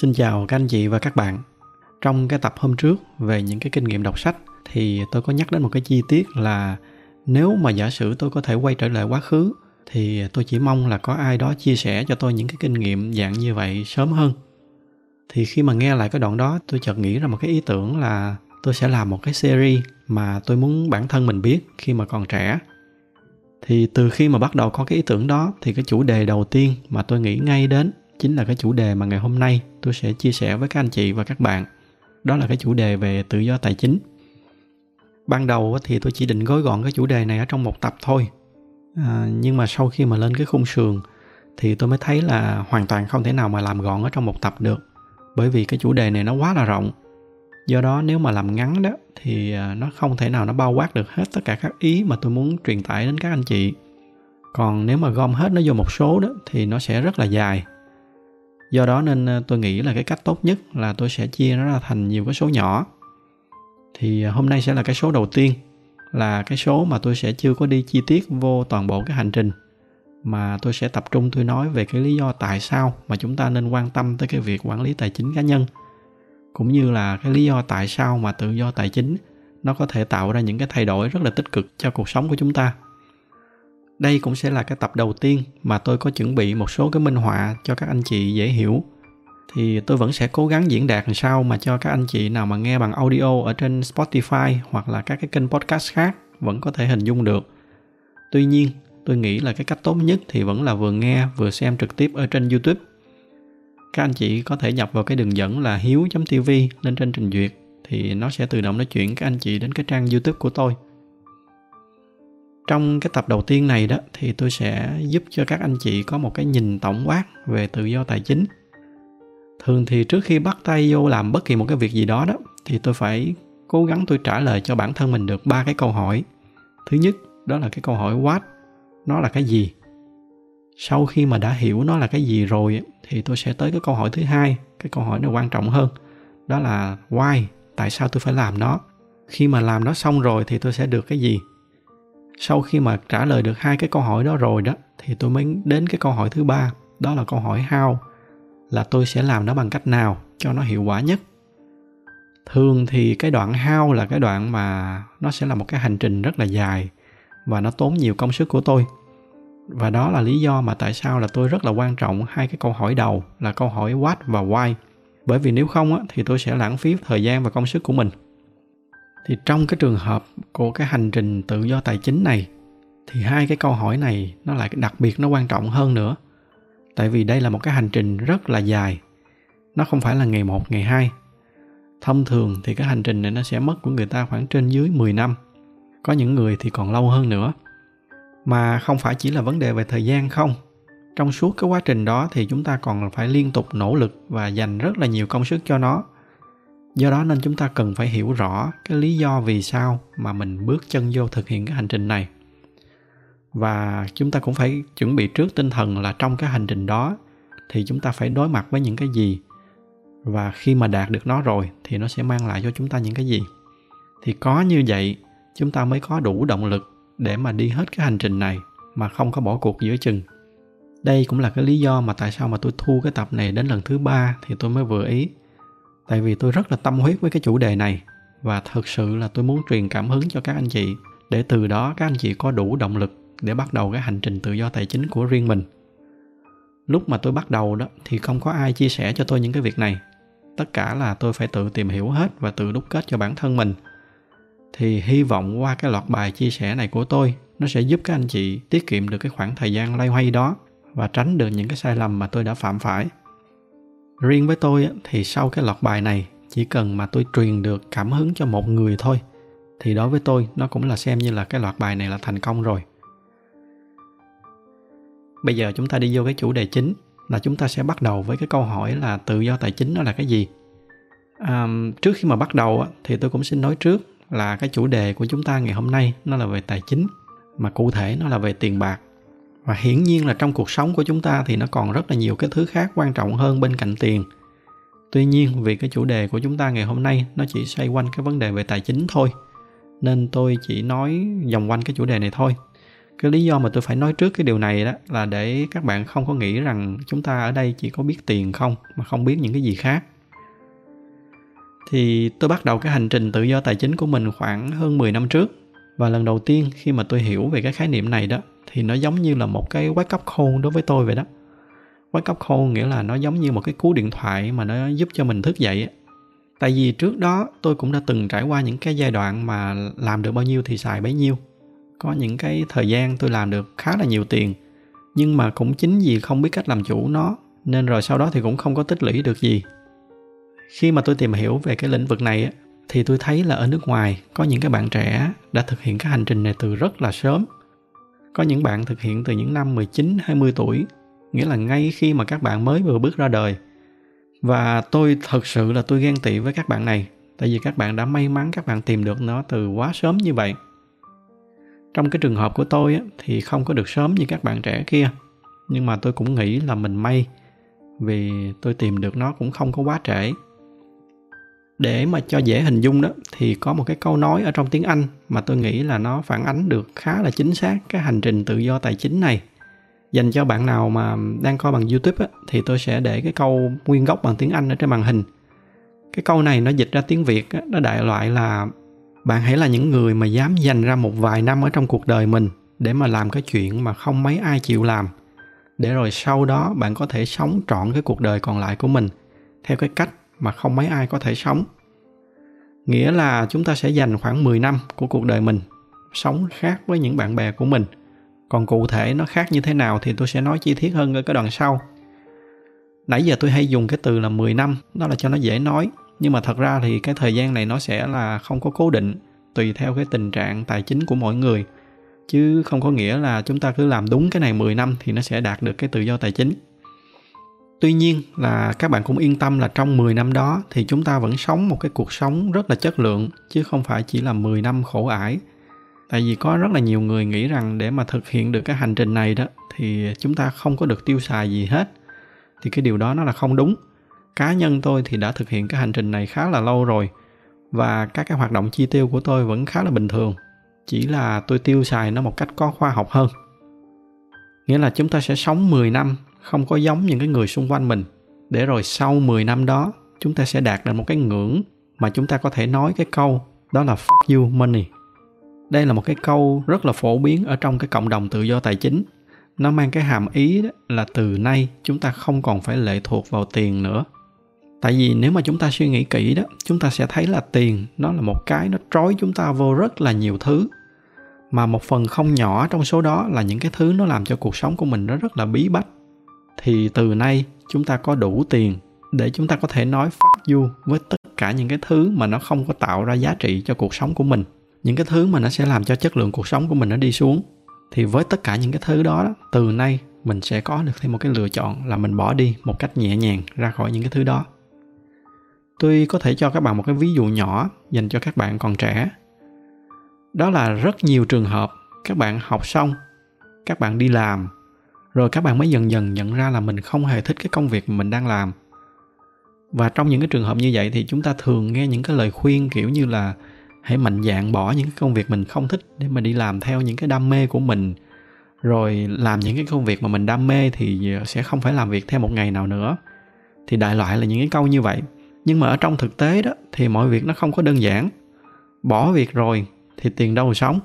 Xin chào các anh chị và các bạn. Trong cái tập hôm trước về những cái kinh nghiệm đọc sách, thì tôi có nhắc đến một cái chi tiết là nếu mà giả sử tôi có thể quay trở lại quá khứ, thì tôi chỉ mong là có ai đó chia sẻ cho tôi những cái kinh nghiệm dạng như vậy sớm hơn. Thì khi mà nghe lại cái đoạn đó, tôi chợt nghĩ ra một cái ý tưởng là tôi sẽ làm một cái series mà tôi muốn bản thân mình biết khi mà còn trẻ thì từ khi mà bắt đầu có cái ý tưởng đó, thì cái chủ đề đầu tiên mà tôi nghĩ ngay đến chính là cái chủ đề mà ngày hôm nay tôi sẽ chia sẻ với các anh chị và các bạn. Đó là cái chủ đề về tự do tài chính. Ban đầu thì tôi chỉ định gói gọn cái chủ đề này ở trong một tập thôi. À, nhưng mà sau khi mà lên cái khung sườn thì tôi mới thấy là hoàn toàn không thể nào mà làm gọn ở trong một tập được bởi vì cái chủ đề này nó quá là rộng. Do đó nếu mà làm ngắn đó thì à, nó không thể nào nó bao quát được hết tất cả các ý mà tôi muốn truyền tải đến các anh chị. Còn nếu mà gom hết nó vô một số đó thì nó sẽ rất là dài do đó nên ờ, tôi nghĩ là cái cách tốt nhất là tôi sẽ chia nó ra thành nhiều cái số nhỏ. Thì ờ, hôm nay sẽ là cái số đầu tiên, là cái số mà tôi sẽ chưa có đi chi tiết vô toàn bộ cái hành trình, mà tôi sẽ tập trung tôi nói về cái lý do tại sao mà chúng ta nên quan tâm tới cái việc quản lý tài chính cá nhân, cũng như là cái lý do tại sao mà tự do tài chính nó có thể tạo ra những cái thay đổi rất là tích cực cho cuộc sống của chúng ta đây cũng sẽ là cái tập đầu tiên mà tôi có chuẩn bị một số cái minh họa cho các anh chị dễ hiểu. Thì tôi vẫn sẽ cố gắng diễn đạt làm sao mà cho các anh chị nào mà nghe bằng audio ở trên Spotify hoặc là các cái kênh podcast khác vẫn có thể hình dung được. Tuy nhiên, tôi nghĩ là cái cách tốt nhất thì vẫn là vừa nghe vừa xem trực tiếp ở trên YouTube. Các anh chị có thể nhập vào cái đường dẫn là hiếu.tv lên trên trình duyệt thì nó sẽ tự động nó chuyển các anh chị đến cái trang youtube của tôi trong cái tập đầu tiên này đó, thì tôi sẽ giúp cho các anh chị có một cái nhìn tổng quát về tự do tài chính. Thường thì trước khi bắt tay vô làm bất kỳ một cái việc gì đó đó, thì tôi phải cố gắng tôi trả lời cho bản thân mình được ba cái câu hỏi. Thứ nhất, đó là cái câu hỏi what, nó là cái gì? Sau khi mà đã hiểu nó là cái gì rồi thì tôi sẽ tới cái câu hỏi thứ hai. Cái câu hỏi này quan trọng hơn, đó là why, tại sao tôi phải làm nó? Khi mà làm nó xong rồi thì tôi sẽ được cái gì? Sau khi mà trả lời được hai cái câu hỏi đó rồi đó thì tôi mới đến cái câu hỏi thứ ba đó là câu hỏi how là tôi sẽ làm nó bằng cách nào cho nó hiệu quả nhất. Thường thì cái đoạn how là cái đoạn mà nó sẽ là một cái hành trình rất là dài và nó tốn nhiều công sức của tôi. Và đó là lý do mà tại sao là tôi rất là quan trọng hai cái câu hỏi đầu là câu hỏi what và why. Bởi vì nếu không á, thì tôi sẽ lãng phí thời gian và công sức của mình thì trong cái trường hợp của cái hành trình tự do tài chính này, thì hai cái câu hỏi này nó lại đặc biệt, nó quan trọng hơn nữa. Tại vì đây là một cái hành trình rất là dài. Nó không phải là ngày một, ngày hai. Thông thường thì cái hành trình này nó sẽ mất của người ta khoảng trên dưới 10 năm. Có những người thì còn lâu hơn nữa. Mà không phải chỉ là vấn đề về thời gian không. Trong suốt cái quá trình đó thì chúng ta còn phải liên tục nỗ lực và dành rất là nhiều công sức cho nó do đó nên chúng ta cần phải hiểu rõ cái lý do vì sao mà mình bước chân vô thực hiện cái hành trình này. Và chúng ta cũng phải chuẩn bị trước tinh thần là trong cái hành trình đó thì chúng ta phải đối mặt với những cái gì. Và khi mà đạt được nó rồi thì nó sẽ mang lại cho chúng ta những cái gì. Thì có như vậy, chúng ta mới có đủ động lực để mà đi hết cái hành trình này mà không có bỏ cuộc giữa chừng. Đây cũng là cái lý do mà tại sao mà tôi thu cái tập này đến lần thứ ba thì tôi mới vừa ý tại vì tôi rất là tâm huyết với cái chủ đề này và thực sự là tôi muốn truyền cảm hứng cho các anh chị để từ đó các anh chị có đủ động lực để bắt đầu cái hành trình tự do tài chính của riêng mình. Lúc mà tôi bắt đầu đó thì không có ai chia sẻ cho tôi những cái việc này. Tất cả là tôi phải tự tìm hiểu hết và tự đúc kết cho bản thân mình. Thì hy vọng qua cái loạt bài chia sẻ này của tôi, nó sẽ giúp các anh chị tiết kiệm được cái khoảng thời gian loay hoay đó và tránh được những cái sai lầm mà tôi đã phạm phải riêng với tôi thì sau cái loạt bài này chỉ cần mà tôi truyền được cảm hứng cho một người thôi thì đối với tôi nó cũng là xem như là cái loạt bài này là thành công rồi. Bây giờ chúng ta đi vô cái chủ đề chính là chúng ta sẽ bắt đầu với cái câu hỏi là tự do tài chính nó là cái gì? À, trước khi mà bắt đầu thì tôi cũng xin nói trước là cái chủ đề của chúng ta ngày hôm nay nó là về tài chính mà cụ thể nó là về tiền bạc và hiển nhiên là trong cuộc sống của chúng ta thì nó còn rất là nhiều cái thứ khác quan trọng hơn bên cạnh tiền. Tuy nhiên, vì cái chủ đề của chúng ta ngày hôm nay nó chỉ xoay quanh cái vấn đề về tài chính thôi, nên tôi chỉ nói vòng quanh cái chủ đề này thôi. Cái lý do mà tôi phải nói trước cái điều này đó là để các bạn không có nghĩ rằng chúng ta ở đây chỉ có biết tiền không, mà không biết những cái gì khác. Thì tôi bắt đầu cái hành trình tự do tài chính của mình khoảng hơn 10 năm trước. Và lần đầu tiên khi mà tôi hiểu về cái khái niệm này đó thì nó giống như là một cái wake up call đối với tôi vậy đó. Wake up call nghĩa là nó giống như một cái cú điện thoại mà nó giúp cho mình thức dậy tại vì trước đó tôi cũng đã từng trải qua những cái giai đoạn mà làm được bao nhiêu thì xài bấy nhiêu. Có những cái thời gian tôi làm được khá là nhiều tiền, nhưng mà cũng chính vì không biết cách làm chủ nó, nên rồi sau đó thì cũng không có tích lũy được gì. Khi mà tôi tìm hiểu về cái lĩnh vực này thì tôi thấy là ở nước ngoài có những cái bạn trẻ đã thực hiện cái hành trình này từ rất là sớm. Có những bạn thực hiện từ những năm 19, 20 tuổi, nghĩa là ngay khi mà các bạn mới vừa bước ra đời. Và tôi thật sự là tôi ghen tị với các bạn này, tại vì các bạn đã may mắn các bạn tìm được nó từ quá sớm như vậy. Trong cái trường hợp của tôi thì không có được sớm như các bạn trẻ kia, nhưng mà tôi cũng nghĩ là mình may vì tôi tìm được nó cũng không có quá trễ để mà cho dễ hình dung đó thì có một cái câu nói ở trong tiếng Anh mà tôi nghĩ là nó phản ánh được khá là chính xác cái hành trình tự do tài chính này. Dành cho bạn nào mà đang coi bằng YouTube á, thì tôi sẽ để cái câu nguyên gốc bằng tiếng Anh ở trên màn hình. Cái câu này nó dịch ra tiếng Việt á, nó đại loại là bạn hãy là những người mà dám dành ra một vài năm ở trong cuộc đời mình để mà làm cái chuyện mà không mấy ai chịu làm. Để rồi sau đó bạn có thể sống trọn cái cuộc đời còn lại của mình theo cái cách mà không mấy ai có thể sống. Nghĩa là chúng ta sẽ dành khoảng 10 năm của cuộc đời mình sống khác với những bạn bè của mình. Còn cụ thể nó khác như thế nào thì tôi sẽ nói chi tiết hơn ở cái đoạn sau. Nãy giờ tôi hay dùng cái từ là 10 năm, đó là cho nó dễ nói. Nhưng mà thật ra thì cái thời gian này nó sẽ là không có cố định, tùy theo cái tình trạng tài chính của mỗi người. Chứ không có nghĩa là chúng ta cứ làm đúng cái này 10 năm thì nó sẽ đạt được cái tự do tài chính Tuy nhiên là các bạn cũng yên tâm là trong 10 năm đó thì chúng ta vẫn sống một cái cuộc sống rất là chất lượng, chứ không phải chỉ là 10 năm khổ ải. Tại vì có rất là nhiều người nghĩ rằng để mà thực hiện được cái hành trình này đó thì chúng ta không có được tiêu xài gì hết. Thì cái điều đó nó là không đúng. Cá nhân tôi thì đã thực hiện cái hành trình này khá là lâu rồi và các cái hoạt động chi tiêu của tôi vẫn khá là bình thường. Chỉ là tôi tiêu xài nó một cách có khoa học hơn. Nghĩa là chúng ta sẽ sống 10 năm không có giống những cái người xung quanh mình để rồi sau 10 năm đó chúng ta sẽ đạt được một cái ngưỡng mà chúng ta có thể nói cái câu đó là fuck you money. Đây là một cái câu rất là phổ biến ở trong cái cộng đồng tự do tài chính. Nó mang cái hàm ý đó là từ nay chúng ta không còn phải lệ thuộc vào tiền nữa. Tại vì nếu mà chúng ta suy nghĩ kỹ đó, chúng ta sẽ thấy là tiền nó là một cái nó trói chúng ta vô rất là nhiều thứ. Mà một phần không nhỏ trong số đó là những cái thứ nó làm cho cuộc sống của mình nó rất là bí bách thì từ nay chúng ta có đủ tiền để chúng ta có thể nói fuck you với tất cả những cái thứ mà nó không có tạo ra giá trị cho cuộc sống của mình. Những cái thứ mà nó sẽ làm cho chất lượng cuộc sống của mình nó đi xuống. Thì với tất cả những cái thứ đó, từ nay mình sẽ có được thêm một cái lựa chọn là mình bỏ đi một cách nhẹ nhàng ra khỏi những cái thứ đó. Tôi có thể cho các bạn một cái ví dụ nhỏ dành cho các bạn còn trẻ. Đó là rất nhiều trường hợp các bạn học xong, các bạn đi làm rồi các bạn mới dần dần nhận ra là mình không hề thích cái công việc mà mình đang làm. Và trong những cái trường hợp như vậy thì chúng ta thường nghe những cái lời khuyên kiểu như là hãy mạnh dạn bỏ những cái công việc mình không thích để mà đi làm theo những cái đam mê của mình. Rồi làm những cái công việc mà mình đam mê thì sẽ không phải làm việc theo một ngày nào nữa. Thì đại loại là những cái câu như vậy. Nhưng mà ở trong thực tế đó thì mọi việc nó không có đơn giản. Bỏ việc rồi thì tiền đâu mà sống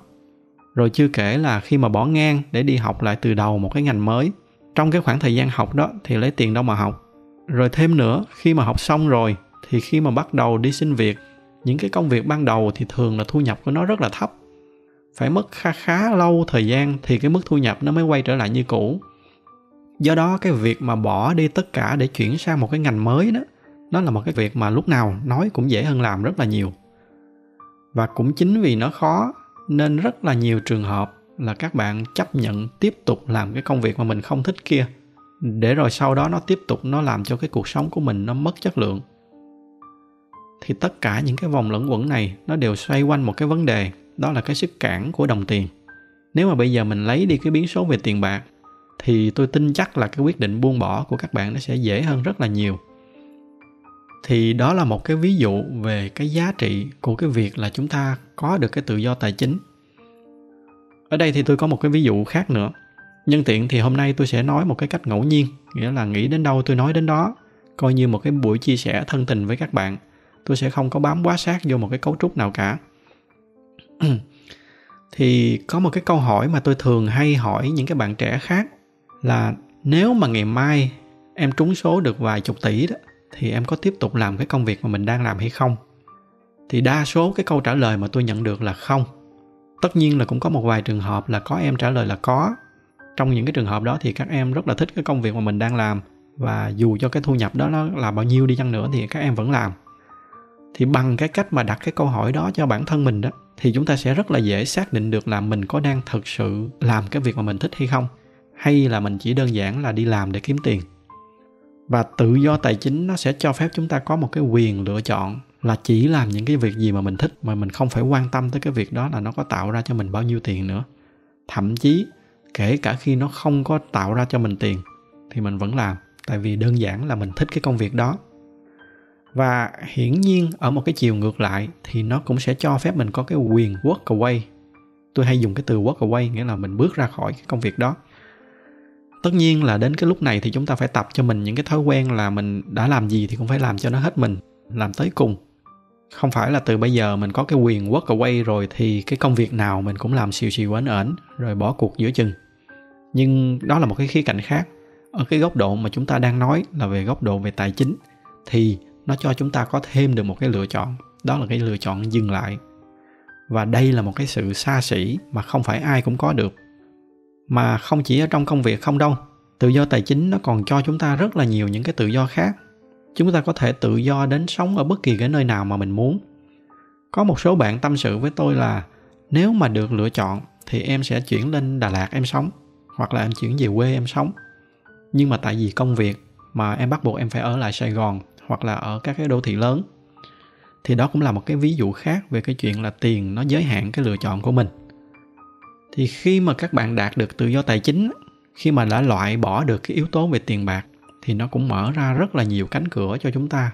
rồi chưa kể là khi mà bỏ ngang để đi học lại từ đầu một cái ngành mới, trong cái khoảng thời gian học đó thì lấy tiền đâu mà học. Rồi thêm nữa, khi mà học xong rồi thì khi mà bắt đầu đi xin việc, những cái công việc ban đầu thì thường là thu nhập của nó rất là thấp. Phải mất khá khá lâu thời gian thì cái mức thu nhập nó mới quay trở lại như cũ. Do đó cái việc mà bỏ đi tất cả để chuyển sang một cái ngành mới đó, nó là một cái việc mà lúc nào nói cũng dễ hơn làm rất là nhiều. Và cũng chính vì nó khó nên rất là nhiều trường hợp là các bạn chấp nhận tiếp tục làm cái công việc mà mình không thích kia. Để rồi sau đó nó tiếp tục, nó làm cho cái cuộc sống của mình nó mất chất lượng. Thì tất cả những cái vòng luẩn quẩn này nó đều xoay quanh một cái vấn đề, đó là cái sức cản của đồng tiền. Nếu mà bây giờ mình lấy đi cái biến số về tiền bạc, thì tôi tin chắc là cái quyết định buông bỏ của các bạn nó sẽ dễ hơn rất là nhiều thì đó là một cái ví dụ về cái giá trị của cái việc là chúng ta có được cái tự do tài chính. Ở đây thì tôi có một cái ví dụ khác nữa. Nhân tiện thì hôm nay tôi sẽ nói một cái cách ngẫu nhiên, nghĩa là nghĩ đến đâu tôi nói đến đó, coi như một cái buổi chia sẻ thân tình với các bạn. Tôi sẽ không có bám quá sát vô một cái cấu trúc nào cả. Thì có một cái câu hỏi mà tôi thường hay hỏi những cái bạn trẻ khác là, nếu mà ngày mai em trúng số được vài chục tỷ đó thì em có tiếp tục làm cái công việc mà mình đang làm hay không? Thì đa số cái câu trả lời mà tôi nhận được là không. Tất nhiên là cũng có một vài trường hợp là có em trả lời là có. Trong những cái trường hợp đó thì các em rất là thích cái công việc mà mình đang làm. Và dù cho cái thu nhập đó nó là bao nhiêu đi chăng nữa thì các em vẫn làm. Thì bằng cái cách mà đặt cái câu hỏi đó cho bản thân mình đó, thì chúng ta sẽ rất là dễ xác định được là mình có đang thực sự làm cái việc mà mình thích hay không? Hay là mình chỉ đơn giản là đi làm để kiếm tiền? Và tự do tài chính nó sẽ cho phép chúng ta có một cái quyền lựa chọn là chỉ làm những cái việc gì mà mình thích, mà mình không phải quan tâm tới cái việc đó là nó có tạo ra cho mình bao nhiêu tiền nữa. Thậm chí, kể cả khi nó không có tạo ra cho mình tiền, thì mình vẫn làm, tại vì đơn giản là mình thích cái công việc đó. Và hiển nhiên, ở một cái chiều ngược lại, thì nó cũng sẽ cho phép mình có cái quyền walk away. Tôi hay dùng cái từ walk away, nghĩa là mình bước ra khỏi cái công việc đó tất nhiên là đến cái lúc này thì chúng ta phải tập cho mình những cái thói quen là mình đã làm gì thì cũng phải làm cho nó hết mình, làm tới cùng. Không phải là từ bây giờ mình có cái quyền work away rồi thì cái công việc nào mình cũng làm xìu xìu ến ẩn, rồi bỏ cuộc giữa chừng. Nhưng đó là một cái khía cạnh khác. Ở cái góc độ mà chúng ta đang nói là về góc độ về tài chính thì nó cho chúng ta có thêm được một cái lựa chọn. Đó là cái lựa chọn dừng lại. Và đây là một cái sự xa xỉ mà không phải ai cũng có được mà không chỉ ở trong công việc không đâu, tự do tài chính nó còn cho chúng ta rất là nhiều những cái tự do khác. Chúng ta có thể tự do đến sống ở bất kỳ cái nơi nào mà mình muốn. Có một số bạn tâm sự với tôi là, nếu mà được lựa chọn thì em sẽ chuyển lên đà lạt em sống, hoặc là em chuyển về quê em sống. Nhưng mà tại vì công việc mà em bắt buộc em phải ở lại sài gòn, hoặc là ở các cái đô thị lớn. Thì đó cũng là một cái ví dụ khác về cái chuyện là tiền nó giới hạn cái lựa chọn của mình thì khi mà các bạn đạt được tự do tài chính, khi mà đã loại bỏ được cái yếu tố về tiền bạc, thì nó cũng mở ra rất là nhiều cánh cửa cho chúng ta.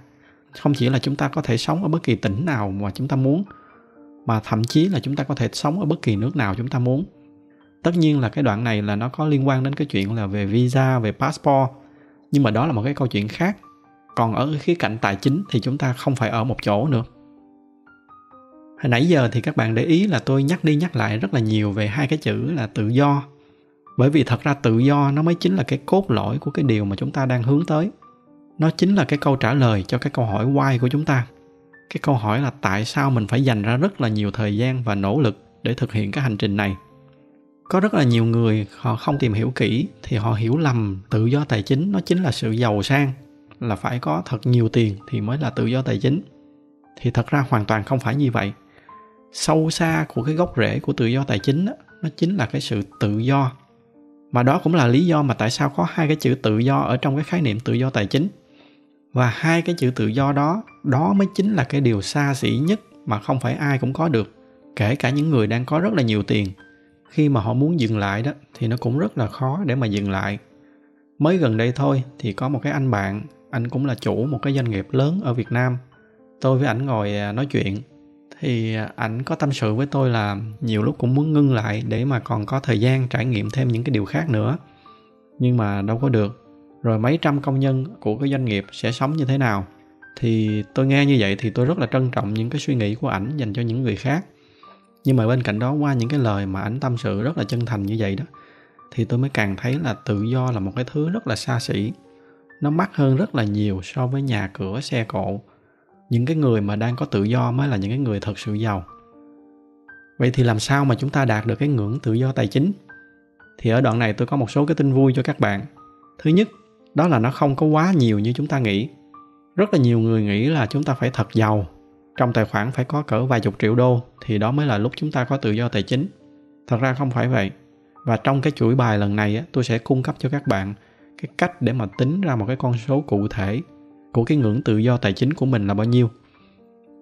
Không chỉ là chúng ta có thể sống ở bất kỳ tỉnh nào mà chúng ta muốn, mà thậm chí là chúng ta có thể sống ở bất kỳ nước nào chúng ta muốn. Tất nhiên là cái đoạn này là nó có liên quan đến cái chuyện là về visa, về passport, nhưng mà đó là một cái câu chuyện khác. Còn ở cái khía cạnh tài chính thì chúng ta không phải ở một chỗ nữa hồi nãy giờ thì các bạn để ý là tôi nhắc đi nhắc lại rất là nhiều về hai cái chữ là tự do. Bởi vì thật ra tự do nó mới chính là cái cốt lõi của cái điều mà chúng ta đang hướng tới. Nó chính là cái câu trả lời cho cái câu hỏi why của chúng ta. Cái câu hỏi là tại sao mình phải dành ra rất là nhiều thời gian và nỗ lực để thực hiện cái hành trình này. Có rất là nhiều người họ không tìm hiểu kỹ thì họ hiểu lầm tự do tài chính nó chính là sự giàu sang. Là phải có thật nhiều tiền thì mới là tự do tài chính. Thì thật ra hoàn toàn không phải như vậy sâu xa của cái gốc rễ của tự do tài chính đó, nó chính là cái sự tự do. Mà đó cũng là lý do mà tại sao có hai cái chữ tự do ở trong cái khái niệm tự do tài chính. Và hai cái chữ tự do đó đó mới chính là cái điều xa xỉ nhất mà không phải ai cũng có được kể cả những người đang có rất là nhiều tiền. Khi mà họ muốn dừng lại đó thì nó cũng rất là khó để mà dừng lại. Mới gần đây thôi thì có một cái anh bạn anh cũng là chủ một cái doanh nghiệp lớn ở việt nam. Tôi với ảnh ngồi à, nói chuyện thì à, ảnh có tâm sự với tôi là nhiều lúc cũng muốn ngưng lại để mà còn có thời gian trải nghiệm thêm những cái điều khác nữa. Nhưng mà đâu có được. Rồi mấy trăm công nhân của cái doanh nghiệp sẽ sống như thế nào? Thì tôi nghe như vậy thì tôi rất là trân trọng những cái suy nghĩ của ảnh dành cho những người khác. Nhưng mà bên cạnh đó, qua những cái lời mà ảnh tâm sự rất là chân thành như vậy đó, thì tôi mới càng thấy là tự do là một cái thứ rất là xa xỉ. Nó mắc hơn rất là nhiều so với nhà cửa, xe cộ những cái người mà đang có tự do mới là những cái người thật sự giàu. Vậy thì làm sao mà chúng ta đạt được cái ngưỡng tự do tài chính? Thì ở đoạn này tôi có một số cái tin vui cho các bạn. Thứ nhất, đó là nó không có quá nhiều như chúng ta nghĩ. Rất là nhiều người nghĩ là chúng ta phải thật giàu. Trong tài khoản phải có cỡ vài chục triệu đô, thì đó mới là lúc chúng ta có tự do tài chính. Thật ra không phải vậy. Và trong cái chuỗi bài lần này tôi sẽ cung cấp cho các bạn cái cách để mà tính ra một cái con số cụ thể của cái ngưỡng tự do tài chính của mình là bao nhiêu.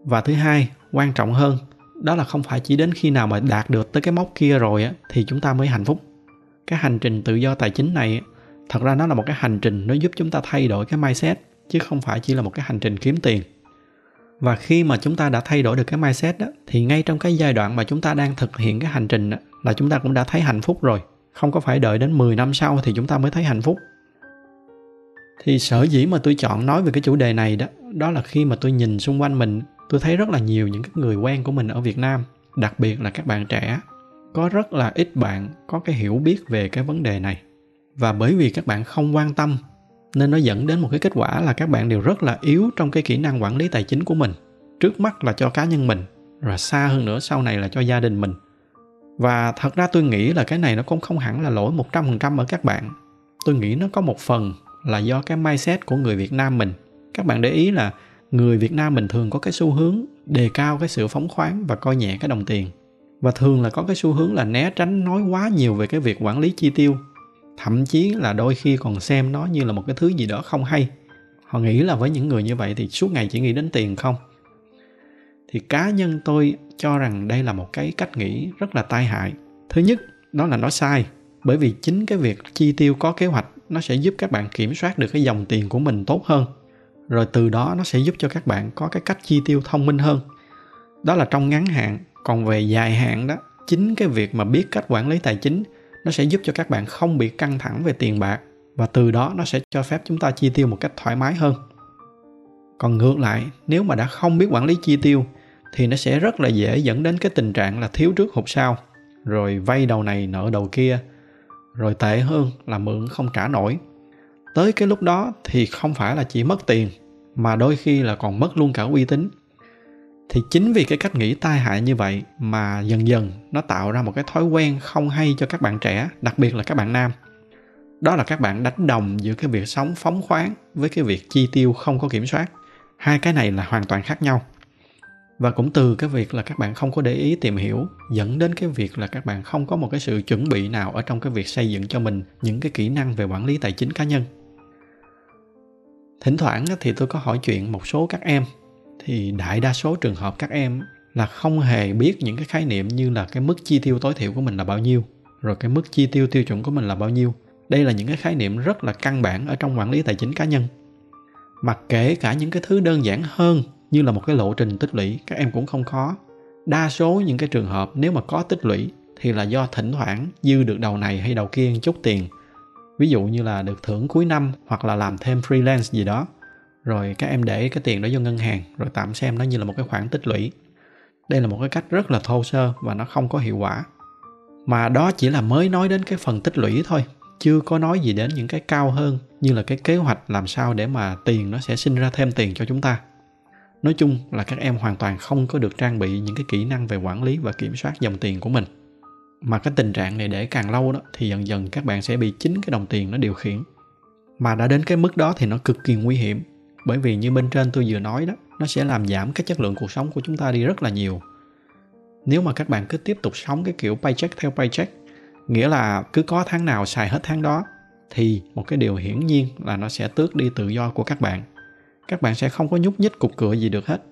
Và thứ hai quan trọng hơn đó là không phải chỉ đến khi nào mà đạt được tới cái mốc kia rồi á thì chúng ta mới hạnh phúc. Cái hành trình tự do tài chính này thật ra nó là một cái hành trình nó giúp chúng ta thay đổi cái mindset chứ không phải chỉ là một cái hành trình kiếm tiền. Và khi mà chúng ta đã thay đổi được cái mindset đó thì ngay trong cái giai đoạn mà chúng ta đang thực hiện cái hành trình đó, là chúng ta cũng đã thấy hạnh phúc rồi. Không có phải đợi đến 10 năm sau thì chúng ta mới thấy hạnh phúc thì sở dĩ mà tôi chọn nói về cái chủ đề này đó đó là khi mà tôi nhìn xung quanh mình, tôi thấy rất là nhiều những cái người quen của mình ở Việt Nam, đặc biệt là các bạn trẻ, có rất là ít bạn có cái hiểu biết về cái vấn đề này. Và bởi vì các bạn không quan tâm, nên nó dẫn đến một cái kết quả là các bạn đều rất là yếu trong cái kỹ năng quản lý tài chính của mình, trước mắt là cho cá nhân mình, rồi xa hơn nữa sau này là cho gia đình mình. Và thật ra tôi nghĩ là cái này nó cũng không hẳn là lỗi 100% ở các bạn. Tôi nghĩ nó có một phần là do cái mindset của người Việt Nam mình. Các bạn để ý là người Việt Nam mình thường có cái xu hướng đề cao cái sự phóng khoáng và coi nhẹ cái đồng tiền. Và thường là có cái xu hướng là né tránh, nói quá nhiều về cái việc quản lý chi tiêu. Thậm chí là đôi khi còn xem nó như là một cái thứ gì đó không hay. Họ nghĩ là với những người như vậy thì suốt ngày chỉ nghĩ đến tiền không? Thì cá nhân tôi cho rằng đây là một cái cách nghĩ rất là tai hại. Thứ nhất, đó là nó sai, bởi vì chính cái việc chi tiêu có kế hoạch nó sẽ giúp các bạn kiểm soát được cái dòng tiền của mình tốt hơn. Rồi từ đó nó sẽ giúp cho các bạn có cái cách chi tiêu thông minh hơn. Đó là trong ngắn hạn. Còn về dài hạn đó, chính cái việc mà biết cách quản lý tài chính, nó sẽ giúp cho các bạn không bị căng thẳng về tiền bạc. Và từ đó nó sẽ cho phép chúng ta chi tiêu một cách thoải mái hơn. Còn ngược lại, nếu mà đã không biết quản lý chi tiêu, thì nó sẽ rất là dễ dẫn đến cái tình trạng là thiếu trước hụt sau. Rồi vay đầu này nợ đầu kia rồi tệ hơn là mượn không trả nổi. Tới cái lúc đó thì không phải là chỉ mất tiền, mà đôi khi là còn mất luôn cả uy tín. Thì chính vì cái cách nghĩ tai hại như vậy mà dần dần nó tạo ra một cái thói quen không hay cho các bạn trẻ, đặc biệt là các bạn nam. Đó là các bạn đánh đồng giữa cái việc sống phóng khoáng với cái việc chi tiêu không có kiểm soát. Hai cái này là hoàn toàn khác nhau và cũng từ cái việc là các bạn không có để ý tìm hiểu, dẫn đến cái việc là các bạn không có một cái sự chuẩn bị nào ở trong cái việc xây dựng cho mình những cái kỹ năng về quản lý tài chính cá nhân. Thỉnh thoảng thì tôi có hỏi chuyện một số các em, thì đại đa số trường hợp các em là không hề biết những cái khái niệm như là cái mức chi tiêu tối thiểu của mình là bao nhiêu, rồi cái mức chi tiêu tiêu chuẩn của mình là bao nhiêu. Đây là những cái khái niệm rất là căn bản ở trong quản lý tài chính cá nhân. Mặc kể cả những cái thứ đơn giản hơn như là một cái lộ trình tích lũy, các em cũng không có đa số những cái trường hợp nếu mà có tích lũy thì là do thỉnh thoảng dư được đầu này hay đầu kia chút tiền. Ví dụ như là được thưởng cuối năm hoặc là làm thêm freelance gì đó. Rồi các em để cái tiền đó vô ngân hàng, rồi tạm xem nó như là một cái khoản tích lũy. Đây là một cái cách rất là thô sơ và nó không có hiệu quả. Mà đó chỉ là mới nói đến cái phần tích lũy thôi, chưa có nói gì đến những cái cao hơn như là cái kế hoạch làm sao để mà tiền nó sẽ sinh ra thêm tiền cho chúng ta nói chung là các em hoàn toàn không có được trang bị những cái kỹ năng về quản lý và kiểm soát dòng tiền của mình. Mà cái tình trạng này để càng lâu đó, thì dần dần các bạn sẽ bị chính cái đồng tiền nó điều khiển. Mà đã đến cái mức đó thì nó cực kỳ nguy hiểm, bởi vì như bên trên tôi vừa nói đó, nó sẽ làm giảm cái chất lượng cuộc sống của chúng ta đi rất là nhiều. Nếu mà các bạn cứ tiếp tục sống cái kiểu paycheck theo paycheck, nghĩa là cứ có tháng nào xài hết tháng đó, thì một cái điều hiển nhiên là nó sẽ tước đi tự do của các bạn các bạn sẽ không có nhúc nhích cục cửa gì được hết.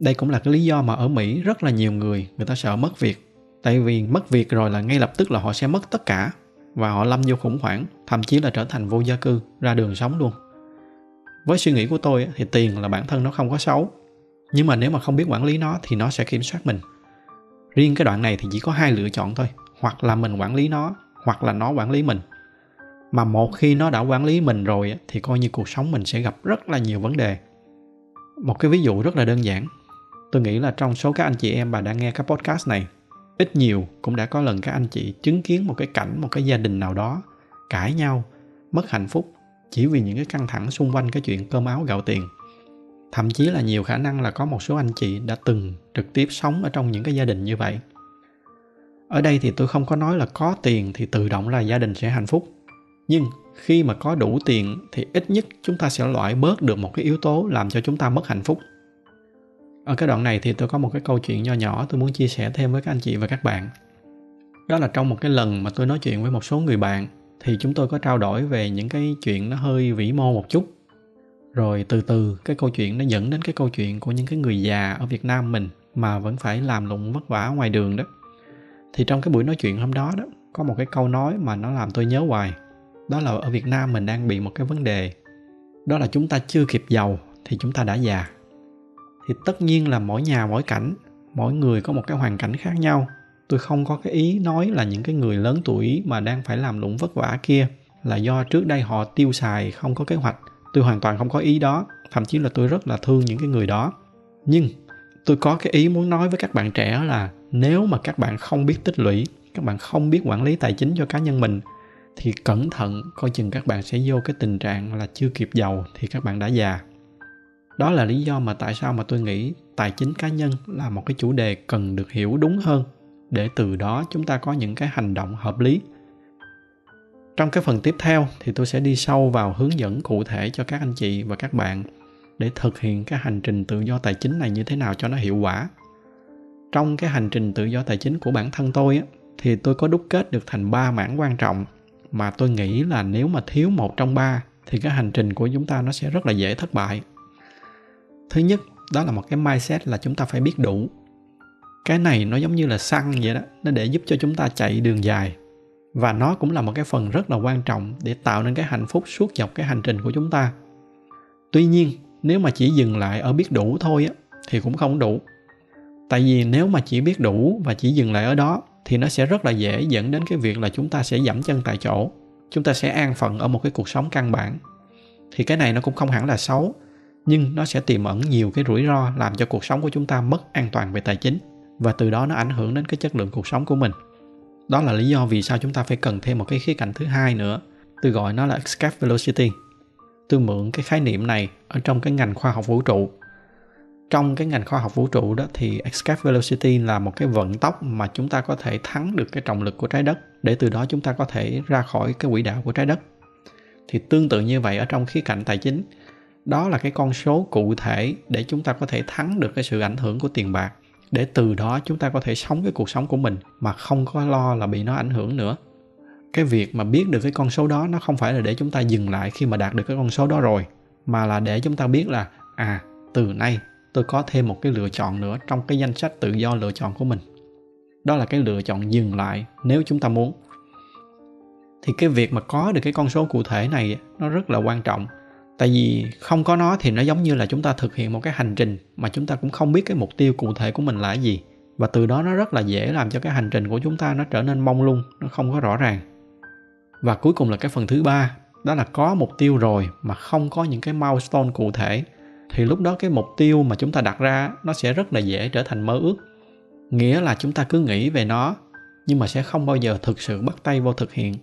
Đây cũng là cái lý do mà ở mỹ rất là nhiều người người ta sợ mất việc. Tại vì mất việc rồi là ngay lập tức là họ sẽ mất tất cả và họ lâm vô khủng hoảng, thậm chí là trở thành vô gia cư, ra đường sống luôn. Với suy nghĩ của tôi thì tiền là bản thân nó không có xấu. Nhưng mà nếu mà không biết quản lý nó thì nó sẽ kiểm soát mình. Riêng cái đoạn này thì chỉ có hai lựa chọn thôi, hoặc là mình quản lý nó, hoặc là nó quản lý mình mà một khi nó đã quản lý mình rồi thì coi như cuộc sống mình sẽ gặp rất là nhiều vấn đề. Một cái ví dụ rất là đơn giản. Tôi nghĩ là trong số các anh chị em bà đang nghe các podcast này, ít nhiều cũng đã có lần các anh chị chứng kiến một cái cảnh, một cái gia đình nào đó cãi nhau, mất hạnh phúc chỉ vì những cái căng thẳng xung quanh cái chuyện cơm áo gạo tiền. Thậm chí là nhiều khả năng là có một số anh chị đã từng trực tiếp sống ở trong những cái gia đình như vậy. Ở đây thì tôi không có nói là có tiền thì tự động là gia đình sẽ hạnh phúc nhưng khi mà có đủ tiền thì ít nhất chúng ta sẽ loại bớt được một cái yếu tố làm cho chúng ta mất hạnh phúc. Ở cái đoạn này thì tôi có một cái câu chuyện nho nhỏ tôi muốn chia sẻ thêm với các anh chị và các bạn. Đó là trong một cái lần mà tôi nói chuyện với một số người bạn thì chúng tôi có trao đổi về những cái chuyện nó hơi vĩ mô một chút. Rồi từ từ cái câu chuyện nó dẫn đến cái câu chuyện của những cái người già ở việt nam mình mà vẫn phải làm lụng vất vả ngoài đường đó. Thì trong cái buổi nói chuyện hôm đó đó, có một cái câu nói mà nó làm tôi nhớ hoài đó là ở việt nam mình đang bị một cái vấn đề. Đó là chúng ta chưa kịp giàu thì chúng ta đã già. Thì tất nhiên là mỗi nhà, mỗi cảnh, mỗi người có một cái hoàn cảnh khác nhau. Tôi không có cái ý nói là những cái người lớn tuổi mà đang phải làm lụng vất vả kia là do trước đây họ tiêu xài không có kế hoạch. Tôi hoàn toàn không có ý đó. Thậm chí là tôi rất là thương những cái người đó. Nhưng tôi có cái ý muốn nói với các bạn trẻ là nếu mà các bạn không biết tích lũy, các bạn không biết quản lý tài chính cho cá nhân mình thì cẩn thận coi chừng các bạn sẽ vô cái tình trạng là chưa kịp giàu thì các bạn đã già. Đó là lý do mà tại sao mà tôi nghĩ tài chính cá nhân là một cái chủ đề cần được hiểu đúng hơn để từ đó chúng ta có những cái hành động hợp lý. Trong cái phần tiếp theo thì tôi sẽ đi sâu vào hướng dẫn cụ thể cho các anh chị và các bạn để thực hiện cái hành trình tự do tài chính này như thế nào cho nó hiệu quả. Trong cái hành trình tự do tài chính của bản thân tôi á, thì tôi có đúc kết được thành ba mảng quan trọng mà tôi nghĩ là nếu mà thiếu một trong ba, thì cái hành trình của chúng ta nó sẽ rất là dễ thất bại. Thứ nhất, đó là một cái mindset là chúng ta phải biết đủ. Cái này nó giống như là xăng vậy đó, nó để giúp cho chúng ta chạy đường dài. Và nó cũng là một cái phần rất là quan trọng để tạo nên cái hạnh phúc suốt dọc cái hành trình của chúng ta. Tuy nhiên, nếu mà chỉ dừng lại ở biết đủ thôi á, thì cũng không đủ. Tại vì nếu mà chỉ biết đủ và chỉ dừng lại ở đó thì nó sẽ rất là dễ dẫn đến cái việc là chúng ta sẽ giảm chân tại chỗ. Chúng ta sẽ an phận ở một cái cuộc sống căn bản. Thì cái này nó cũng không hẳn là xấu, nhưng nó sẽ tiềm ẩn nhiều cái rủi ro làm cho cuộc sống của chúng ta mất an toàn về tài chính, và từ đó nó ảnh hưởng đến cái chất lượng cuộc sống của mình. Đó là lý do vì sao chúng ta phải cần thêm một cái khía cạnh thứ hai nữa. Tôi gọi nó là escape velocity. Tôi mượn cái khái niệm này ở trong cái ngành khoa học vũ trụ trong cái ngành khoa học vũ trụ đó thì escape velocity là một cái vận tốc mà chúng ta có thể thắng được cái trọng lực của trái đất. Để từ đó chúng ta có thể ra khỏi cái quỹ đạo của trái đất. Thì tương tự như vậy ở trong khía cạnh tài chính, đó là cái con số cụ thể để chúng ta có thể thắng được cái sự ảnh hưởng của tiền bạc. Để từ đó chúng ta có thể sống cái cuộc sống của mình mà không có lo là bị nó ảnh hưởng nữa. Cái việc mà biết được cái con số đó nó không phải là để chúng ta dừng lại khi mà đạt được cái con số đó rồi, mà là để chúng ta biết là à từ nay tôi có thêm một cái lựa chọn nữa trong cái danh sách tự do lựa chọn của mình. Đó là cái lựa chọn dừng lại nếu chúng ta muốn. Thì cái việc mà có được cái con số cụ thể này nó rất là quan trọng. Tại vì không có nó thì nó giống như là chúng ta thực hiện một cái hành trình mà chúng ta cũng không biết cái mục tiêu cụ thể của mình là gì. Và từ đó nó rất là dễ làm cho cái hành trình của chúng ta nó trở nên mông lung, nó không có rõ ràng. Và cuối cùng là cái phần thứ ba, đó là có mục tiêu rồi mà không có những cái milestone cụ thể thì lúc đó cái mục tiêu mà chúng ta đặt ra nó sẽ rất là dễ trở thành mơ ước. Nghĩa là chúng ta cứ nghĩ về nó, nhưng mà sẽ không bao giờ thực sự bắt tay vô thực hiện.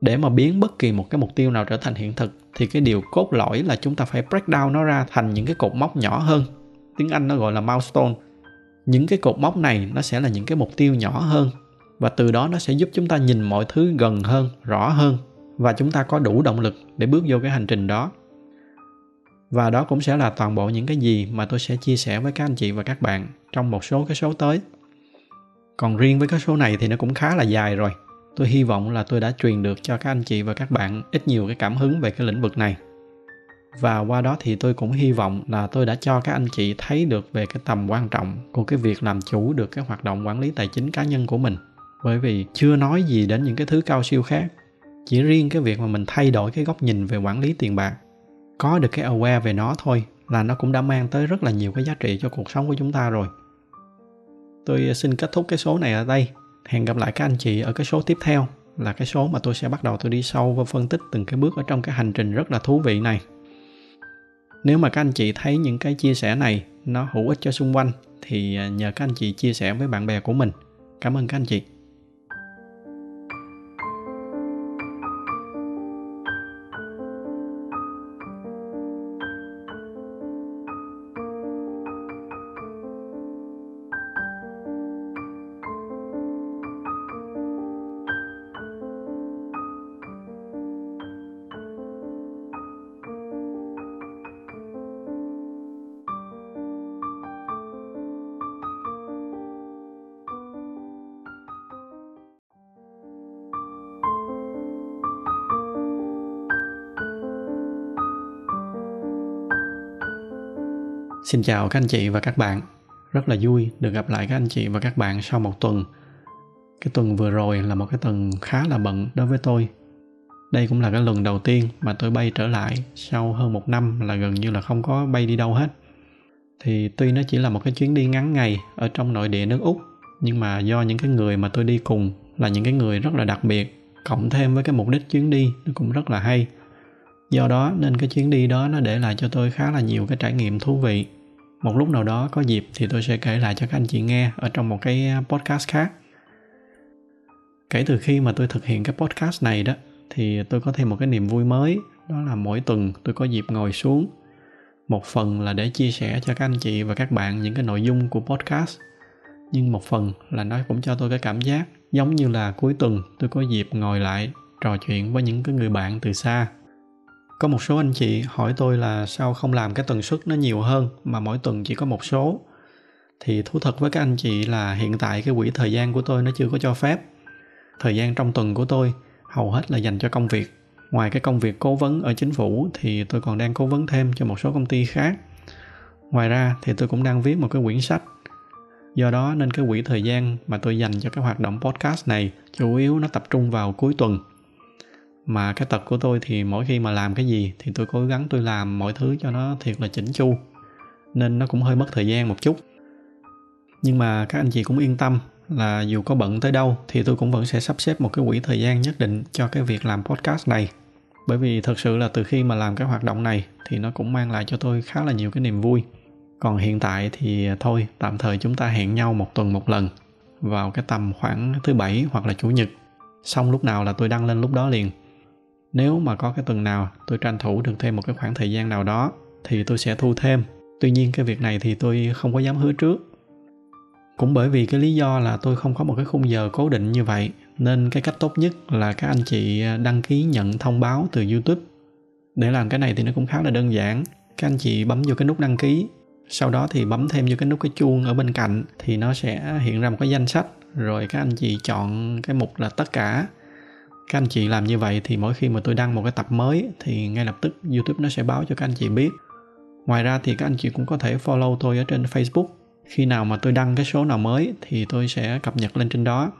Để mà biến bất kỳ một cái mục tiêu nào trở thành hiện thực, thì cái điều cốt lõi là chúng ta phải break down nó ra thành những cái cột mốc nhỏ hơn. Tiếng anh nó gọi là milestone. Những cái cột mốc này nó sẽ là những cái mục tiêu nhỏ hơn, và từ đó nó sẽ giúp chúng ta nhìn mọi thứ gần hơn, rõ hơn, và chúng ta có đủ động lực để bước vô cái hành trình đó và đó cũng sẽ là toàn bộ những cái gì mà tôi sẽ chia sẻ với các anh chị và các bạn trong một số cái số tới. Còn riêng với cái số này thì nó cũng khá là dài rồi. Tôi hy vọng là tôi đã truyền được cho các anh chị và các bạn ít nhiều cái cảm hứng về cái lĩnh vực này. Và qua đó thì tôi cũng hy vọng là tôi đã cho các anh chị thấy được về cái tầm quan trọng của cái việc làm chủ được cái hoạt động quản lý tài chính cá nhân của mình. Bởi vì chưa nói gì đến những cái thứ cao siêu khác. Chỉ riêng cái việc mà mình thay đổi cái góc nhìn về quản lý tiền bạc có được cái aware về nó thôi là nó cũng đã mang tới rất là nhiều cái giá trị cho cuộc sống của chúng ta rồi. Tôi ờ, xin kết thúc cái số này ở đây. Hẹn gặp lại các anh chị ở cái số tiếp theo, là cái số mà tôi sẽ bắt đầu tôi đi sâu và phân tích từng cái bước ở trong cái hành trình rất là thú vị này. Nếu mà các anh chị thấy những cái chia sẻ này nó hữu ích cho xung quanh, thì ờ, nhờ các anh chị chia sẻ với bạn bè của mình. Cảm ơn các anh chị. Xin chào các anh chị và các bạn. Rất là vui được gặp lại các anh chị và các bạn sau một tuần. Cái tuần vừa rồi là một cái tuần khá là bận đối với tôi. Đây cũng là cái lần đầu tiên mà tôi bay trở lại sau hơn một năm là gần như là không có bay đi đâu hết. thì tuy nó chỉ là một cái chuyến đi ngắn ngày ở trong nội địa nước úc, nhưng mà do những cái người mà tôi đi cùng là những cái người rất là đặc biệt, cộng thêm với cái mục đích chuyến đi nó cũng rất là hay do đó nên cái chuyến đi đó nó để lại cho tôi khá là nhiều cái trải nghiệm thú vị một lúc nào đó có dịp thì tôi sẽ kể lại cho các anh chị nghe ở trong một cái à, podcast khác. Kể từ khi mà tôi thực hiện cái podcast này đó, thì tôi có thêm một cái niềm vui mới, đó là mỗi tuần tôi có dịp ngồi xuống. Một phần là để chia sẻ cho các anh chị và các bạn những cái nội dung của podcast, nhưng một phần là nó cũng cho tôi cái cảm giác giống như là cuối tuần tôi có dịp ngồi lại trò chuyện với những cái người bạn từ xa có một số anh chị hỏi tôi là sao không làm cái tần suất nó nhiều hơn mà mỗi tuần chỉ có một số. Thì thú thật với các anh chị là hiện tại cái quỹ thời gian của tôi nó chưa có cho phép. Thời gian trong tuần của tôi hầu hết là dành cho công việc. Ngoài cái công việc cố vấn ở chính phủ thì tôi còn đang cố vấn thêm cho một số công ty khác. Ngoài ra thì tôi cũng đang viết một cái quyển sách. Do đó nên cái quỹ thời gian mà tôi dành cho cái hoạt động podcast này chủ yếu nó tập trung vào cuối tuần mà cái tật của tôi thì mỗi khi mà làm cái gì thì tôi cố gắng tôi làm mọi thứ cho nó thiệt là chỉnh chu, nên nó cũng hơi mất thời gian một chút. Nhưng mà các anh chị cũng yên tâm là dù có bận tới đâu thì tôi cũng vẫn sẽ sắp xếp một cái quỹ thời gian nhất định cho cái việc làm podcast này. Bởi vì thực sự là từ khi mà làm cái hoạt động này thì nó cũng mang lại cho tôi khá là nhiều cái niềm vui. Còn hiện tại thì thôi, tạm thời chúng ta hẹn nhau một tuần một lần vào cái tầm khoảng thứ bảy hoặc là chủ nhật. Xong lúc nào là tôi đăng lên lúc đó liền nếu mà có cái tuần nào tôi tranh thủ được thêm một cái khoảng thời gian nào đó, thì tôi sẽ thu thêm. Tuy nhiên cái việc này thì tôi không có dám hứa trước. Cũng bởi vì cái lý do là tôi không có một cái khung giờ cố định như vậy, nên cái cách tốt nhất là các anh chị đăng ký nhận thông báo từ youtube. Để làm cái này thì nó cũng khá là đơn giản. Các anh chị bấm vô cái nút đăng ký, sau đó thì bấm thêm vô cái nút cái chuông ở bên cạnh thì nó sẽ hiện ra một cái danh sách. Rồi các anh chị chọn cái mục là tất cả các anh chị làm như vậy thì mỗi khi mà tôi đăng một cái tập mới thì ngay lập tức youtube nó sẽ báo cho các anh chị biết. Ngoài ra thì các anh chị cũng có thể follow tôi ở trên facebook. Khi nào mà tôi đăng cái số nào mới thì tôi sẽ cập nhật lên trên đó.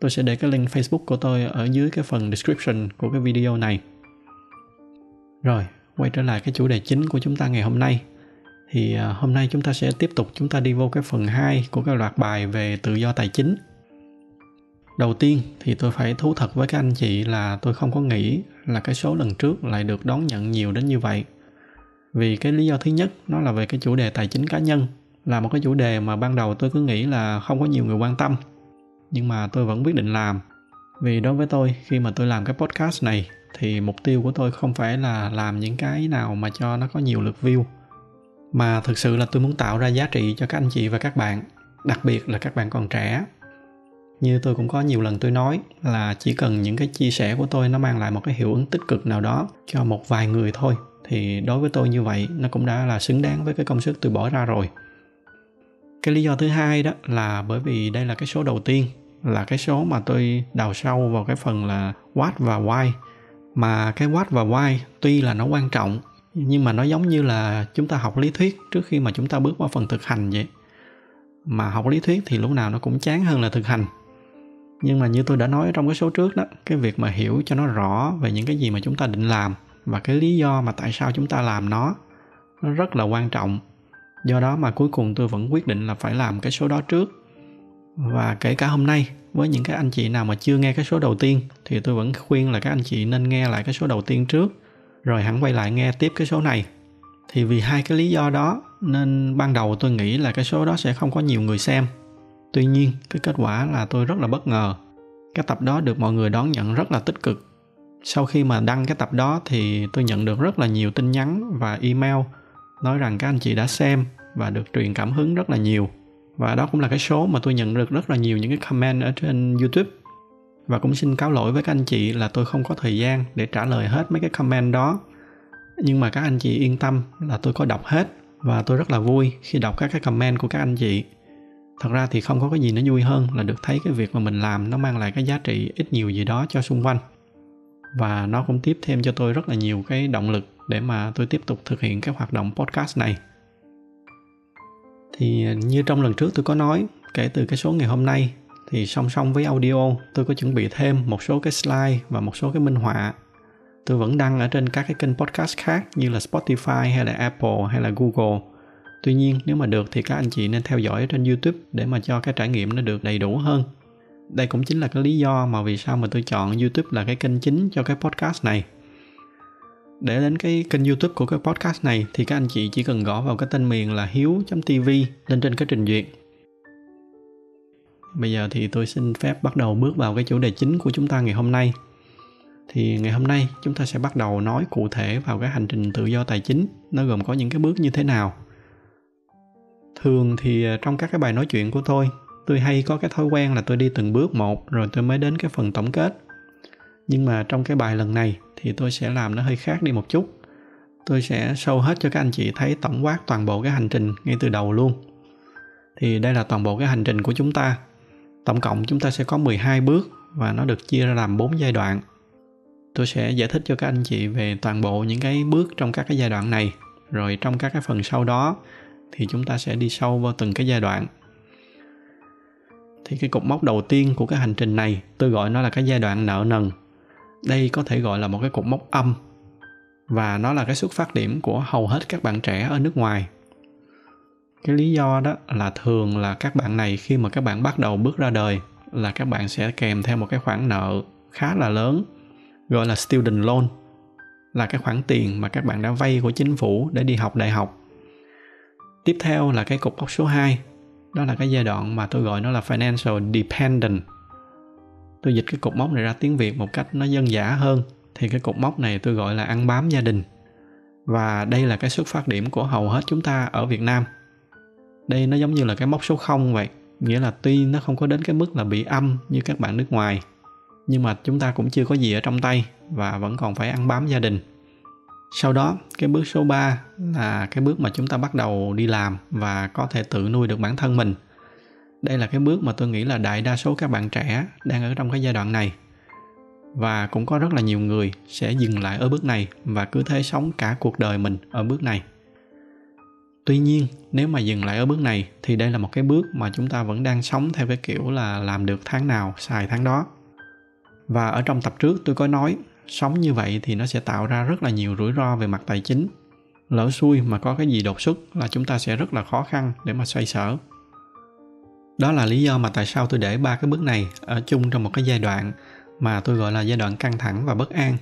Tôi sẽ để cái link facebook của tôi ở dưới cái phần description của cái video này. Rồi, quay trở lại cái chủ đề chính của chúng ta ngày hôm nay. Thì à, hôm nay chúng ta sẽ tiếp tục chúng ta đi vô cái phần 2 của cái loạt bài về tự do tài chính đầu tiên thì tôi phải thú thật với các anh chị là tôi không có nghĩ là cái số lần trước lại được đón nhận nhiều đến như vậy. Vì cái lý do thứ nhất nó là về cái chủ đề tài chính cá nhân, là một cái chủ đề mà ban đầu tôi cứ nghĩ là không có nhiều người quan tâm, nhưng mà tôi vẫn quyết định làm. Vì đối với tôi, khi mà tôi làm cái podcast này thì mục tiêu của tôi không phải là làm những cái nào mà cho nó có nhiều lượt view, mà thực sự là tôi muốn tạo ra giá trị cho các anh chị và các bạn, đặc biệt là các bạn còn trẻ như tôi cũng có nhiều lần tôi nói là chỉ cần những cái chia sẻ của tôi nó mang lại một cái hiệu ứng tích cực nào đó cho một vài người thôi, thì đối với tôi như vậy nó cũng đã là xứng đáng với cái công sức tôi bỏ ra rồi. Cái lý do thứ hai đó là bởi vì đây là cái số đầu tiên, là cái số mà tôi đào sâu vào cái phần là what và why. Mà cái what và why tuy là nó quan trọng, nhưng mà nó giống như là chúng ta học lý thuyết trước khi mà chúng ta bước vào phần thực hành vậy. Mà học lý thuyết thì lúc nào nó cũng chán hơn là thực hành nhưng mà như tôi đã nói trong cái số trước đó, cái việc mà hiểu cho nó rõ về những cái gì mà chúng ta định làm và cái lý do mà tại sao chúng ta làm nó nó rất là quan trọng. Do đó mà cuối cùng tôi vẫn quyết định là phải làm cái số đó trước. Và kể cả hôm nay, với những cái anh chị nào mà chưa nghe cái số đầu tiên, thì tôi vẫn khuyên là các anh chị nên nghe lại cái số đầu tiên trước, rồi hẳn quay lại nghe tiếp cái số này. Thì vì hai cái lý do đó, nên ban đầu tôi nghĩ là cái số đó sẽ không có nhiều người xem tuy nhiên, cái kết quả là tôi rất là bất ngờ. Cái tập đó được mọi người đón nhận rất là tích cực. Sau khi mà đăng cái tập đó thì tôi nhận được rất là nhiều tin nhắn và email nói rằng các anh chị đã xem và được truyền cảm hứng rất là nhiều. Và đó cũng là cái số mà tôi nhận được rất là nhiều những cái comment ở trên youtube. Và cũng xin cáo lỗi với các anh chị là tôi không có thời gian để trả lời hết mấy cái comment đó. Nhưng mà các anh chị yên tâm là tôi có đọc hết và tôi rất là vui khi đọc các cái comment của các anh chị thật ra thì không có cái gì nó vui hơn là được thấy cái việc mà mình làm nó mang lại cái giá trị ít nhiều gì đó cho xung quanh. Và nó cũng tiếp thêm cho tôi rất là nhiều cái động lực để mà tôi tiếp tục thực hiện cái hoạt động podcast này. Thì như trong lần trước tôi có nói, kể từ cái số ngày hôm nay, thì song song với audio, tôi có chuẩn bị thêm một số cái slide và một số cái minh họa. Tôi vẫn đăng ở trên các cái kênh podcast khác như là Spotify hay là Apple hay là Google tuy nhiên, nếu mà được thì các anh chị nên theo dõi trên youtube để mà cho cái trải nghiệm nó được đầy đủ hơn. Đây cũng chính là cái lý do mà vì sao mà tôi chọn youtube là cái kênh chính cho cái podcast này. Để đến cái kênh youtube của cái podcast này thì các anh chị chỉ cần gõ vào cái tên miền là hiếu.tv lên trên cái trình duyệt. Bây giờ thì tôi xin phép bắt đầu bước vào cái chủ đề chính của chúng ta ngày hôm nay. Thì ngày hôm nay chúng ta sẽ bắt đầu nói cụ thể vào cái hành trình tự do tài chính, nó gồm có những cái bước như thế nào thường thì à, trong các cái bài nói chuyện của tôi tôi hay có cái thói quen là tôi đi từng bước một rồi tôi mới đến cái phần tổng kết. Nhưng mà trong cái bài lần này thì tôi sẽ làm nó hơi khác đi một chút. Tôi sẽ sâu hết cho các anh chị thấy tổng quát toàn bộ cái hành trình ngay từ đầu luôn. Thì đây là toàn bộ cái hành trình của chúng ta. Tổng cộng chúng ta sẽ có 12 bước và nó được chia ra làm 4 giai đoạn. Tôi sẽ giải thích cho các anh chị về toàn bộ những cái bước trong các cái giai đoạn này, rồi trong các cái phần sau đó thì chúng ta sẽ đi sâu vào từng cái giai đoạn. Thì cái cột mốc đầu tiên của cái hành trình này, tôi gọi nó là cái giai đoạn nợ nần. Đây có thể gọi là một cái cột mốc âm, và nó là cái xuất phát điểm của hầu hết các bạn trẻ ở nước ngoài. Cái lý do đó là thường là các bạn này khi mà các bạn bắt đầu bước ra đời là các bạn sẽ kèm theo một cái khoản nợ khá là lớn, gọi là student loan, là cái khoản tiền mà các bạn đã vay của chính phủ để đi học đại học. Tiếp theo là cái cục mốc số 2, đó là cái giai đoạn mà tôi gọi nó là financial dependent. Tôi dịch cái cục mốc này ra tiếng Việt một cách nó dân dã hơn thì cái cục mốc này tôi gọi là ăn bám gia đình. Và đây là cái xuất phát điểm của hầu hết chúng ta ở Việt Nam. Đây nó giống như là cái mốc số 0 vậy, nghĩa là tuy nó không có đến cái mức là bị âm như các bạn nước ngoài nhưng mà chúng ta cũng chưa có gì ở trong tay và vẫn còn phải ăn bám gia đình sau đó, cái bước số 3 là cái bước mà chúng ta bắt đầu đi làm và có thể tự nuôi được bản thân mình. Đây là cái bước mà tôi nghĩ là đại đa số các bạn trẻ đang ở trong cái giai đoạn này. Và cũng có rất là nhiều người sẽ dừng lại ở bước này và cứ thế sống cả cuộc đời mình ở bước này. Tuy nhiên, nếu mà dừng lại ở bước này thì đây là một cái bước mà chúng ta vẫn đang sống theo cái kiểu là làm được tháng nào, xài tháng đó. Và ở trong tập trước tôi có nói sống như vậy thì nó sẽ tạo ra rất là nhiều rủi ro về mặt tài chính. Lỡ xui mà có cái gì đột xuất là chúng ta sẽ rất là khó khăn để mà xoay sở. Đó là lý do mà tại sao tôi để ba cái bước này ở chung trong một cái giai đoạn mà tôi gọi là giai đoạn căng thẳng và bất an.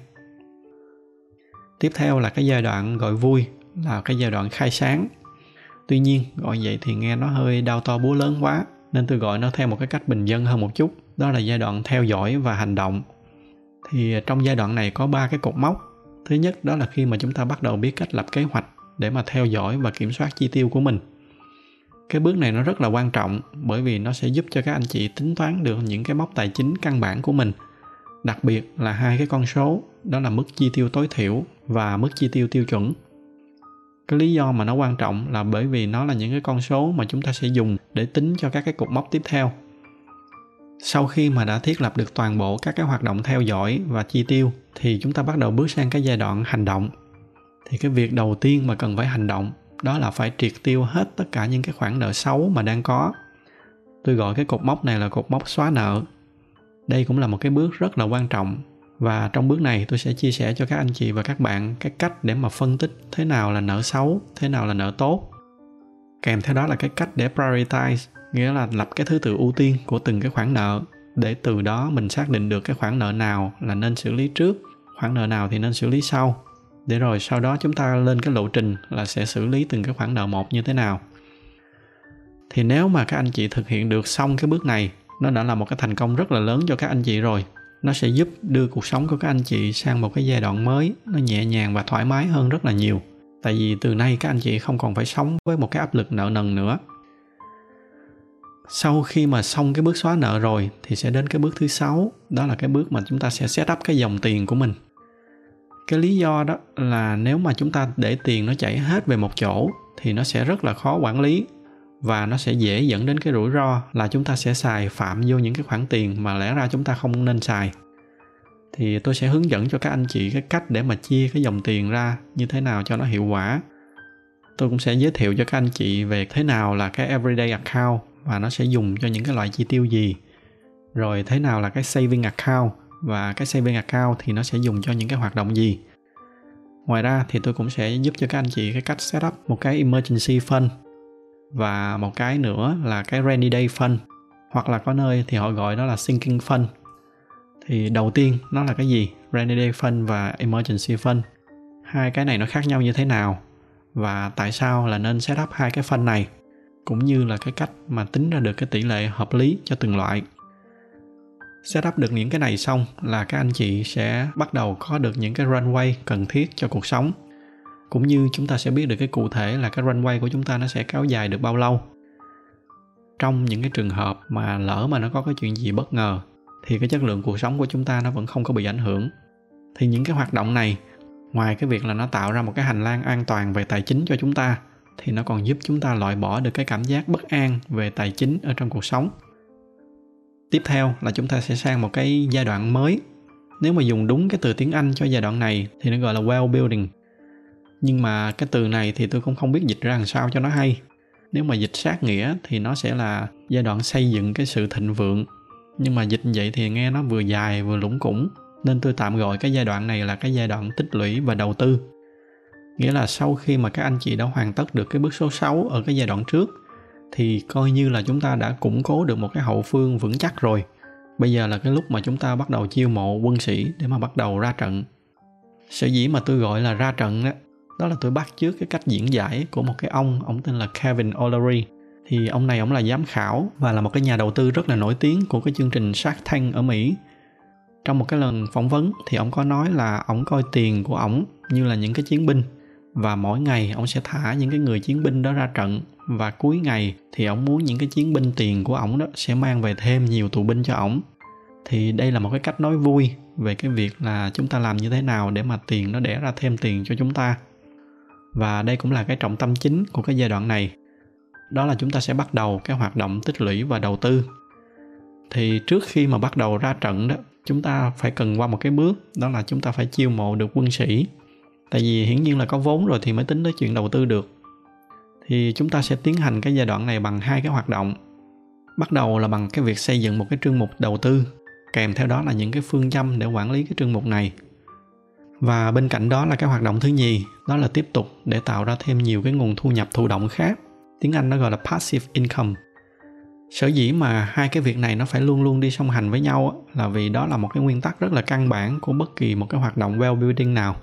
Tiếp theo là cái giai đoạn gọi vui, là cái giai đoạn khai sáng. Tuy nhiên, gọi vậy thì nghe nó hơi đau to búa lớn quá, nên tôi gọi nó theo một cái cách bình dân hơn một chút. Đó là giai đoạn theo dõi và hành động thì trong giai đoạn này có ba cái cột mốc. Thứ nhất đó là khi mà chúng ta bắt đầu biết cách lập kế hoạch để mà theo dõi và kiểm soát chi tiêu của mình. Cái bước này nó rất là quan trọng bởi vì nó sẽ giúp cho các anh chị tính toán được những cái mốc tài chính căn bản của mình. Đặc biệt là hai cái con số, đó là mức chi tiêu tối thiểu và mức chi tiêu tiêu chuẩn. Cái lý do mà nó quan trọng là bởi vì nó là những cái con số mà chúng ta sẽ dùng để tính cho các cái cột mốc tiếp theo sau khi mà đã thiết lập được toàn bộ các cái hoạt động theo dõi và chi tiêu, thì chúng ta bắt đầu bước sang cái giai đoạn hành động. Thì cái việc đầu tiên mà cần phải hành động, đó là phải triệt tiêu hết tất cả những cái khoản nợ xấu mà đang có. Tôi gọi cái cột mốc này là cột mốc xóa nợ. Đây cũng là một cái bước rất là quan trọng và trong bước này tôi sẽ chia sẻ cho các anh chị và các bạn cái cách để mà phân tích thế nào là nợ xấu, thế nào là nợ tốt. Kèm theo đó là cái cách để prioritize nghĩa là lập cái thứ tự ưu tiên của từng cái khoản nợ, để từ đó mình xác định được cái khoản nợ nào là nên xử lý trước, khoản nợ nào thì nên xử lý sau. Để rồi sau đó chúng ta lên cái lộ trình là sẽ xử lý từng cái khoản nợ một như thế nào. Thì nếu mà các anh chị thực hiện được xong cái bước này, nó đã là một cái thành công rất là lớn cho các anh chị rồi. Nó sẽ giúp đưa cuộc sống của các anh chị sang một cái giai đoạn mới, nó nhẹ nhàng và thoải mái hơn rất là nhiều. Tại vì từ nay các anh chị không còn phải sống với một cái áp lực nợ nần nữa sau khi mà xong cái bước xóa nợ rồi thì sẽ đến cái bước thứ sáu. Đó là cái bước mà chúng ta sẽ set up cái dòng tiền của mình. Cái lý do đó là nếu mà chúng ta để tiền nó chảy hết về một chỗ thì nó sẽ rất là khó quản lý và nó sẽ dễ dẫn đến cái rủi ro là chúng ta sẽ xài phạm vô những cái khoản tiền mà lẽ ra chúng ta không nên xài. Thì tôi sẽ hướng dẫn cho các anh chị cái cách để mà chia cái dòng tiền ra như thế nào cho nó hiệu quả. Tôi cũng sẽ giới thiệu cho các anh chị về thế nào là cái everyday account và nó sẽ dùng cho những cái loại chi tiêu gì. Rồi thế nào là cái saving account và cái saving account thì nó sẽ dùng cho những cái hoạt động gì? Ngoài ra thì tôi cũng sẽ giúp cho các anh chị cái cách setup một cái emergency fund và một cái nữa là cái rainy day fund. Hoặc là có nơi thì họ gọi đó là sinking fund. Thì đầu tiên nó là cái gì? Rainy day fund và emergency fund. Hai cái này nó khác nhau như thế nào? Và tại sao là nên setup hai cái fund này? Cũng như là cái cách mà tính ra được cái tỷ lệ hợp lý cho từng loại. Setup được những cái này xong là các anh chị sẽ bắt đầu có được những cái runway cần thiết cho cuộc sống. Cũng như chúng ta sẽ biết được cái cụ thể là cái runway của chúng ta nó sẽ kéo dài được bao lâu. Trong những cái trường hợp mà lỡ mà nó có cái chuyện gì bất ngờ, thì cái chất lượng cuộc sống của chúng ta nó vẫn không có bị ảnh hưởng. Thì những cái hoạt động này, ngoài cái việc là nó tạo ra một cái hành lang an toàn về tài chính cho chúng ta thì nó còn giúp chúng ta loại bỏ được cái cảm giác bất an về tài chính ở trong cuộc sống. Tiếp theo là chúng ta sẽ sang một cái giai đoạn mới. Nếu mà dùng đúng cái từ tiếng anh cho giai đoạn này thì nó gọi là well building. Nhưng mà cái từ này thì tôi cũng không biết dịch ra làm sao cho nó hay. Nếu mà dịch sát nghĩa thì nó sẽ là giai đoạn xây dựng cái sự thịnh vượng. Nhưng mà dịch vậy thì nghe nó vừa dài vừa lủng củng. Nên tôi tạm gọi cái giai đoạn này là cái giai đoạn tích lũy và đầu tư nghĩa là sau khi mà các anh chị đã hoàn tất được cái bước số 6 ở cái giai đoạn trước thì coi như là chúng ta đã củng cố được một cái hậu phương vững chắc rồi. Bây giờ là cái lúc mà chúng ta bắt đầu chiêu mộ quân sĩ để mà bắt đầu ra trận. Sở dĩ mà tôi gọi là ra trận đó, đó là tôi bắt trước cái cách diễn giải của một cái ông ông tên là Kevin O'Leary. Thì ông này ông là giám khảo và là một cái nhà đầu tư rất là nổi tiếng của cái chương trình Shark Tank ở Mỹ. Trong một cái lần phỏng vấn thì ông có nói là ông coi tiền của ông như là những cái chiến binh và mỗi ngày ông sẽ thả những cái người chiến binh đó ra trận. Và cuối ngày thì ông muốn những cái chiến binh tiền của ổng đó sẽ mang về thêm nhiều tù binh cho ổng thì đây là một cái cách nói vui về cái việc là chúng ta làm như thế nào để mà tiền nó đẻ ra thêm tiền cho chúng ta. Và đây cũng là cái trọng tâm chính của cái giai đoạn này. Đó là chúng ta sẽ bắt đầu cái hoạt động tích lũy và đầu tư. Thì trước khi mà bắt đầu ra trận đó, chúng ta phải cần qua một cái bước, đó là chúng ta phải chiêu mộ được quân sĩ tại vì hiển nhiên là có vốn rồi thì mới tính tới chuyện đầu tư được. Thì chúng ta sẽ tiến hành cái giai đoạn này bằng hai cái hoạt động. Bắt đầu là bằng cái việc xây dựng một cái chương mục đầu tư, kèm theo đó là những cái phương châm để quản lý cái chương mục này. Và bên cạnh đó là cái hoạt động thứ nhì, đó là tiếp tục để tạo ra thêm nhiều cái nguồn thu nhập thụ động khác. Tiếng anh nó gọi là passive income. Sở dĩ mà hai cái việc này nó phải luôn luôn đi song hành với nhau là vì đó là một cái nguyên tắc rất là căn bản của bất kỳ một cái hoạt động well building nào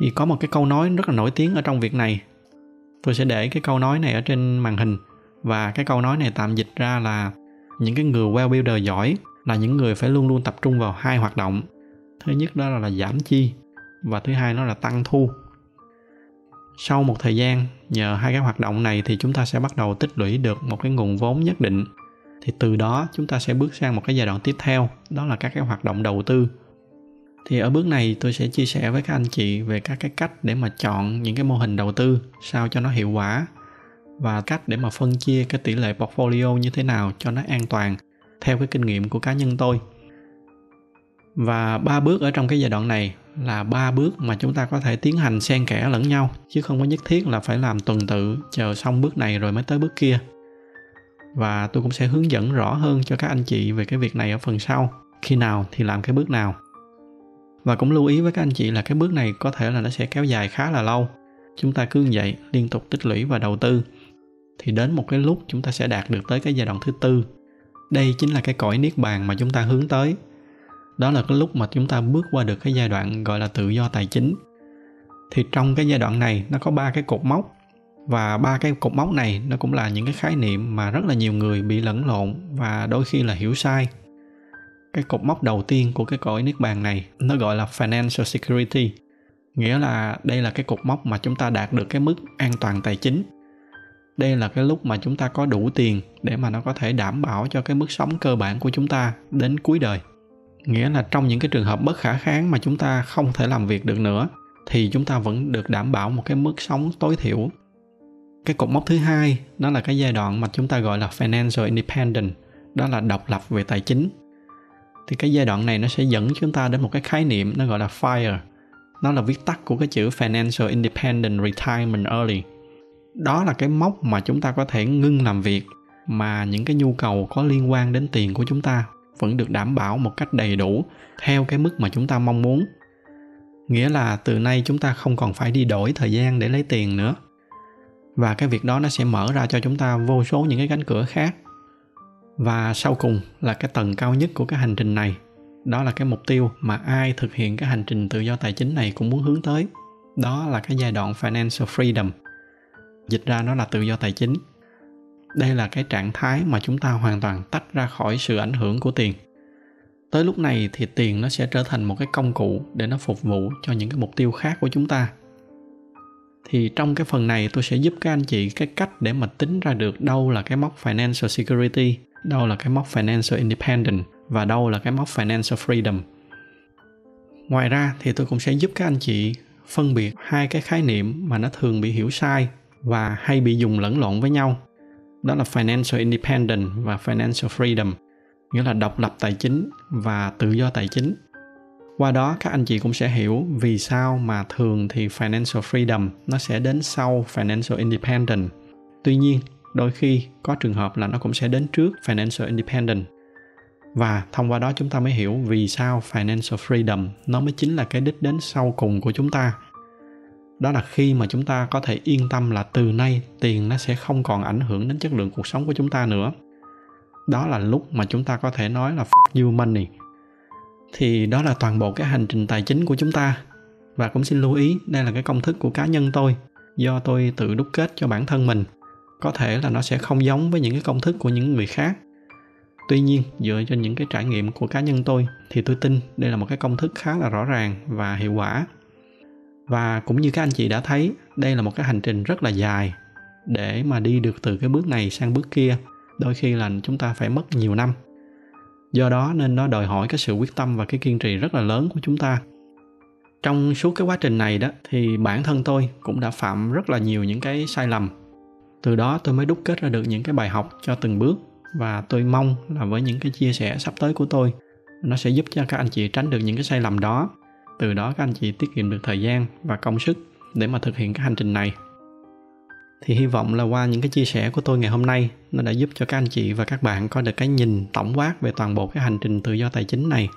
thì có một cái câu nói rất là nổi tiếng ở trong việc này. Tôi sẽ để cái câu nói này ở trên màn hình. Và cái câu nói này tạm dịch ra là những cái người well builder giỏi là những người phải luôn luôn tập trung vào hai hoạt động. Thứ nhất đó là, là giảm chi và thứ hai nó là tăng thu. Sau một thời gian nhờ hai cái hoạt động này thì chúng ta sẽ bắt đầu tích lũy được một cái nguồn vốn nhất định. Thì từ đó chúng ta sẽ bước sang một cái giai đoạn tiếp theo đó là các cái hoạt động đầu tư thì ở bước này tôi sẽ chia sẻ với các anh chị về các cái cách để mà chọn những cái mô hình đầu tư sao cho nó hiệu quả và cách để mà phân chia cái tỷ lệ portfolio như thế nào cho nó an toàn theo cái kinh nghiệm của cá nhân tôi. Và ba bước ở trong cái giai đoạn này là ba bước mà chúng ta có thể tiến hành xen kẽ lẫn nhau, chứ không có nhất thiết là phải làm tuần tự chờ xong bước này rồi mới tới bước kia. Và tôi cũng sẽ hướng dẫn rõ hơn cho các anh chị về cái việc này ở phần sau. Khi nào thì làm cái bước nào và cũng lưu ý với các anh chị là cái bước này có thể là nó sẽ kéo dài khá là lâu. Chúng ta cứ như vậy, liên tục tích lũy và đầu tư. Thì đến một cái lúc chúng ta sẽ đạt được tới cái giai đoạn thứ tư. Đây chính là cái cõi niết bàn mà chúng ta hướng tới. Đó là cái lúc mà chúng ta bước qua được cái giai đoạn gọi là tự do tài chính. Thì trong cái giai đoạn này, nó có ba cái cột mốc. Và ba cái cột mốc này nó cũng là những cái khái niệm mà rất là nhiều người bị lẫn lộn và đôi khi là hiểu sai cái cột mốc đầu tiên của cái cõi niết bàn này, nó gọi là financial security. Nghĩa là đây là cái cột mốc mà chúng ta đạt được cái mức an toàn tài chính. Đây là cái lúc mà chúng ta có đủ tiền để mà nó có thể đảm bảo cho cái mức sống cơ bản của chúng ta đến cuối đời. Nghĩa là trong những cái trường hợp bất khả kháng mà chúng ta không thể làm việc được nữa, thì chúng ta vẫn được đảm bảo một cái mức sống tối thiểu. Cái cột mốc thứ hai đó là cái giai đoạn mà chúng ta gọi là financial independent đó là độc lập về tài chính thì cái giai đoạn này nó sẽ dẫn chúng ta đến một cái khái niệm nó gọi là FIRE. Nó là viết tắt của cái chữ Financial Independent Retirement Early. Đó là cái mốc mà chúng ta có thể ngưng làm việc mà những cái nhu cầu có liên quan đến tiền của chúng ta vẫn được đảm bảo một cách đầy đủ theo cái mức mà chúng ta mong muốn. Nghĩa là từ nay chúng ta không còn phải đi đổi thời gian để lấy tiền nữa. Và cái việc đó nó sẽ mở ra cho chúng ta vô số những cái cánh cửa khác và sau cùng là cái tầng cao nhất của cái hành trình này. Đó là cái mục tiêu mà ai thực hiện cái hành trình tự do tài chính này cũng muốn hướng tới. Đó là cái giai đoạn financial freedom. Dịch ra nó là tự do tài chính. Đây là cái trạng thái mà chúng ta hoàn toàn tách ra khỏi sự ảnh hưởng của tiền. Tới lúc này thì tiền nó sẽ trở thành một cái công cụ để nó phục vụ cho những cái mục tiêu khác của chúng ta. Thì trong cái phần này tôi sẽ giúp các anh chị cái cách để mà tính ra được đâu là cái mốc financial security đâu là cái mốc financial independent và đâu là cái mốc financial freedom? Ngoài ra thì tôi cũng sẽ giúp các anh chị phân biệt hai cái khái niệm mà nó thường bị hiểu sai và hay bị dùng lẫn lộn với nhau. Đó là financial independent và financial freedom, nghĩa là độc lập tài chính và tự do tài chính. Qua đó, các anh chị cũng sẽ hiểu vì sao mà thường thì financial freedom nó sẽ đến sau financial independent tuy nhiên đôi khi có trường hợp là nó cũng sẽ đến trước financial independent. Và thông qua đó chúng ta mới hiểu vì sao financial freedom nó mới chính là cái đích đến sau cùng của chúng ta. Đó là khi mà chúng ta có thể yên tâm là từ nay tiền nó sẽ không còn ảnh hưởng đến chất lượng cuộc sống của chúng ta nữa. Đó là lúc mà chúng ta có thể nói là fuck you money. Thì đó là toàn bộ cái hành trình tài chính của chúng ta. Và cũng xin lưu ý, đây là cái công thức của cá nhân tôi. Do tôi tự đúc kết cho bản thân mình có thể là nó sẽ không giống với những cái công thức của những người khác. Tuy nhiên, dựa trên những cái trải nghiệm của cá nhân tôi, thì tôi tin đây là một cái công thức khá là rõ ràng và hiệu quả. Và cũng như các anh chị đã thấy, đây là một cái hành trình rất là dài để mà đi được từ cái bước này sang bước kia. Đôi khi là chúng ta phải mất nhiều năm. Do đó nên nó đòi hỏi cái sự quyết tâm và cái kiên trì rất là lớn của chúng ta. Trong suốt cái quá trình này đó, thì bản thân tôi cũng đã phạm rất là nhiều những cái sai lầm từ đó tôi mới đúc kết ra được những cái bài học cho từng bước. Và tôi mong là với những cái chia sẻ sắp tới của tôi, nó sẽ giúp cho các anh chị tránh được những cái sai lầm đó. Từ đó các anh chị tiết kiệm được thời gian và công sức để mà thực hiện cái hành trình này. Thì hy vọng là qua những cái chia sẻ của tôi ngày hôm nay, nó đã giúp cho các anh chị và các bạn có được cái nhìn tổng quát về toàn bộ cái hành trình tự do tài chính này.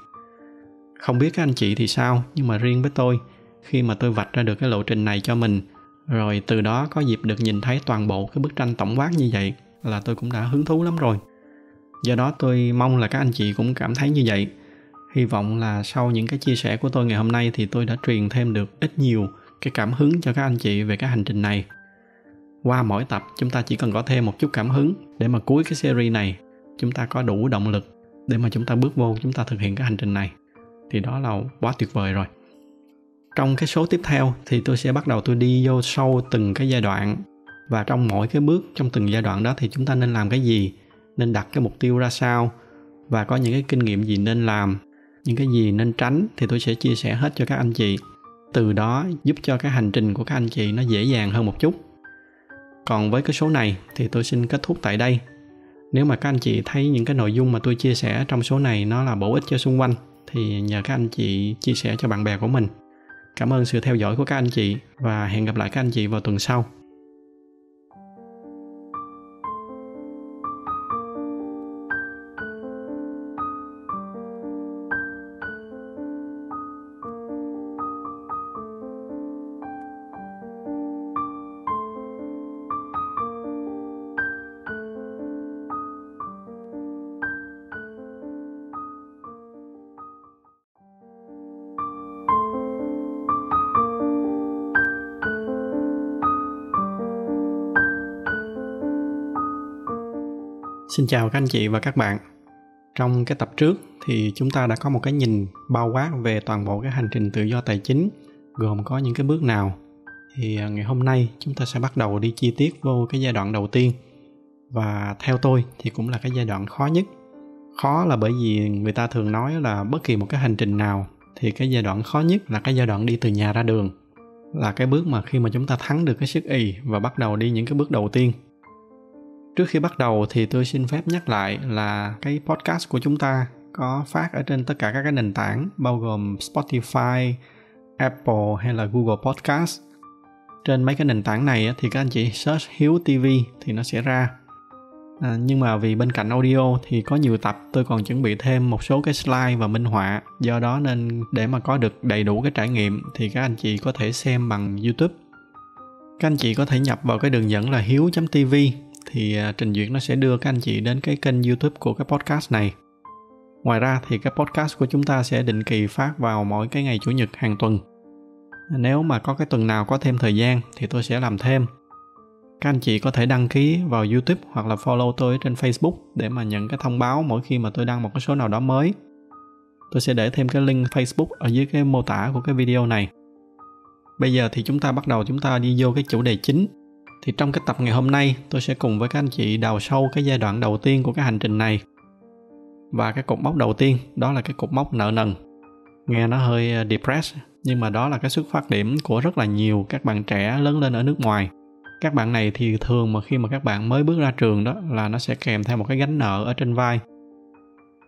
Không biết các anh chị thì sao, nhưng mà riêng với tôi, khi mà tôi vạch ra được cái lộ trình này cho mình rồi từ đó có dịp được nhìn thấy toàn bộ cái bức tranh tổng quát như vậy là tôi cũng đã hứng thú lắm rồi. Do đó tôi mong là các anh chị cũng cảm thấy như vậy. Hy vọng là sau những cái chia sẻ của tôi ngày hôm nay thì tôi đã truyền thêm được ít nhiều cái cảm hứng cho các anh chị về cái hành trình này. Qua mỗi tập, chúng ta chỉ cần có thêm một chút cảm hứng để mà cuối cái series này chúng ta có đủ động lực để mà chúng ta bước vô, chúng ta thực hiện cái hành trình này. Thì đó là quá tuyệt vời rồi trong cái số tiếp theo thì tôi sẽ bắt đầu tôi đi vô sâu từng cái giai đoạn. Và trong mỗi cái bước trong từng giai đoạn đó thì chúng ta nên làm cái gì? Nên đặt cái mục tiêu ra sao? Và có những cái kinh nghiệm gì nên làm? Những cái gì nên tránh thì tôi sẽ chia sẻ hết cho các anh chị. Từ đó giúp cho cái hành trình của các anh chị nó dễ dàng hơn một chút. Còn với cái số này thì tôi xin kết thúc tại đây. Nếu mà các anh chị thấy những cái nội dung mà tôi chia sẻ trong số này nó là bổ ích cho xung quanh, thì nhờ các anh chị chia sẻ cho bạn bè của mình cảm ơn sự theo dõi của các anh chị và hẹn gặp lại các anh chị vào tuần sau. Xin chào các anh chị và các bạn. Trong cái tập trước thì chúng ta đã có một cái nhìn bao quát về toàn bộ cái hành trình tự do tài chính, gồm có những cái bước nào. Thì à, ngày hôm nay chúng ta sẽ bắt đầu đi chi tiết vô cái giai đoạn đầu tiên. Và theo tôi thì cũng là cái giai đoạn khó nhất. Khó là bởi vì người ta thường nói là bất kỳ một cái hành trình nào thì cái giai đoạn khó nhất là cái giai đoạn đi từ nhà ra đường, là cái bước mà khi mà chúng ta thắng được cái sức ì và bắt đầu đi những cái bước đầu tiên Trước khi bắt đầu thì tôi xin phép nhắc lại là cái podcast của chúng ta có phát ở trên tất cả các cái nền tảng bao gồm Spotify, Apple hay là Google Podcast. Trên mấy cái nền tảng này thì các anh chị search Hiếu TV thì nó sẽ ra. À, nhưng mà vì bên cạnh audio thì có nhiều tập tôi còn chuẩn bị thêm một số cái slide và minh họa do đó nên để mà có được đầy đủ cái trải nghiệm thì các anh chị có thể xem bằng YouTube các anh chị có thể nhập vào cái đường dẫn là hiếu.tv thì à, trình duyệt nó sẽ đưa các anh chị đến cái kênh youtube của cái podcast này. Ngoài ra thì cái podcast của chúng ta sẽ định kỳ phát vào mỗi cái ngày chủ nhật hàng tuần. Nếu mà có cái tuần nào có thêm thời gian thì tôi sẽ làm thêm. Các anh chị có thể đăng ký vào youtube hoặc là follow tôi trên facebook để mà nhận cái thông báo mỗi khi mà tôi đăng một cái số nào đó mới. Tôi sẽ để thêm cái link facebook ở dưới cái mô tả của cái video này. Bây giờ thì chúng ta bắt đầu, chúng ta đi vô cái chủ đề chính thì trong cái tập ngày hôm nay, tôi sẽ cùng với các anh chị đào sâu cái giai đoạn đầu tiên của cái hành trình này. Và cái cột mốc đầu tiên, đó là cái cột mốc nợ nần. Nghe nó hơi ờ, depressed, nhưng mà đó là cái xuất phát điểm của rất là nhiều các bạn trẻ lớn lên ở nước ngoài. Các bạn này thì thường mà khi mà các bạn mới bước ra trường đó, là nó sẽ kèm theo một cái gánh nợ ở trên vai.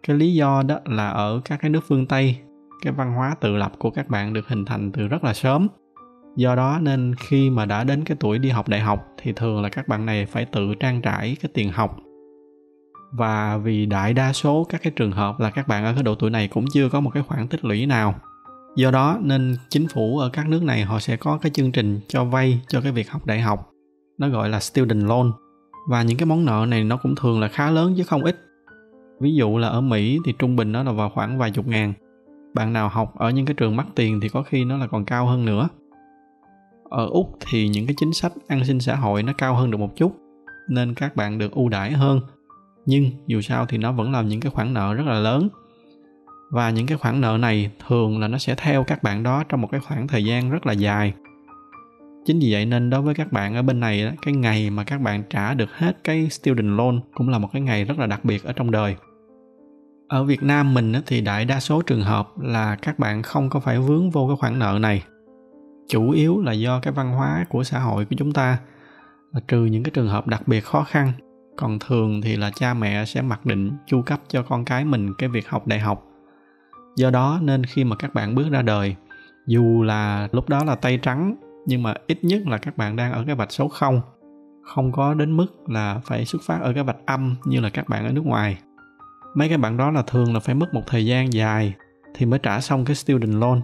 Cái lý do đó là ở các cái nước phương tây, cái văn hóa tự lập của các bạn được hình thành từ rất là sớm do đó nên khi mà đã đến cái tuổi đi học đại học thì thường là các bạn này phải tự trang trải cái tiền học. Và vì đại đa số các cái trường hợp là các bạn ở cái độ tuổi này cũng chưa có một cái khoản tích lũy nào. Do đó nên chính phủ ở các nước này họ sẽ có cái chương trình cho vay cho cái việc học đại học. Nó gọi là student loan. Và những cái món nợ này nó cũng thường là khá lớn chứ không ít. Ví dụ là ở mỹ thì trung bình nó là vào khoảng vài chục ngàn. Bạn nào học ở những cái trường mắc tiền thì có khi nó là còn cao hơn nữa ở úc thì những cái chính sách an sinh xã hội nó cao hơn được một chút, nên các bạn được ưu đãi hơn. Nhưng dù sao thì nó vẫn là những cái khoản nợ rất là lớn. Và những cái khoản nợ này thường là nó sẽ theo các bạn đó trong một cái khoảng thời gian rất là dài. Chính vì vậy nên đối với các bạn ở bên này cái ngày mà các bạn trả được hết cái student loan cũng là một cái ngày rất là đặc biệt ở trong đời. Ở việt nam mình thì đại đa số trường hợp là các bạn không có phải vướng vô cái khoản nợ này chủ yếu là do cái văn hóa của xã hội của chúng ta. Trừ những cái trường hợp đặc biệt khó khăn, còn thường thì là cha mẹ sẽ mặc định, chu cấp cho con cái mình cái việc học đại học. Do đó nên khi mà các bạn bước ra đời, dù là lúc đó là tay trắng, nhưng mà ít nhất là các bạn đang ở cái vạch số không. Không có đến mức là phải xuất phát ở cái vạch âm như là các bạn ở nước ngoài. Mấy cái bạn đó là thường là phải mất một thời gian dài thì mới trả xong cái student loan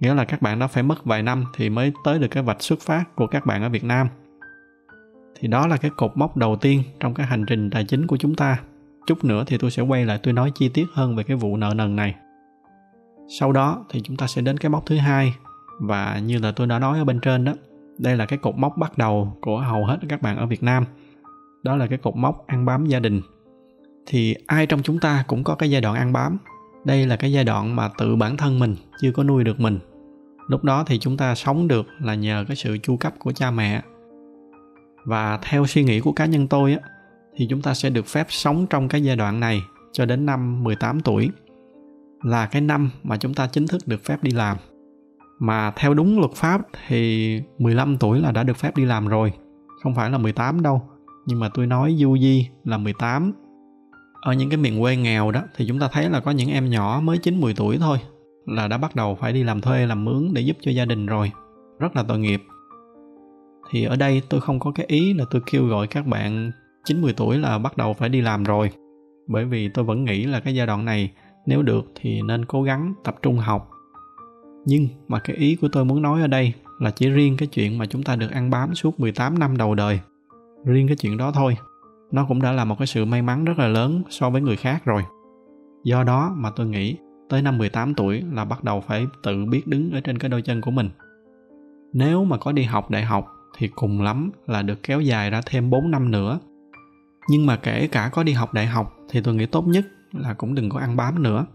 nghĩa là các bạn đó phải mất vài năm thì mới tới được cái vạch xuất phát của các bạn ở việt nam. Thì đó là cái cột mốc đầu tiên trong cái hành trình tài chính của chúng ta. Chút nữa thì tôi sẽ quay lại tôi nói chi tiết hơn về cái vụ nợ nần này. Sau đó thì chúng ta sẽ đến cái mốc thứ hai. Và như là tôi đã nói ở bên trên đó, đây là cái cột mốc bắt đầu của hầu hết các bạn ở việt nam. Đó là cái cột mốc ăn bám gia đình. Thì ai trong chúng ta cũng có cái giai đoạn ăn bám? Đây là cái giai đoạn mà tự bản thân mình chưa có nuôi được mình. Lúc đó thì chúng ta sống được là nhờ cái sự chu cấp của cha mẹ. Và theo suy nghĩ của cá nhân tôi á, thì chúng ta sẽ được phép sống trong cái giai đoạn này cho đến năm 18 tuổi. Là cái năm mà chúng ta chính thức được phép đi làm. Mà theo đúng luật pháp thì 15 tuổi là đã được phép đi làm rồi. Không phải là 18 đâu, nhưng mà tôi nói du di là 18 ở những cái miền quê nghèo đó thì chúng ta thấy là có những em nhỏ mới 9 10 tuổi thôi là đã bắt đầu phải đi làm thuê làm mướn để giúp cho gia đình rồi. Rất là tội nghiệp. Thì ở đây tôi không có cái ý là tôi kêu gọi các bạn 9 10 tuổi là bắt đầu phải đi làm rồi. Bởi vì tôi vẫn nghĩ là cái giai đoạn này nếu được thì nên cố gắng tập trung học. Nhưng mà cái ý của tôi muốn nói ở đây là chỉ riêng cái chuyện mà chúng ta được ăn bám suốt 18 năm đầu đời. Riêng cái chuyện đó thôi, nó cũng đã là một cái sự may mắn rất là lớn so với người khác rồi. Do đó mà tôi nghĩ tới năm 18 tuổi là bắt đầu phải tự biết đứng ở trên cái đôi chân của mình. Nếu mà có đi học đại học thì cùng lắm là được kéo dài ra thêm 4 năm nữa. Nhưng mà kể cả có đi học đại học thì tôi nghĩ tốt nhất là cũng đừng có ăn bám nữa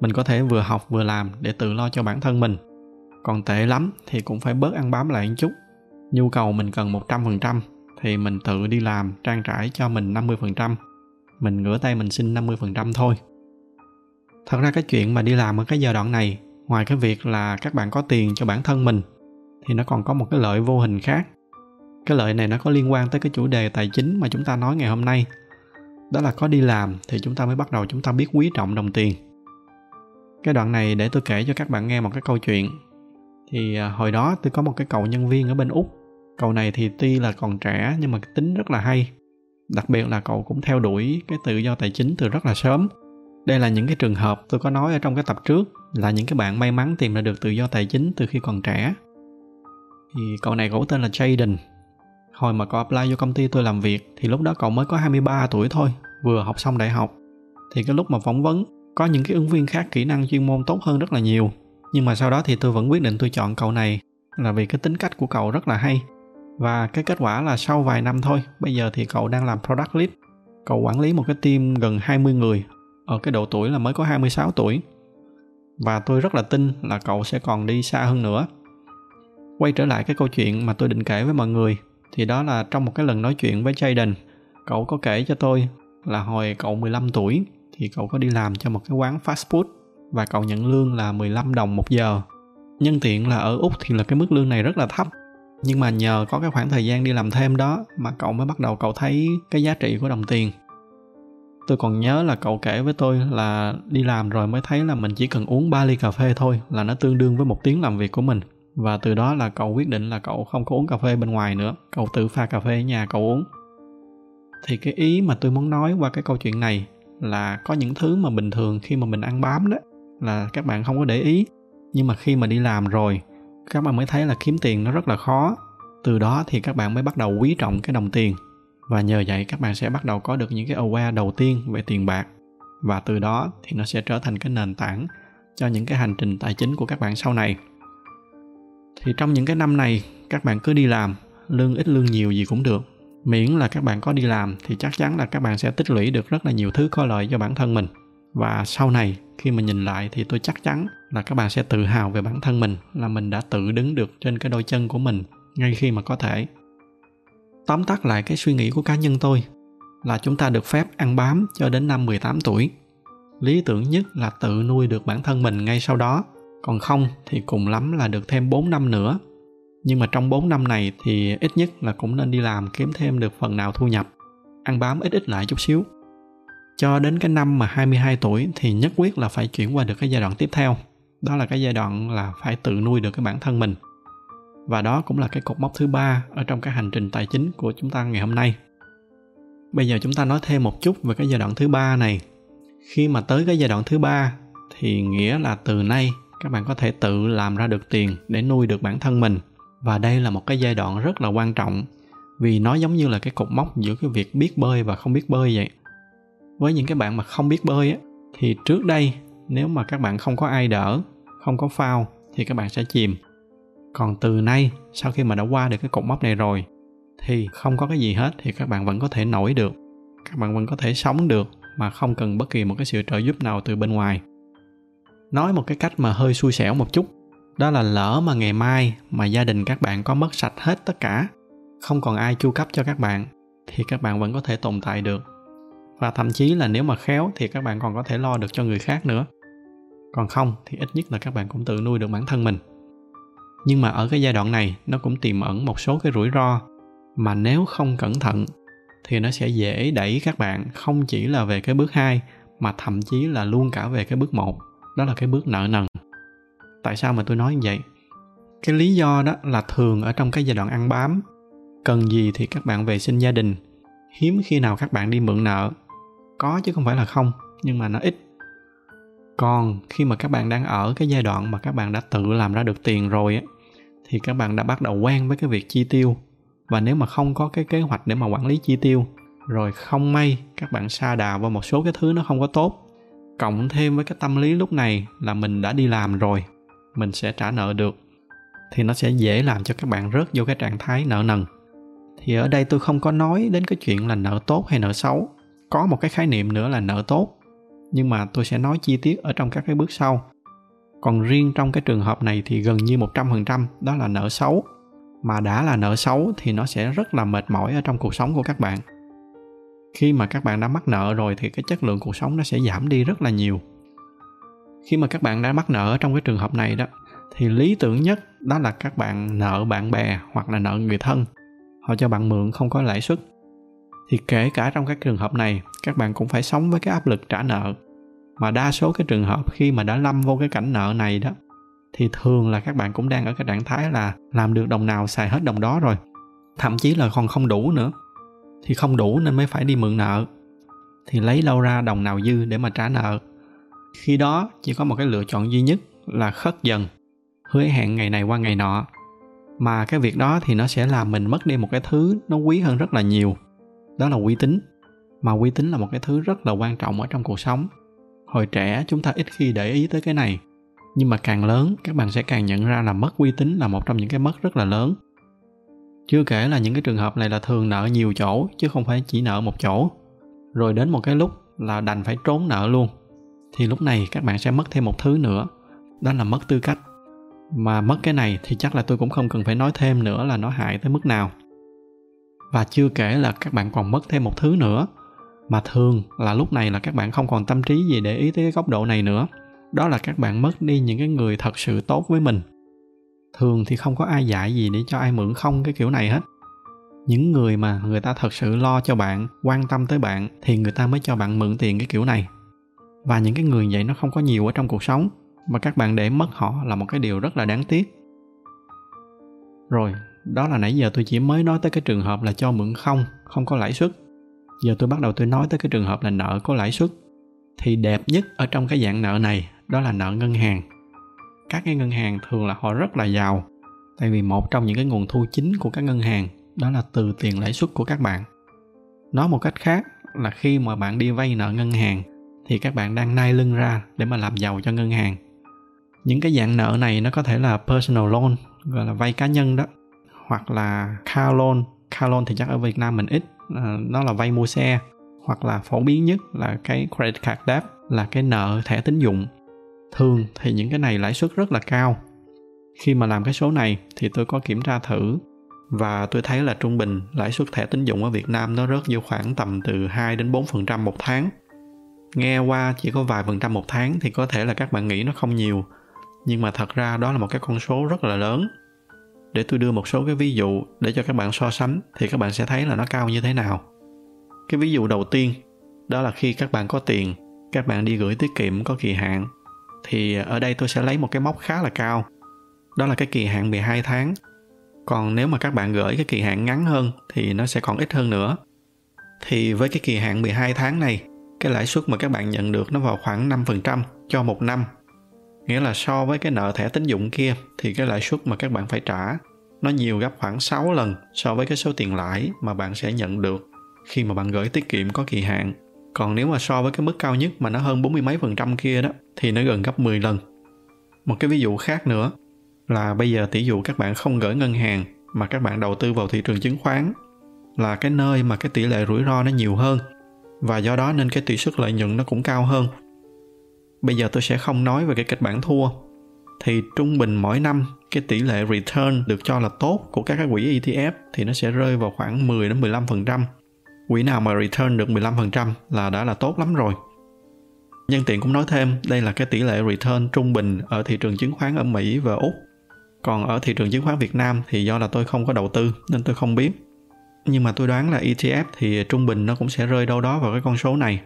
mình có thể vừa học vừa làm để tự lo cho bản thân mình còn tệ lắm thì cũng phải bớt ăn bám lại một chút nhu cầu mình cần 100% thì mình tự đi làm trang trải cho mình 50%. Mình ngửa tay mình xin 50% thôi. Thật ra cái chuyện mà đi làm ở cái giai đoạn này, ngoài cái việc là các bạn có tiền cho bản thân mình thì nó còn có một cái lợi vô hình khác. Cái lợi này nó có liên quan tới cái chủ đề tài chính mà chúng ta nói ngày hôm nay. Đó là có đi làm thì chúng ta mới bắt đầu chúng ta biết quý trọng đồng tiền cái đoạn này để tôi kể cho các bạn nghe một cái câu chuyện thì à, hồi đó tôi có một cái cậu nhân viên ở bên úc cậu này thì tuy là còn trẻ nhưng mà cái tính rất là hay. Đặc biệt là cậu cũng theo đuổi cái tự do tài chính từ rất là sớm. Đây là những cái trường hợp tôi có nói ở trong cái tập trước, là những cái bạn may mắn tìm ra được tự do tài chính từ khi còn trẻ. Thì cậu này cậu tên là Jaden. Hồi mà cậu apply vô công ty tôi làm việc thì lúc đó cậu mới có 23 tuổi thôi, vừa học xong đại học. Thì cái lúc mà phỏng vấn, có những cái ứng viên khác kỹ năng chuyên môn tốt hơn rất là nhiều. Nhưng mà sau đó thì tôi vẫn quyết định tôi chọn cậu này là vì cái tính cách của cậu rất là hay và cái kết quả là sau vài năm thôi, bây giờ thì cậu đang làm product lead cậu quản lý một cái team gần 20 người, ở cái độ tuổi là mới có 26 tuổi và tôi rất là tin là cậu sẽ còn đi xa hơn nữa quay trở lại cái câu chuyện mà tôi định kể với mọi người, thì đó là trong một cái lần nói chuyện với Jaden, cậu có kể cho tôi là hồi cậu 15 tuổi, thì cậu có đi làm cho một cái quán fast food và cậu nhận lương là 15 đồng một giờ. Nhân tiện là ở Úc thì là cái mức lương này rất là thấp. Nhưng mà nhờ có cái khoảng thời gian đi làm thêm đó mà cậu mới bắt đầu cậu thấy cái giá trị của đồng tiền. Tôi còn nhớ là cậu kể với tôi là đi làm rồi mới thấy là mình chỉ cần uống 3 ly cà phê thôi là nó tương đương với một tiếng làm việc của mình. Và từ đó là cậu quyết định là cậu không có uống cà phê bên ngoài nữa, cậu tự pha cà phê ở nhà cậu uống. Thì cái ý mà tôi muốn nói qua cái câu chuyện này là có những thứ mà bình thường khi mà mình ăn bám đó là các bạn không có để ý nhưng mà khi mà đi làm rồi các bạn mới thấy là kiếm tiền nó rất là khó. Từ đó thì các bạn mới bắt đầu quý trọng cái đồng tiền. Và nhờ vậy các bạn sẽ bắt đầu có được những cái aware đầu tiên về tiền bạc. Và từ đó thì nó sẽ trở thành cái nền tảng cho những cái hành trình tài chính của các bạn sau này. Thì trong những cái năm này, các bạn cứ đi làm, lương ít lương nhiều gì cũng được. Miễn là các bạn có đi làm thì chắc chắn là các bạn sẽ tích lũy được rất là nhiều thứ có lợi cho bản thân mình và sau này khi mà nhìn lại thì tôi chắc chắn là các bạn sẽ tự hào về bản thân mình là mình đã tự đứng được trên cái đôi chân của mình ngay khi mà có thể. Tóm tắt lại cái suy nghĩ của cá nhân tôi là chúng ta được phép ăn bám cho đến năm 18 tuổi. Lý tưởng nhất là tự nuôi được bản thân mình ngay sau đó, còn không thì cùng lắm là được thêm 4 năm nữa. Nhưng mà trong 4 năm này thì ít nhất là cũng nên đi làm kiếm thêm được phần nào thu nhập ăn bám ít ít lại chút xíu cho đến cái năm mà 22 tuổi thì nhất quyết là phải chuyển qua được cái giai đoạn tiếp theo. Đó là cái giai đoạn là phải tự nuôi được cái bản thân mình. Và đó cũng là cái cột mốc thứ ba ở trong cái hành trình tài chính của chúng ta ngày hôm nay. Bây giờ chúng ta nói thêm một chút về cái giai đoạn thứ ba này. Khi mà tới cái giai đoạn thứ ba thì nghĩa là từ nay các bạn có thể tự làm ra được tiền để nuôi được bản thân mình. Và đây là một cái giai đoạn rất là quan trọng vì nó giống như là cái cột mốc giữa cái việc biết bơi và không biết bơi vậy với những cái bạn mà không biết bơi á, thì trước đây nếu mà các bạn không có ai đỡ, không có phao thì các bạn sẽ chìm. Còn từ nay, sau khi mà đã qua được cái cột mốc này rồi, thì không có cái gì hết thì các bạn vẫn có thể nổi được. Các bạn vẫn có thể sống được mà không cần bất kỳ một cái sự trợ giúp nào từ bên ngoài. Nói một cái cách mà hơi xui xẻo một chút, đó là lỡ mà ngày mai mà gia đình các bạn có mất sạch hết tất cả, không còn ai chu cấp cho các bạn, thì các bạn vẫn có thể tồn tại được và thậm chí là nếu mà khéo thì các bạn còn có thể lo được cho người khác nữa. Còn không thì ít nhất là các bạn cũng tự nuôi được bản thân mình. Nhưng mà ở cái giai đoạn này, nó cũng tiềm ẩn một số cái rủi ro mà nếu không cẩn thận thì nó sẽ dễ đẩy các bạn không chỉ là về cái bước 2 mà thậm chí là luôn cả về cái bước 1 đó là cái bước nợ nần. Tại sao mà tôi nói như vậy? Cái lý do đó là thường ở trong cái giai đoạn ăn bám. Cần gì thì các bạn về sinh gia đình. Hiếm khi nào các bạn đi mượn nợ có chứ không phải là không, nhưng mà nó ít. Còn khi mà các bạn đang ở cái giai đoạn mà các bạn đã tự làm ra được tiền rồi á, thì các bạn đã bắt đầu quen với cái việc chi tiêu. Và nếu mà không có cái kế hoạch để mà quản lý chi tiêu, rồi không may các bạn sa đà vào một số cái thứ nó không có tốt, cộng thêm với cái tâm lý lúc này là mình đã đi làm rồi, mình sẽ trả nợ được, thì nó sẽ dễ làm cho các bạn rớt vô cái trạng thái nợ nần. Thì ở đây tôi không có nói đến cái chuyện là nợ tốt hay nợ xấu có một cái khái niệm nữa là nợ tốt, nhưng mà tôi sẽ nói chi tiết ở trong các cái bước sau. Còn riêng trong cái trường hợp này thì gần như 100% đó là nợ xấu. Mà đã là nợ xấu thì nó sẽ rất là mệt mỏi ở trong cuộc sống của các bạn. Khi mà các bạn đã mắc nợ rồi thì cái chất lượng cuộc sống nó sẽ giảm đi rất là nhiều. Khi mà các bạn đã mắc nợ trong cái trường hợp này đó, thì lý tưởng nhất đó là các bạn nợ bạn bè hoặc là nợ người thân. Họ cho bạn mượn không có lãi suất thì kể cả trong các trường hợp này, các bạn cũng phải sống với cái áp lực trả nợ. Mà đa số cái trường hợp khi mà đã lâm vô cái cảnh nợ này đó, thì thường là các bạn cũng đang ở cái trạng thái là làm được đồng nào xài hết đồng đó rồi. Thậm chí là còn không đủ nữa. Thì không đủ nên mới phải đi mượn nợ. Thì lấy đâu ra đồng nào dư để mà trả nợ. Khi đó chỉ có một cái lựa chọn duy nhất là khất dần, hứa hẹn ngày này qua ngày nọ. Mà cái việc đó thì nó sẽ làm mình mất đi một cái thứ nó quý hơn rất là nhiều đó là uy tín. Mà uy tín là một cái thứ rất là quan trọng ở trong cuộc sống. Hồi trẻ, chúng ta ít khi để ý tới cái này. Nhưng mà càng lớn, các bạn sẽ càng nhận ra là mất uy tín là một trong những cái mất rất là lớn. Chưa kể là những cái trường hợp này là thường nợ nhiều chỗ, chứ không phải chỉ nợ một chỗ. Rồi đến một cái lúc là đành phải trốn nợ luôn. Thì lúc này các bạn sẽ mất thêm một thứ nữa. Đó là mất tư cách. Mà mất cái này thì chắc là tôi cũng không cần phải nói thêm nữa là nó hại tới mức nào và chưa kể là các bạn còn mất thêm một thứ nữa. Mà thường là lúc này là các bạn không còn tâm trí gì để ý tới cái góc độ này nữa. Đó là các bạn mất đi những cái người thật sự tốt với mình. Thường thì không có ai dạy gì để cho ai mượn không cái kiểu này hết. Những người mà người ta thật sự lo cho bạn, quan tâm tới bạn thì người ta mới cho bạn mượn tiền cái kiểu này. Và những cái người vậy nó không có nhiều ở trong cuộc sống, mà các bạn để mất họ là một cái điều rất là đáng tiếc. Rồi đó là nãy giờ tôi chỉ mới nói tới cái trường hợp là cho mượn không không có lãi suất. Giờ tôi bắt đầu tôi nói tới cái trường hợp là nợ có lãi suất. Thì đẹp nhất ở trong cái dạng nợ này, đó là nợ ngân hàng. Các cái ngân hàng thường là họ rất là giàu, tại vì một trong những cái nguồn thu chính của các ngân hàng, đó là từ tiền lãi suất của các bạn. Nói một cách khác là khi mà bạn đi vay nợ ngân hàng, thì các bạn đang nai lưng ra để mà làm giàu cho ngân hàng. Những cái dạng nợ này nó có thể là personal loan, gọi là vay cá nhân đó hoặc là car loan car loan thì chắc ở Việt Nam mình ít à, nó là vay mua xe hoặc là phổ biến nhất là cái credit card debt là cái nợ thẻ tín dụng thường thì những cái này lãi suất rất là cao khi mà làm cái số này thì tôi có kiểm tra thử và tôi thấy là trung bình lãi suất thẻ tín dụng ở Việt Nam nó rớt vô khoảng tầm từ 2 đến 4% một tháng. Nghe qua chỉ có vài phần trăm một tháng thì có thể là các bạn nghĩ nó không nhiều, nhưng mà thật ra đó là một cái con số rất là lớn. Để tôi đưa một số cái ví dụ để cho các bạn so sánh thì các bạn sẽ thấy là nó cao như thế nào. Cái ví dụ đầu tiên đó là khi các bạn có tiền, các bạn đi gửi tiết kiệm có kỳ hạn thì ở đây tôi sẽ lấy một cái mốc khá là cao. Đó là cái kỳ hạn 12 tháng còn nếu mà các bạn gửi cái kỳ hạn ngắn hơn thì nó sẽ còn ít hơn nữa thì với cái kỳ hạn 12 tháng này cái lãi suất mà các bạn nhận được nó vào khoảng 5% cho một năm nghĩa là so với cái nợ thẻ tín dụng kia, thì cái lãi suất mà các bạn phải trả, nó nhiều gấp khoảng 6 lần so với cái số tiền lãi mà bạn sẽ nhận được khi mà bạn gửi tiết kiệm có kỳ hạn. Còn nếu mà so với cái mức cao nhất mà nó hơn 40 mấy phần trăm kia đó, thì nó gần gấp 10 lần. Một cái ví dụ khác nữa là bây giờ tỷ dụ các bạn không gửi ngân hàng mà các bạn đầu tư vào thị trường chứng khoán là cái nơi mà cái tỷ lệ rủi ro nó nhiều hơn và do đó nên cái tỷ suất lợi nhuận nó cũng cao hơn bây giờ tôi sẽ không nói về cái kịch bản thua thì trung bình mỗi năm cái tỷ lệ return được cho là tốt của các cái quỹ ETF thì nó sẽ rơi vào khoảng 10 đến 15%. Quỹ nào mà return được 15% là đã là tốt lắm rồi. Nhân tiện cũng nói thêm, đây là cái tỷ lệ return trung bình ở thị trường chứng khoán ở Mỹ và Úc còn ở thị trường chứng khoán Việt Nam thì do là tôi không có đầu tư nên tôi không biết nhưng mà tôi đoán là ETF thì trung bình nó cũng sẽ rơi đâu đó vào cái con số này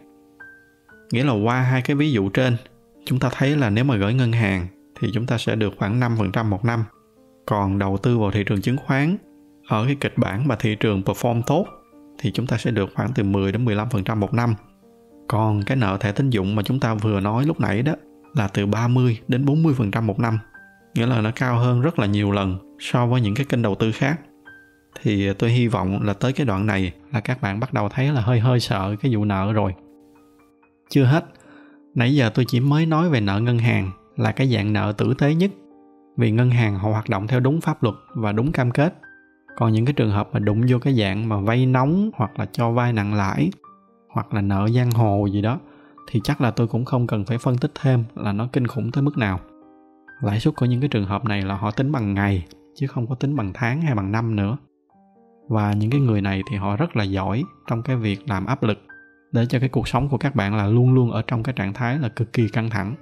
nghĩa là qua hai cái ví dụ trên, chúng ta thấy là nếu mà gửi ngân hàng thì chúng ta sẽ được khoảng 5% một năm. Còn đầu tư vào thị trường chứng khoán, ở cái kịch bản mà thị trường perform tốt thì chúng ta sẽ được khoảng từ 10 đến 15% một năm. Còn cái nợ thẻ tín dụng mà chúng ta vừa nói lúc nãy đó là từ 30 đến 40% một năm, nghĩa là nó cao hơn rất là nhiều lần so với những cái kênh đầu tư khác. Thì tôi hy vọng là tới cái đoạn này là các bạn bắt đầu thấy là hơi hơi sợ cái vụ nợ rồi chưa hết. Nãy giờ tôi chỉ mới nói về nợ ngân hàng là cái dạng nợ tử tế nhất, vì ngân hàng họ hoạt động theo đúng pháp luật và đúng cam kết. Còn những cái trường hợp mà đụng vô cái dạng mà vay nóng hoặc là cho vay nặng lãi hoặc là nợ giang hồ gì đó, thì chắc là tôi cũng không cần phải phân tích thêm là nó kinh khủng tới mức nào. Lãi suất của những cái trường hợp này là họ tính bằng ngày, chứ không có tính bằng tháng hay bằng năm nữa. Và những cái người này thì họ rất là giỏi trong cái việc làm áp lực để cho cái cuộc sống của các bạn là luôn luôn ở trong cái trạng thái là cực kỳ căng thẳng.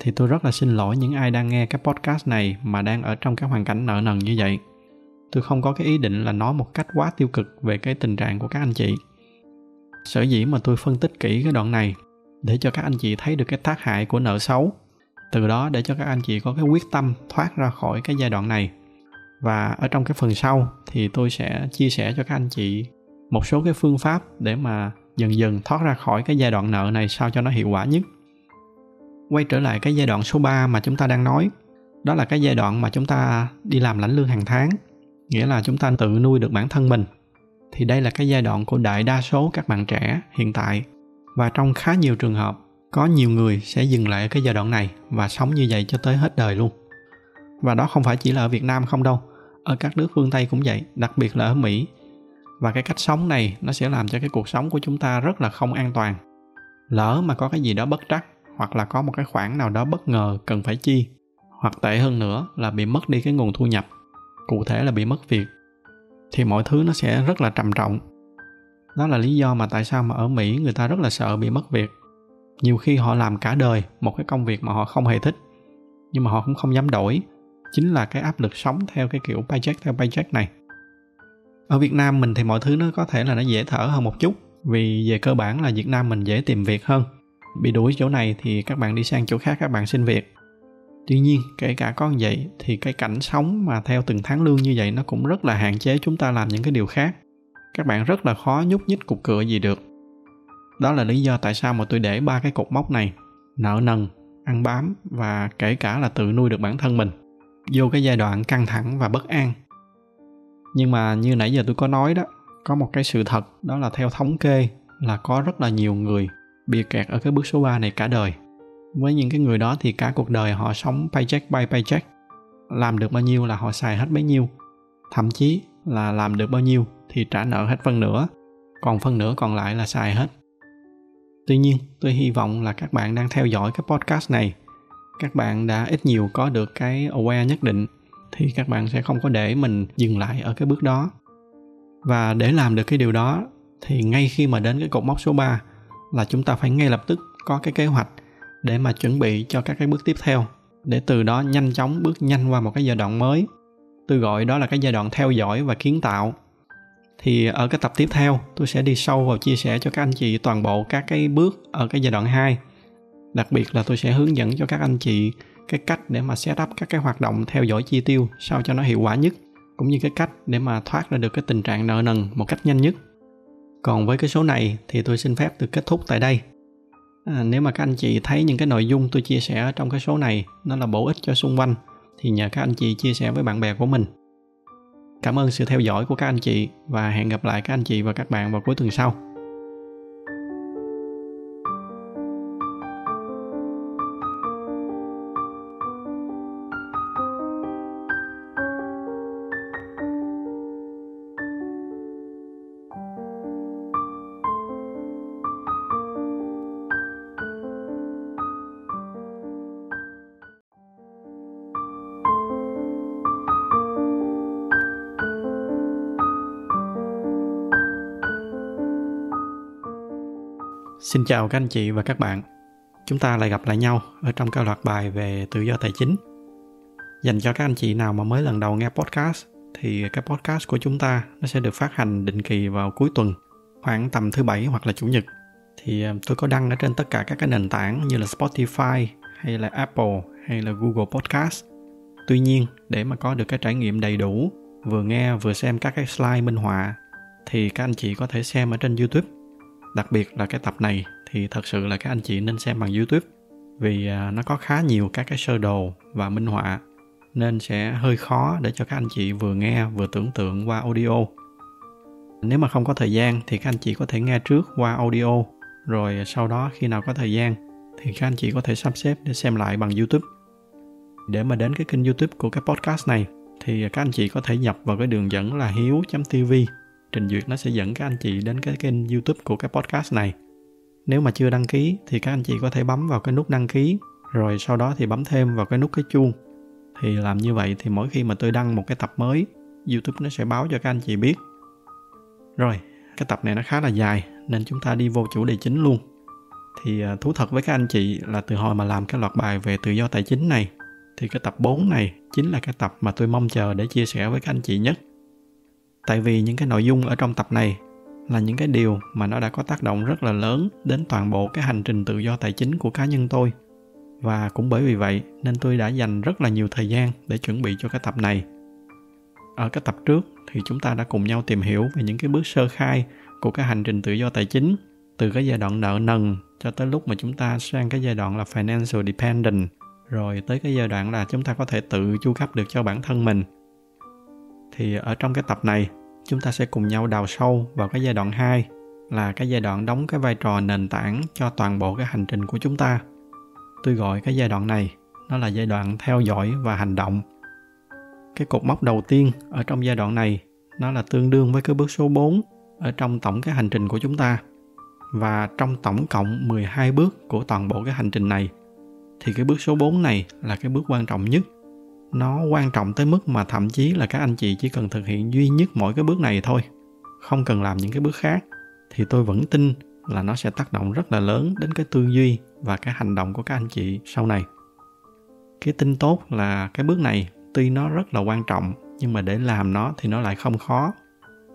Thì tôi rất là xin lỗi những ai đang nghe cái podcast này mà đang ở trong cái hoàn cảnh nợ nần như vậy. Tôi không có cái ý định là nói một cách quá tiêu cực về cái tình trạng của các anh chị. Sở dĩ mà tôi phân tích kỹ cái đoạn này, để cho các anh chị thấy được cái tác hại của nợ xấu. Từ đó để cho các anh chị có cái quyết tâm thoát ra khỏi cái giai đoạn này. Và ở trong cái phần sau thì tôi sẽ chia sẻ cho các anh chị một số cái phương pháp để mà dần dần thoát ra khỏi cái giai đoạn nợ này sao cho nó hiệu quả nhất. Quay trở lại cái giai đoạn số 3 mà chúng ta đang nói, đó là cái giai đoạn mà chúng ta đi làm lãnh lương hàng tháng, nghĩa là chúng ta tự nuôi được bản thân mình. Thì đây là cái giai đoạn của đại đa số các bạn trẻ hiện tại. Và trong khá nhiều trường hợp, có nhiều người sẽ dừng lại ở cái giai đoạn này và sống như vậy cho tới hết đời luôn. Và đó không phải chỉ là ở việt nam không đâu, ở các nước phương tây cũng vậy, đặc biệt là ở mỹ và cái cách sống này nó sẽ làm cho cái cuộc sống của chúng ta rất là không an toàn. Lỡ mà có cái gì đó bất trắc, hoặc là có một cái khoản nào đó bất ngờ cần phải chi, hoặc tệ hơn nữa là bị mất đi cái nguồn thu nhập, cụ thể là bị mất việc, thì mọi thứ nó sẽ rất là trầm trọng. Đó là lý do mà tại sao mà ở mỹ người ta rất là sợ bị mất việc. Nhiều khi họ làm cả đời một cái công việc mà họ không hề thích, nhưng mà họ cũng không dám đổi. Chính là cái áp lực sống theo cái kiểu paycheck theo paycheck này ở việt nam mình thì mọi thứ nó có thể là nó dễ thở hơn một chút. Vì về cơ bản là việt nam mình dễ tìm việc hơn. Bị đuổi chỗ này thì các bạn đi sang chỗ khác các bạn xin việc. Tuy nhiên, kể cả có như vậy thì cái cảnh sống mà theo từng tháng lương như vậy nó cũng rất là hạn chế chúng ta làm những cái điều khác. Các bạn rất là khó nhúc nhích cục cửa gì được. Đó là lý do tại sao mà tôi để ba cái cột mốc này. Nợ nần, ăn bám và kể cả là tự nuôi được bản thân mình. Vô cái giai đoạn căng thẳng và bất an nhưng mà như nãy giờ tôi có nói đó, có một cái sự thật, đó là theo thống kê là có rất là nhiều người bị kẹt ở cái bước số 3 này cả đời. Với những cái người đó thì cả cuộc đời họ sống paycheck by paycheck. Làm được bao nhiêu là họ xài hết bấy nhiêu. Thậm chí là làm được bao nhiêu thì trả nợ hết phân nửa, còn phân nửa còn lại là xài hết. Tuy nhiên, tôi hy vọng là các bạn đang theo dõi cái podcast này, các bạn đã ít nhiều có được cái aware nhất định thì các bạn sẽ không có để mình dừng lại ở cái bước đó. Và để làm được cái điều đó, thì ngay khi mà đến cái cột mốc số 3 là chúng ta phải ngay lập tức có cái kế hoạch để mà chuẩn bị cho các cái bước tiếp theo, để từ đó nhanh chóng bước nhanh qua một cái giai đoạn mới. Tôi gọi đó là cái giai đoạn theo dõi và kiến tạo. Thì ở cái tập tiếp theo, tôi sẽ đi sâu vào chia sẻ cho các anh chị toàn bộ các cái bước ở cái giai đoạn 2 đặc biệt là tôi sẽ hướng dẫn cho các anh chị cái cách để mà set up các cái hoạt động theo dõi chi tiêu sao cho nó hiệu quả nhất cũng như cái cách để mà thoát ra được cái tình trạng nợ nần một cách nhanh nhất. Còn với cái số này thì tôi xin phép được kết thúc tại đây. À, nếu mà các anh chị thấy những cái nội dung tôi chia sẻ trong cái số này nó là bổ ích cho xung quanh thì nhờ các anh chị chia sẻ với bạn bè của mình. Cảm ơn sự theo dõi của các anh chị và hẹn gặp lại các anh chị và các bạn vào cuối tuần sau. Xin chào các anh chị và các bạn. Chúng ta lại gặp lại nhau ở trong các loạt bài về tự do tài chính. Dành cho các anh chị nào mà mới lần đầu nghe podcast thì cái podcast của chúng ta nó sẽ được phát hành định kỳ vào cuối tuần, khoảng tầm thứ bảy hoặc là chủ nhật. Thì ờ, tôi có đăng ở trên tất cả các cái nền tảng như là Spotify hay là Apple hay là Google Podcast. Tuy nhiên, để mà có được cái trải nghiệm đầy đủ, vừa nghe vừa xem các cái slide minh họa thì các anh chị có thể xem ở trên YouTube đặc biệt là cái tập này thì thật sự là các anh chị nên xem bằng youtube vì à, nó có khá nhiều các cái sơ đồ và minh họa nên sẽ hơi khó để cho các anh chị vừa nghe vừa tưởng tượng qua audio. Nếu mà không có thời gian thì các anh chị có thể nghe trước qua audio, rồi sau đó khi nào có thời gian thì các anh chị có thể sắp xếp để xem lại bằng youtube. Để mà đến cái kênh youtube của cái podcast này thì các anh chị có thể nhập vào cái đường dẫn là hiếu tv trình duyệt nó sẽ dẫn các anh chị đến cái kênh youtube của cái podcast này. Nếu mà chưa đăng ký thì các anh chị có thể bấm vào cái nút đăng ký, rồi sau đó thì bấm thêm vào cái nút cái chuông. Thì làm như vậy thì mỗi khi mà tôi đăng một cái tập mới, youtube nó sẽ báo cho các anh chị biết. Rồi, cái tập này nó khá là dài, nên chúng ta đi vô chủ đề chính luôn. Thì à, thú thật với các anh chị là từ hồi mà làm cái loạt bài về tự do tài chính này, thì cái tập 4 này chính là cái tập mà tôi mong chờ để chia sẻ với các anh chị nhất tại vì những cái nội dung ở trong tập này là những cái điều mà nó đã có tác động rất là lớn đến toàn bộ cái hành trình tự do tài chính của cá nhân tôi. Và cũng bởi vì vậy nên tôi đã dành rất là nhiều thời gian để chuẩn bị cho cái tập này. Ở cái tập trước thì chúng ta đã cùng nhau tìm hiểu về những cái bước sơ khai của cái hành trình tự do tài chính, từ cái giai đoạn nợ nần cho tới lúc mà chúng ta sang cái giai đoạn là financial dependent. Rồi tới cái giai đoạn là chúng ta có thể tự chu cấp được cho bản thân mình thì ở trong cái tập này, chúng ta sẽ cùng nhau đào sâu vào cái giai đoạn 2 là cái giai đoạn đóng cái vai trò nền tảng cho toàn bộ cái hành trình của chúng ta. Tôi gọi cái giai đoạn này, nó là giai đoạn theo dõi và hành động. Cái cột mốc đầu tiên ở trong giai đoạn này, nó là tương đương với cái bước số 4 ở trong tổng cái hành trình của chúng ta. Và trong tổng cộng 12 bước của toàn bộ cái hành trình này, thì cái bước số 4 này là cái bước quan trọng nhất. Nó quan trọng tới mức mà thậm chí là các anh chị chỉ cần thực hiện duy nhất mỗi cái bước này thôi. Không cần làm những cái bước khác thì tôi vẫn tin là nó sẽ tác động rất là lớn đến cái tư duy và cái hành động của các anh chị sau này. Cái tin tốt là cái bước này tuy nó rất là quan trọng, nhưng mà để làm nó thì nó lại không khó.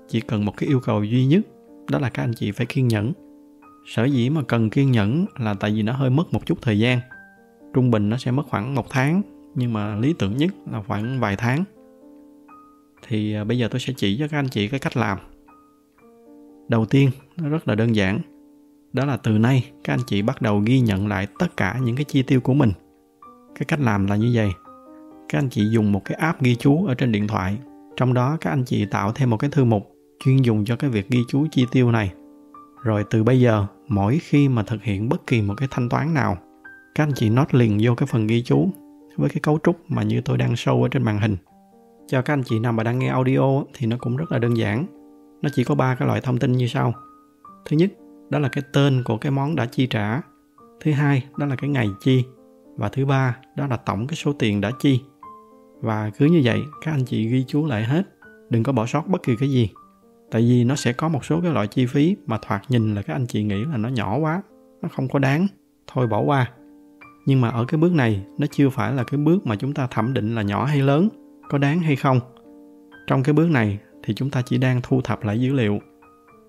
Chỉ cần một cái yêu cầu duy nhất, đó là các anh chị phải kiên nhẫn. Sở dĩ mà cần kiên nhẫn là tại vì nó hơi mất một chút thời gian trung bình nó sẽ mất khoảng một tháng nhưng mà lý tưởng nhất là khoảng vài tháng. Thì à, bây giờ tôi sẽ chỉ cho các anh chị cái cách làm. Đầu tiên, nó rất là đơn giản. Đó là từ nay các anh chị bắt đầu ghi nhận lại tất cả những cái chi tiêu của mình. Cái cách làm là như vậy. Các anh chị dùng một cái app ghi chú ở trên điện thoại. Trong đó các anh chị tạo thêm một cái thư mục chuyên dùng cho cái việc ghi chú chi tiêu này. Rồi từ bây giờ, mỗi khi mà thực hiện bất kỳ một cái thanh toán nào, các anh chị note liền vô cái phần ghi chú với cái cấu trúc mà như tôi đang show ở trên màn hình. Cho các anh chị nào mà đang nghe audio thì nó cũng rất là đơn giản. Nó chỉ có ba cái loại thông tin như sau. Thứ nhất, đó là cái tên của cái món đã chi trả. Thứ hai, đó là cái ngày chi. Và thứ ba, đó là tổng cái số tiền đã chi. Và cứ như vậy, các anh chị ghi chú lại hết. Đừng có bỏ sót bất kỳ cái gì. Tại vì nó sẽ có một số cái loại chi phí mà thoạt nhìn là các anh chị nghĩ là nó nhỏ quá, nó không có đáng. Thôi bỏ qua nhưng mà ở cái bước này, nó chưa phải là cái bước mà chúng ta thẩm định là nhỏ hay lớn, có đáng hay không. Trong cái bước này thì chúng ta chỉ đang thu thập lại dữ liệu.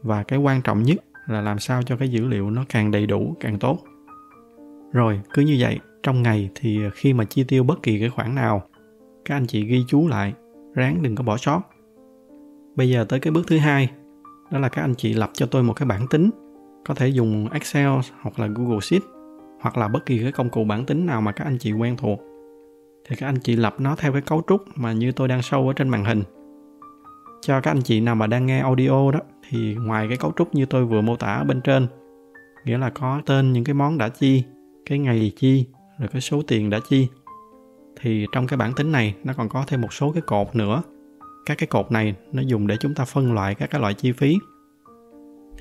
Và cái quan trọng nhất là làm sao cho cái dữ liệu nó càng đầy đủ, càng tốt. Rồi, cứ như vậy, trong ngày thì khi mà chi tiêu bất kỳ cái khoản nào, các anh chị ghi chú lại, ráng đừng có bỏ sót. Bây giờ tới cái bước thứ hai, đó là các anh chị lập cho tôi một cái bảng tính. Có thể dùng excel hoặc là google sheet hoặc là bất kỳ cái công cụ bản tính nào mà các anh chị quen thuộc. Thì các anh chị lập nó theo cái cấu trúc mà như tôi đang show ở trên màn hình. Cho các anh chị nào mà đang nghe audio đó, thì ngoài cái cấu trúc như tôi vừa mô tả ở bên trên, nghĩa là có tên những cái món đã chi, cái ngày chi, rồi cái số tiền đã chi, thì trong cái bản tính này nó còn có thêm một số cái cột nữa. Các cái cột này nó dùng để chúng ta phân loại các cái loại chi phí.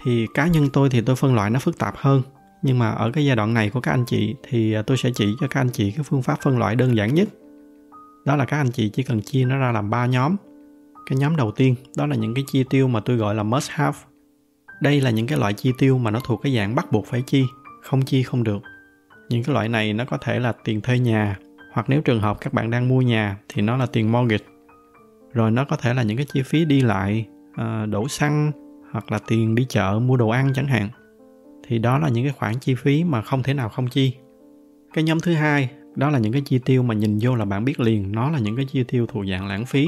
Thì cá nhân tôi thì tôi phân loại nó phức tạp hơn nhưng mà ở cái giai đoạn này của các anh chị thì à, tôi sẽ chỉ cho các anh chị cái phương pháp phân loại đơn giản nhất. Đó là các anh chị chỉ cần chia nó ra làm ba nhóm. Cái nhóm đầu tiên, đó là những cái chi tiêu mà tôi gọi là must have. Đây là những cái loại chi tiêu mà nó thuộc cái dạng bắt buộc phải chi, không chi không được. Những cái loại này nó có thể là tiền thuê nhà, hoặc nếu trường hợp các bạn đang mua nhà thì nó là tiền mortgage. Rồi nó có thể là những cái chi phí đi lại à, đổ xăng, hoặc là tiền đi chợ, mua đồ ăn chẳng hạn thì đó là những cái khoản chi phí mà không thể nào không chi. Cái nhóm thứ hai đó là những cái chi tiêu mà nhìn vô là bạn biết liền nó là những cái chi tiêu thuộc dạng lãng phí.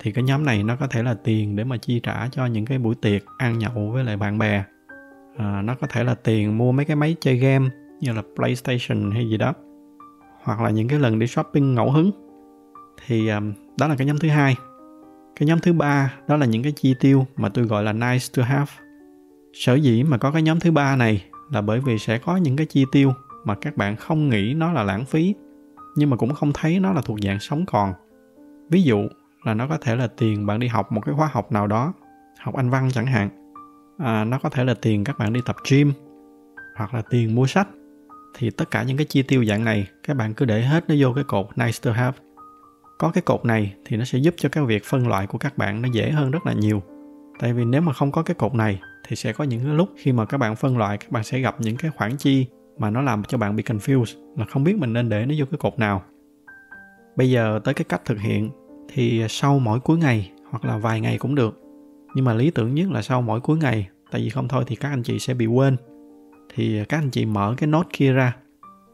Thì cái nhóm này nó có thể là tiền để mà chi trả cho những cái buổi tiệc ăn nhậu với lại bạn bè. À, nó có thể là tiền mua mấy cái máy chơi game như là playstation hay gì đó hoặc là những cái lần đi shopping ngẫu hứng. Thì um, đó là cái nhóm thứ hai. Cái nhóm thứ ba đó là những cái chi tiêu mà tôi gọi là nice to have sở dĩ mà có cái nhóm thứ ba này là bởi vì sẽ có những cái chi tiêu mà các bạn không nghĩ nó là lãng phí nhưng mà cũng không thấy nó là thuộc dạng sống còn. Ví dụ là nó có thể là tiền bạn đi học một cái khóa học nào đó học anh văn chẳng hạn. À, nó có thể là tiền các bạn đi tập gym hoặc là tiền mua sách. Thì tất cả những cái chi tiêu dạng này các bạn cứ để hết nó vô cái cột nice to have. Có cái cột này thì nó sẽ giúp cho cái việc phân loại của các bạn nó dễ hơn rất là nhiều. Tại vì nếu mà không có cái cột này thì sẽ có những lúc khi mà các bạn phân loại, các bạn sẽ gặp những cái khoản chi mà nó làm cho bạn bị confused, là không biết mình nên để nó vô cái cột nào. Bây giờ tới cái cách thực hiện, thì sau mỗi cuối ngày hoặc là vài ngày cũng được. Nhưng mà lý tưởng nhất là sau mỗi cuối ngày, tại vì không thôi thì các anh chị sẽ bị quên. Thì các anh chị mở cái nốt kia ra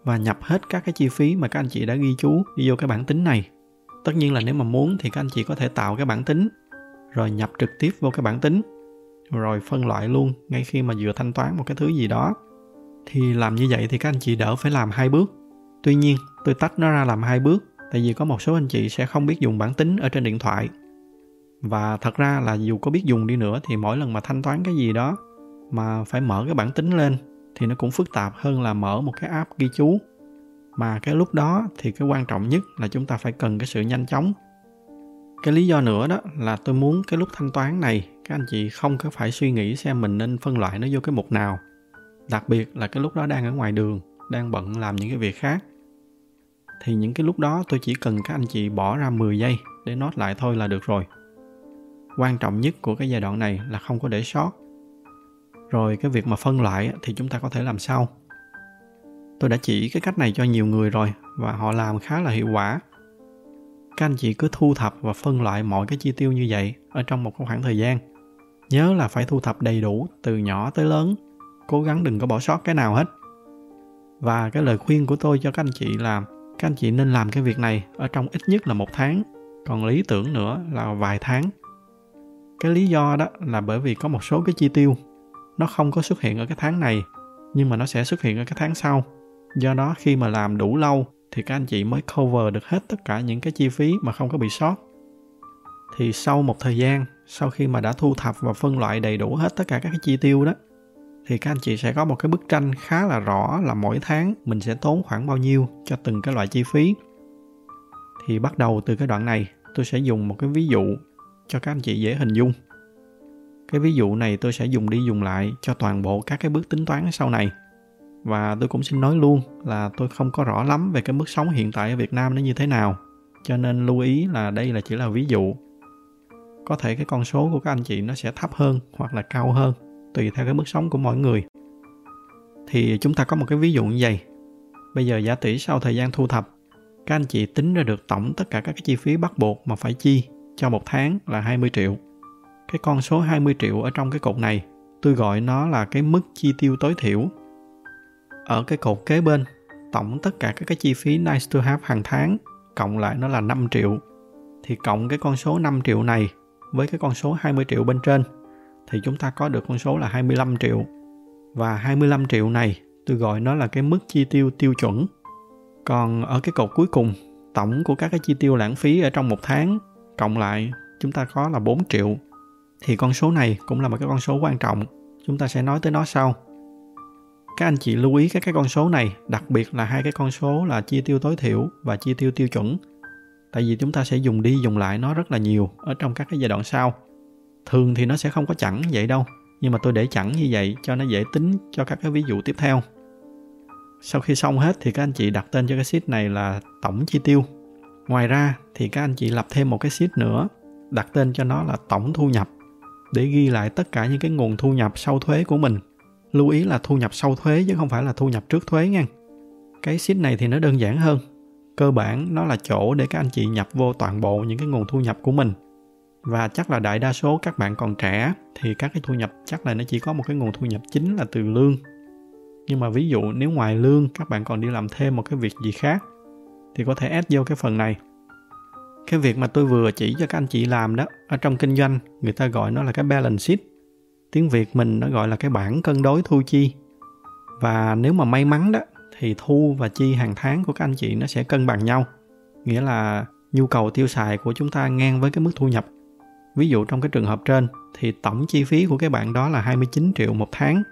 và nhập hết các cái chi phí mà các anh chị đã ghi chú đi vô cái bản tính này. Tất nhiên là nếu mà muốn thì các anh chị có thể tạo cái bản tính, rồi nhập trực tiếp vô cái bản tính rồi phân loại luôn ngay khi mà vừa thanh toán một cái thứ gì đó. Thì làm như vậy thì các anh chị đỡ phải làm hai bước. Tuy nhiên, tôi tách nó ra làm hai bước, tại vì có một số anh chị sẽ không biết dùng bản tính ở trên điện thoại. Và thật ra là dù có biết dùng đi nữa thì mỗi lần mà thanh toán cái gì đó mà phải mở cái bản tính lên thì nó cũng phức tạp hơn là mở một cái app ghi chú. Mà cái lúc đó thì cái quan trọng nhất là chúng ta phải cần cái sự nhanh chóng. Cái lý do nữa đó là tôi muốn cái lúc thanh toán này các anh chị không có phải suy nghĩ xem mình nên phân loại nó vô cái mục nào. Đặc biệt là cái lúc đó đang ở ngoài đường, đang bận làm những cái việc khác. Thì những cái lúc đó tôi chỉ cần các anh chị bỏ ra 10 giây để nốt lại thôi là được rồi. Quan trọng nhất của cái giai đoạn này là không có để sót. Rồi cái việc mà phân loại thì chúng ta có thể làm sau tôi đã chỉ cái cách này cho nhiều người rồi và họ làm khá là hiệu quả. Các anh chị cứ thu thập và phân loại mọi cái chi tiêu như vậy ở trong một khoảng thời gian nhớ là phải thu thập đầy đủ từ nhỏ tới lớn. Cố gắng đừng có bỏ sót cái nào hết. Và cái lời khuyên của tôi cho các anh chị là các anh chị nên làm cái việc này ở trong ít nhất là một tháng, còn lý tưởng nữa là vài tháng. Cái lý do đó là bởi vì có một số cái chi tiêu, nó không có xuất hiện ở cái tháng này, nhưng mà nó sẽ xuất hiện ở cái tháng sau. Do đó khi mà làm đủ lâu thì các anh chị mới cover được hết tất cả những cái chi phí mà không có bị sót. Thì sau một thời gian sau khi mà đã thu thập và phân loại đầy đủ hết tất cả các cái chi tiêu đó, thì các anh chị sẽ có một cái bức tranh khá là rõ là mỗi tháng mình sẽ tốn khoảng bao nhiêu cho từng cái loại chi phí. Thì bắt đầu từ cái đoạn này, tôi sẽ dùng một cái ví dụ cho các anh chị dễ hình dung. Cái ví dụ này tôi sẽ dùng đi dùng lại cho toàn bộ các cái bước tính toán sau này. Và tôi cũng xin nói luôn là tôi không có rõ lắm về cái mức sống hiện tại ở Việt Nam nó như thế nào, cho nên lưu ý là đây là chỉ là ví dụ có thể cái con số của các anh chị nó sẽ thấp hơn hoặc là cao hơn tùy theo cái mức sống của mỗi người thì chúng ta có một cái ví dụ như vậy bây giờ giả tỷ sau thời gian thu thập các anh chị tính ra được tổng tất cả các cái chi phí bắt buộc mà phải chi cho một tháng là 20 triệu. Cái con số 20 triệu ở trong cái cột này, tôi gọi nó là cái mức chi tiêu tối thiểu. Ở cái cột kế bên, tổng tất cả các cái chi phí nice to have hàng tháng cộng lại nó là 5 triệu. Thì cộng cái con số 5 triệu này với cái con số 20 triệu bên trên thì chúng ta có được con số là 25 triệu. Và 25 triệu này tôi gọi nó là cái mức chi tiêu tiêu chuẩn. Còn ở cái cột cuối cùng, tổng của các cái chi tiêu lãng phí ở trong một tháng cộng lại chúng ta có là 4 triệu. Thì con số này cũng là một cái con số quan trọng. Chúng ta sẽ nói tới nó sau. Các anh chị lưu ý các cái con số này, đặc biệt là hai cái con số là chi tiêu tối thiểu và chi tiêu tiêu chuẩn. Tại vì chúng ta sẽ dùng đi dùng lại nó rất là nhiều ở trong các cái giai đoạn sau. Thường thì nó sẽ không có chẵn vậy đâu, nhưng mà tôi để chẵn như vậy cho nó dễ tính cho các cái ví dụ tiếp theo. Sau khi xong hết thì các anh chị đặt tên cho cái sheet này là tổng chi tiêu Ngoài ra thì các anh chị lập thêm một cái sheet nữa, đặt tên cho nó là tổng thu nhập để ghi lại tất cả những cái nguồn thu nhập sau thuế của mình. Lưu ý là thu nhập sau thuế chứ không phải là thu nhập trước thuế nha. Cái sheet này thì nó đơn giản hơn. Cơ bản nó là chỗ để các anh chị nhập vô toàn bộ những cái nguồn thu nhập của mình. Và chắc là đại đa số các bạn còn trẻ thì các cái thu nhập chắc là nó chỉ có một cái nguồn thu nhập chính là từ lương. Nhưng mà ví dụ nếu ngoài lương các bạn còn đi làm thêm một cái việc gì khác thì có thể add vô cái phần này cái việc mà tôi vừa chỉ cho các anh chị làm đó, ở trong kinh doanh người ta gọi nó là cái balance sheet tiếng việt mình nó gọi là cái bảng cân đối thu chi và nếu mà may mắn đó thì thu và chi hàng tháng của các anh chị nó sẽ cân bằng nhau nghĩa là nhu cầu tiêu xài của chúng ta ngang với cái mức thu nhập ví dụ trong cái trường hợp trên thì tổng chi phí của cái bạn đó là 29 triệu một tháng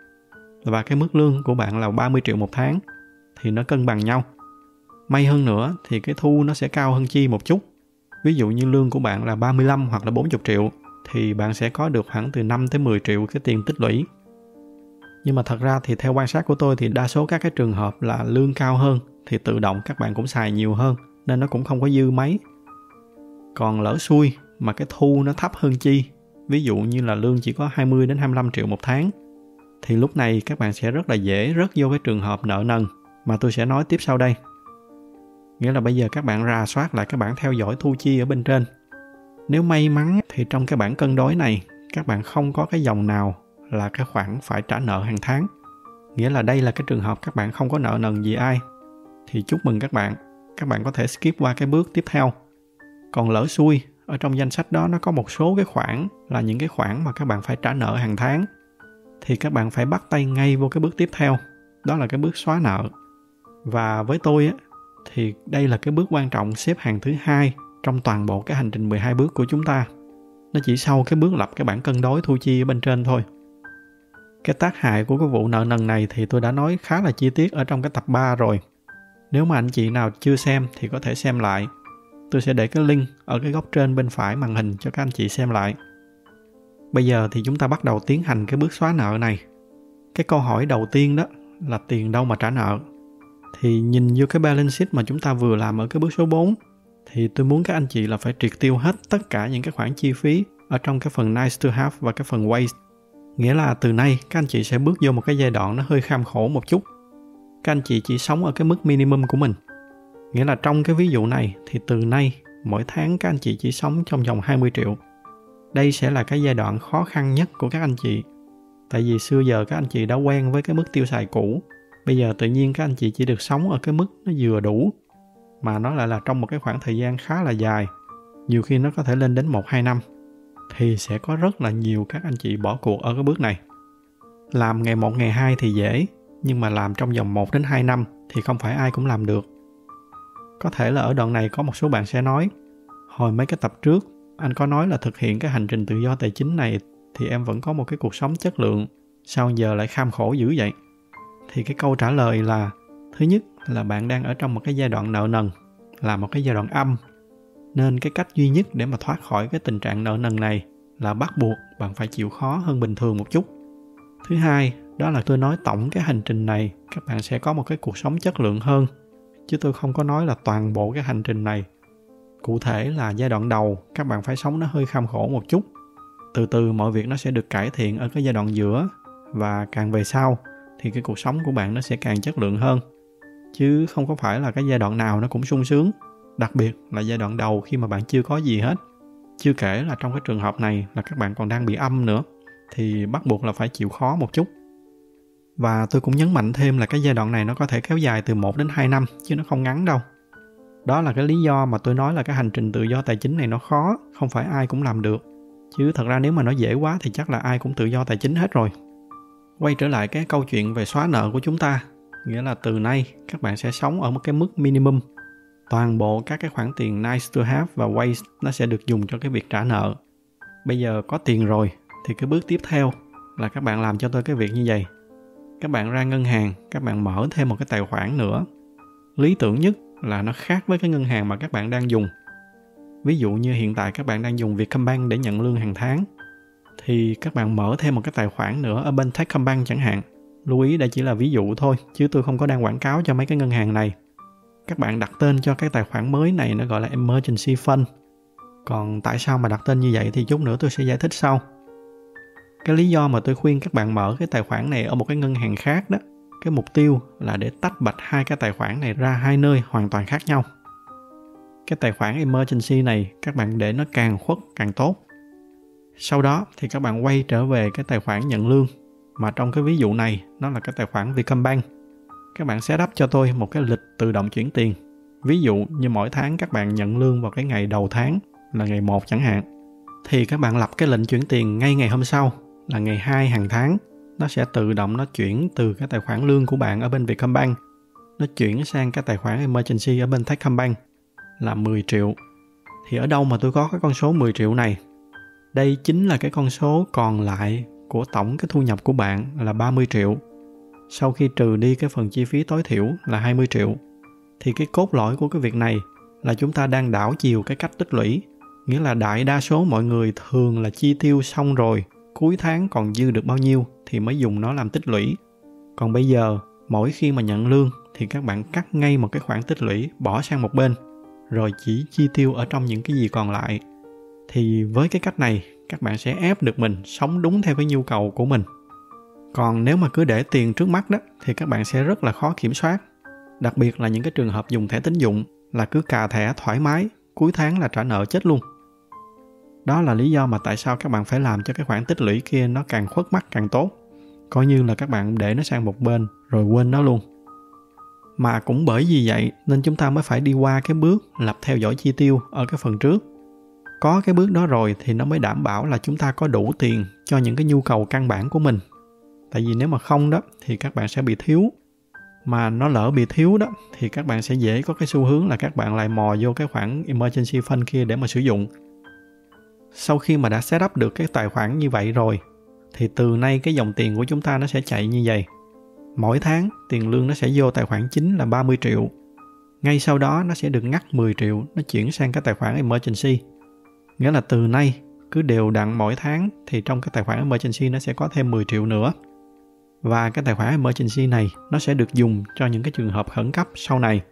và cái mức lương của bạn là 30 triệu một tháng thì nó cân bằng nhau May hơn nữa thì cái thu nó sẽ cao hơn chi một chút. Ví dụ như lương của bạn là 35 hoặc là 40 triệu thì bạn sẽ có được khoảng từ 5 tới 10 triệu cái tiền tích lũy. Nhưng mà thật ra thì theo quan sát của tôi thì đa số các cái trường hợp là lương cao hơn thì tự động các bạn cũng xài nhiều hơn nên nó cũng không có dư mấy. Còn lỡ xui mà cái thu nó thấp hơn chi, ví dụ như là lương chỉ có 20 đến 25 triệu một tháng thì lúc này các bạn sẽ rất là dễ rớt vô cái trường hợp nợ nần mà tôi sẽ nói tiếp sau đây nghĩa là bây giờ các bạn ra soát lại các bảng theo dõi thu chi ở bên trên nếu may mắn thì trong cái bảng cân đối này các bạn không có cái dòng nào là cái khoản phải trả nợ hàng tháng. Nghĩa là đây là cái trường hợp các bạn không có nợ nần gì ai. Thì chúc mừng các bạn. Các bạn có thể skip qua cái bước tiếp theo. Còn lỡ xui, ở trong danh sách đó nó có một số cái khoản là những cái khoản mà các bạn phải trả nợ hàng tháng. Thì các bạn phải bắt tay ngay vô cái bước tiếp theo. Đó là cái bước xóa nợ. Và với tôi á, thì đây là cái bước quan trọng xếp hàng thứ hai trong toàn bộ cái hành trình 12 bước của chúng ta. Nó chỉ sau cái bước lập cái bảng cân đối thu chi ở bên trên thôi. Cái tác hại của cái vụ nợ nần này thì tôi đã nói khá là chi tiết ở trong cái tập 3 rồi. Nếu mà anh chị nào chưa xem thì có thể xem lại. Tôi sẽ để cái link ở cái góc trên bên phải màn hình cho các anh chị xem lại. Bây giờ thì chúng ta bắt đầu tiến hành cái bước xóa nợ này. Cái câu hỏi đầu tiên đó là tiền đâu mà trả nợ. Thì nhìn vô cái balance sheet mà chúng ta vừa làm ở cái bước số 4 thì tôi muốn các anh chị là phải triệt tiêu hết tất cả những cái khoản chi phí ở trong cái phần nice to have và cái phần waste. Nghĩa là từ nay, các anh chị sẽ bước vô một cái giai đoạn nó hơi kham khổ một chút. Các anh chị chỉ sống ở cái mức minimum của mình. Nghĩa là trong cái ví dụ này, thì từ nay, mỗi tháng các anh chị chỉ sống trong vòng 20 triệu. Đây sẽ là cái giai đoạn khó khăn nhất của các anh chị. Tại vì xưa giờ các anh chị đã quen với cái mức tiêu xài cũ. Bây giờ tự nhiên các anh chị chỉ được sống ở cái mức nó vừa đủ, mà nó lại là trong một cái khoảng thời gian khá là dài nhiều khi nó có thể lên đến 1-2 năm thì sẽ có rất là nhiều các anh chị bỏ cuộc ở cái bước này. Làm ngày 1 ngày 2 thì dễ, nhưng mà làm trong vòng 1 đến 2 năm thì không phải ai cũng làm được. Có thể là ở đoạn này có một số bạn sẽ nói, hồi mấy cái tập trước anh có nói là thực hiện cái hành trình tự do tài chính này thì em vẫn có một cái cuộc sống chất lượng, sao giờ lại kham khổ dữ vậy? Thì cái câu trả lời là thứ nhất là bạn đang ở trong một cái giai đoạn nợ nần là một cái giai đoạn âm nên cái cách duy nhất để mà thoát khỏi cái tình trạng nợ nần này là bắt buộc bạn phải chịu khó hơn bình thường một chút. Thứ hai, đó là tôi nói tổng cái hành trình này, các bạn sẽ có một cái cuộc sống chất lượng hơn. Chứ tôi không có nói là toàn bộ cái hành trình này. Cụ thể là giai đoạn đầu, các bạn phải sống nó hơi kham khổ một chút. Từ từ mọi việc nó sẽ được cải thiện ở cái giai đoạn giữa. Và càng về sau, thì cái cuộc sống của bạn nó sẽ càng chất lượng hơn. Chứ không có phải là cái giai đoạn nào nó cũng sung sướng đặc biệt là giai đoạn đầu khi mà bạn chưa có gì hết chưa kể là trong cái trường hợp này là các bạn còn đang bị âm nữa thì bắt buộc là phải chịu khó một chút và tôi cũng nhấn mạnh thêm là cái giai đoạn này nó có thể kéo dài từ 1 đến 2 năm chứ nó không ngắn đâu. Đó là cái lý do mà tôi nói là cái hành trình tự do tài chính này nó khó, không phải ai cũng làm được. Chứ thật ra nếu mà nó dễ quá thì chắc là ai cũng tự do tài chính hết rồi. Quay trở lại cái câu chuyện về xóa nợ của chúng ta nghĩa là từ nay các bạn sẽ sống ở một cái mức minimum toàn bộ các cái khoản tiền nice to have và waste nó sẽ được dùng cho cái việc trả nợ. Bây giờ có tiền rồi thì cái bước tiếp theo là các bạn làm cho tôi cái việc như vậy. Các bạn ra ngân hàng, các bạn mở thêm một cái tài khoản nữa. Lý tưởng nhất là nó khác với cái ngân hàng mà các bạn đang dùng. Ví dụ như hiện tại các bạn đang dùng Vietcombank để nhận lương hàng tháng, thì các bạn mở thêm một cái tài khoản nữa ở bên Techcombank chẳng hạn. Lưu ý đây chỉ là ví dụ thôi, chứ tôi không có đang quảng cáo cho mấy cái ngân hàng này các bạn đặt tên cho cái tài khoản mới này nó gọi là emergency fund. Còn tại sao mà đặt tên như vậy thì chút nữa tôi sẽ giải thích sau. Cái lý do mà tôi khuyên các bạn mở cái tài khoản này ở một cái ngân hàng khác đó, cái mục tiêu là để tách bạch hai cái tài khoản này ra hai nơi hoàn toàn khác nhau. Cái tài khoản emergency này các bạn để nó càng khuất, càng tốt. Sau đó thì các bạn quay trở về cái tài khoản nhận lương. Mà trong cái ví dụ này, nó là cái tài khoản Vietcombank. Các bạn sẽ up cho tôi một cái lịch tự động chuyển tiền. Ví dụ như mỗi tháng các bạn nhận lương vào cái ngày đầu tháng, là ngày 1 chẳng hạn. Thì các bạn lập cái lệnh chuyển tiền ngay ngày hôm sau, là ngày 2 hàng tháng. Nó sẽ tự động nó chuyển từ cái tài khoản lương của bạn ở bên Vietcombank nó chuyển sang cái tài khoản emergency ở bên Techcombank, là 10 triệu. Thì ở đâu mà tôi có cái con số 10 triệu này? Đây chính là cái con số còn lại của tổng cái thu nhập của bạn là 30 triệu. Sau khi trừ đi cái phần chi phí tối thiểu là 20 triệu, thì cái cốt lõi của cái việc này là chúng ta đang đảo chiều cái cách tích lũy. Nghĩa là đại đa số mọi người thường là chi tiêu xong rồi, cuối tháng còn dư được bao nhiêu thì mới dùng nó làm tích lũy. Còn bây giờ, mỗi khi mà nhận lương thì các bạn cắt ngay một cái khoản tích lũy bỏ sang một bên, rồi chỉ chi tiêu ở trong những cái gì còn lại. Thì với cái cách này các bạn sẽ ép được mình sống đúng theo cái nhu cầu của mình còn nếu mà cứ để tiền trước mắt đó, thì các bạn sẽ rất là khó kiểm soát. Đặc biệt là những cái trường hợp dùng thẻ tín dụng là cứ cà thẻ thoải mái, cuối tháng là trả nợ chết luôn. Đó là lý do mà tại sao các bạn phải làm cho cái khoản tích lũy kia nó càng khuất mắt càng tốt. Coi như là các bạn để nó sang một bên rồi quên nó luôn. Mà cũng bởi vì vậy nên chúng ta mới phải đi qua cái bước lập theo dõi chi tiêu ở cái phần trước. Có cái bước đó rồi thì nó mới đảm bảo là chúng ta có đủ tiền cho những cái nhu cầu căn bản của mình tại vì nếu mà không đó, thì các bạn sẽ bị thiếu. Mà nó lỡ bị thiếu đó, thì các bạn sẽ dễ có cái xu hướng là các bạn lại mò vô cái khoản emergency fund kia để mà sử dụng. Sau khi mà đã set up được cái tài khoản như vậy rồi, thì từ nay cái dòng tiền của chúng ta nó sẽ chạy như vậy. Mỗi tháng, tiền lương nó sẽ vô tài khoản chính là 30 triệu. Ngay sau đó, nó sẽ được ngắt 10 triệu, nó chuyển sang cái tài khoản emergency. Nghĩa là từ nay, cứ đều đặn mỗi tháng, thì trong cái tài khoản emergency nó sẽ có thêm 10 triệu nữa và cái tài khoản emergency này nó sẽ được dùng cho những cái trường hợp khẩn cấp sau này.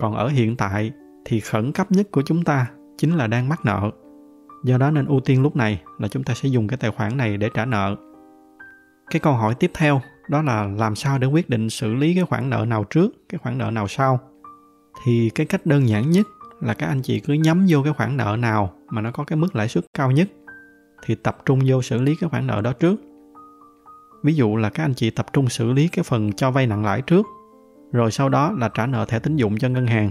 Còn ở hiện tại thì khẩn cấp nhất của chúng ta chính là đang mắc nợ. Do đó nên ưu tiên lúc này là chúng ta sẽ dùng cái tài khoản này để trả nợ. Cái câu hỏi tiếp theo đó là làm sao để quyết định xử lý cái khoản nợ nào trước, cái khoản nợ nào sau? Thì cái cách đơn giản nhất là các anh chị cứ nhắm vô cái khoản nợ nào mà nó có cái mức lãi suất cao nhất thì tập trung vô xử lý cái khoản nợ đó trước ví dụ là các anh chị tập trung xử lý cái phần cho vay nặng lãi trước, rồi sau đó là trả nợ thẻ tín dụng cho ngân hàng.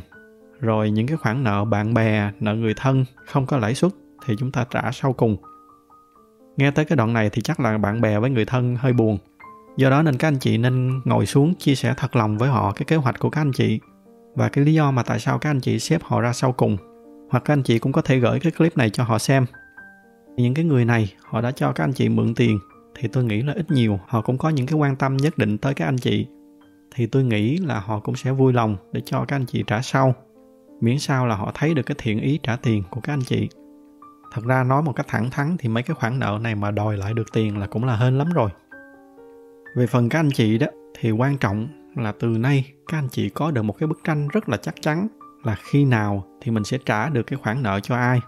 Rồi những cái khoản nợ bạn bè, nợ người thân không có lãi suất thì chúng ta trả sau cùng. Nghe tới cái đoạn này thì chắc là bạn bè với người thân hơi buồn. Do đó nên các anh chị nên ngồi xuống chia sẻ thật lòng với họ cái kế hoạch của các anh chị và cái lý do mà tại sao các anh chị xếp họ ra sau cùng. Hoặc các anh chị cũng có thể gửi cái clip này cho họ xem. Những cái người này họ đã cho các anh chị mượn tiền thì tôi nghĩ là ít nhiều. Họ cũng có những cái quan tâm nhất định tới các anh chị. Thì tôi nghĩ là họ cũng sẽ vui lòng để cho các anh chị trả sau. Miễn sao là họ thấy được cái thiện ý trả tiền của các anh chị. Thật ra nói một cách thẳng thắn thì mấy cái khoản nợ này mà đòi lại được tiền là cũng là hên lắm rồi. Về phần các anh chị đó, thì quan trọng là từ nay các anh chị có được một cái bức tranh rất là chắc chắn là khi nào thì mình sẽ trả được cái khoản nợ cho ai.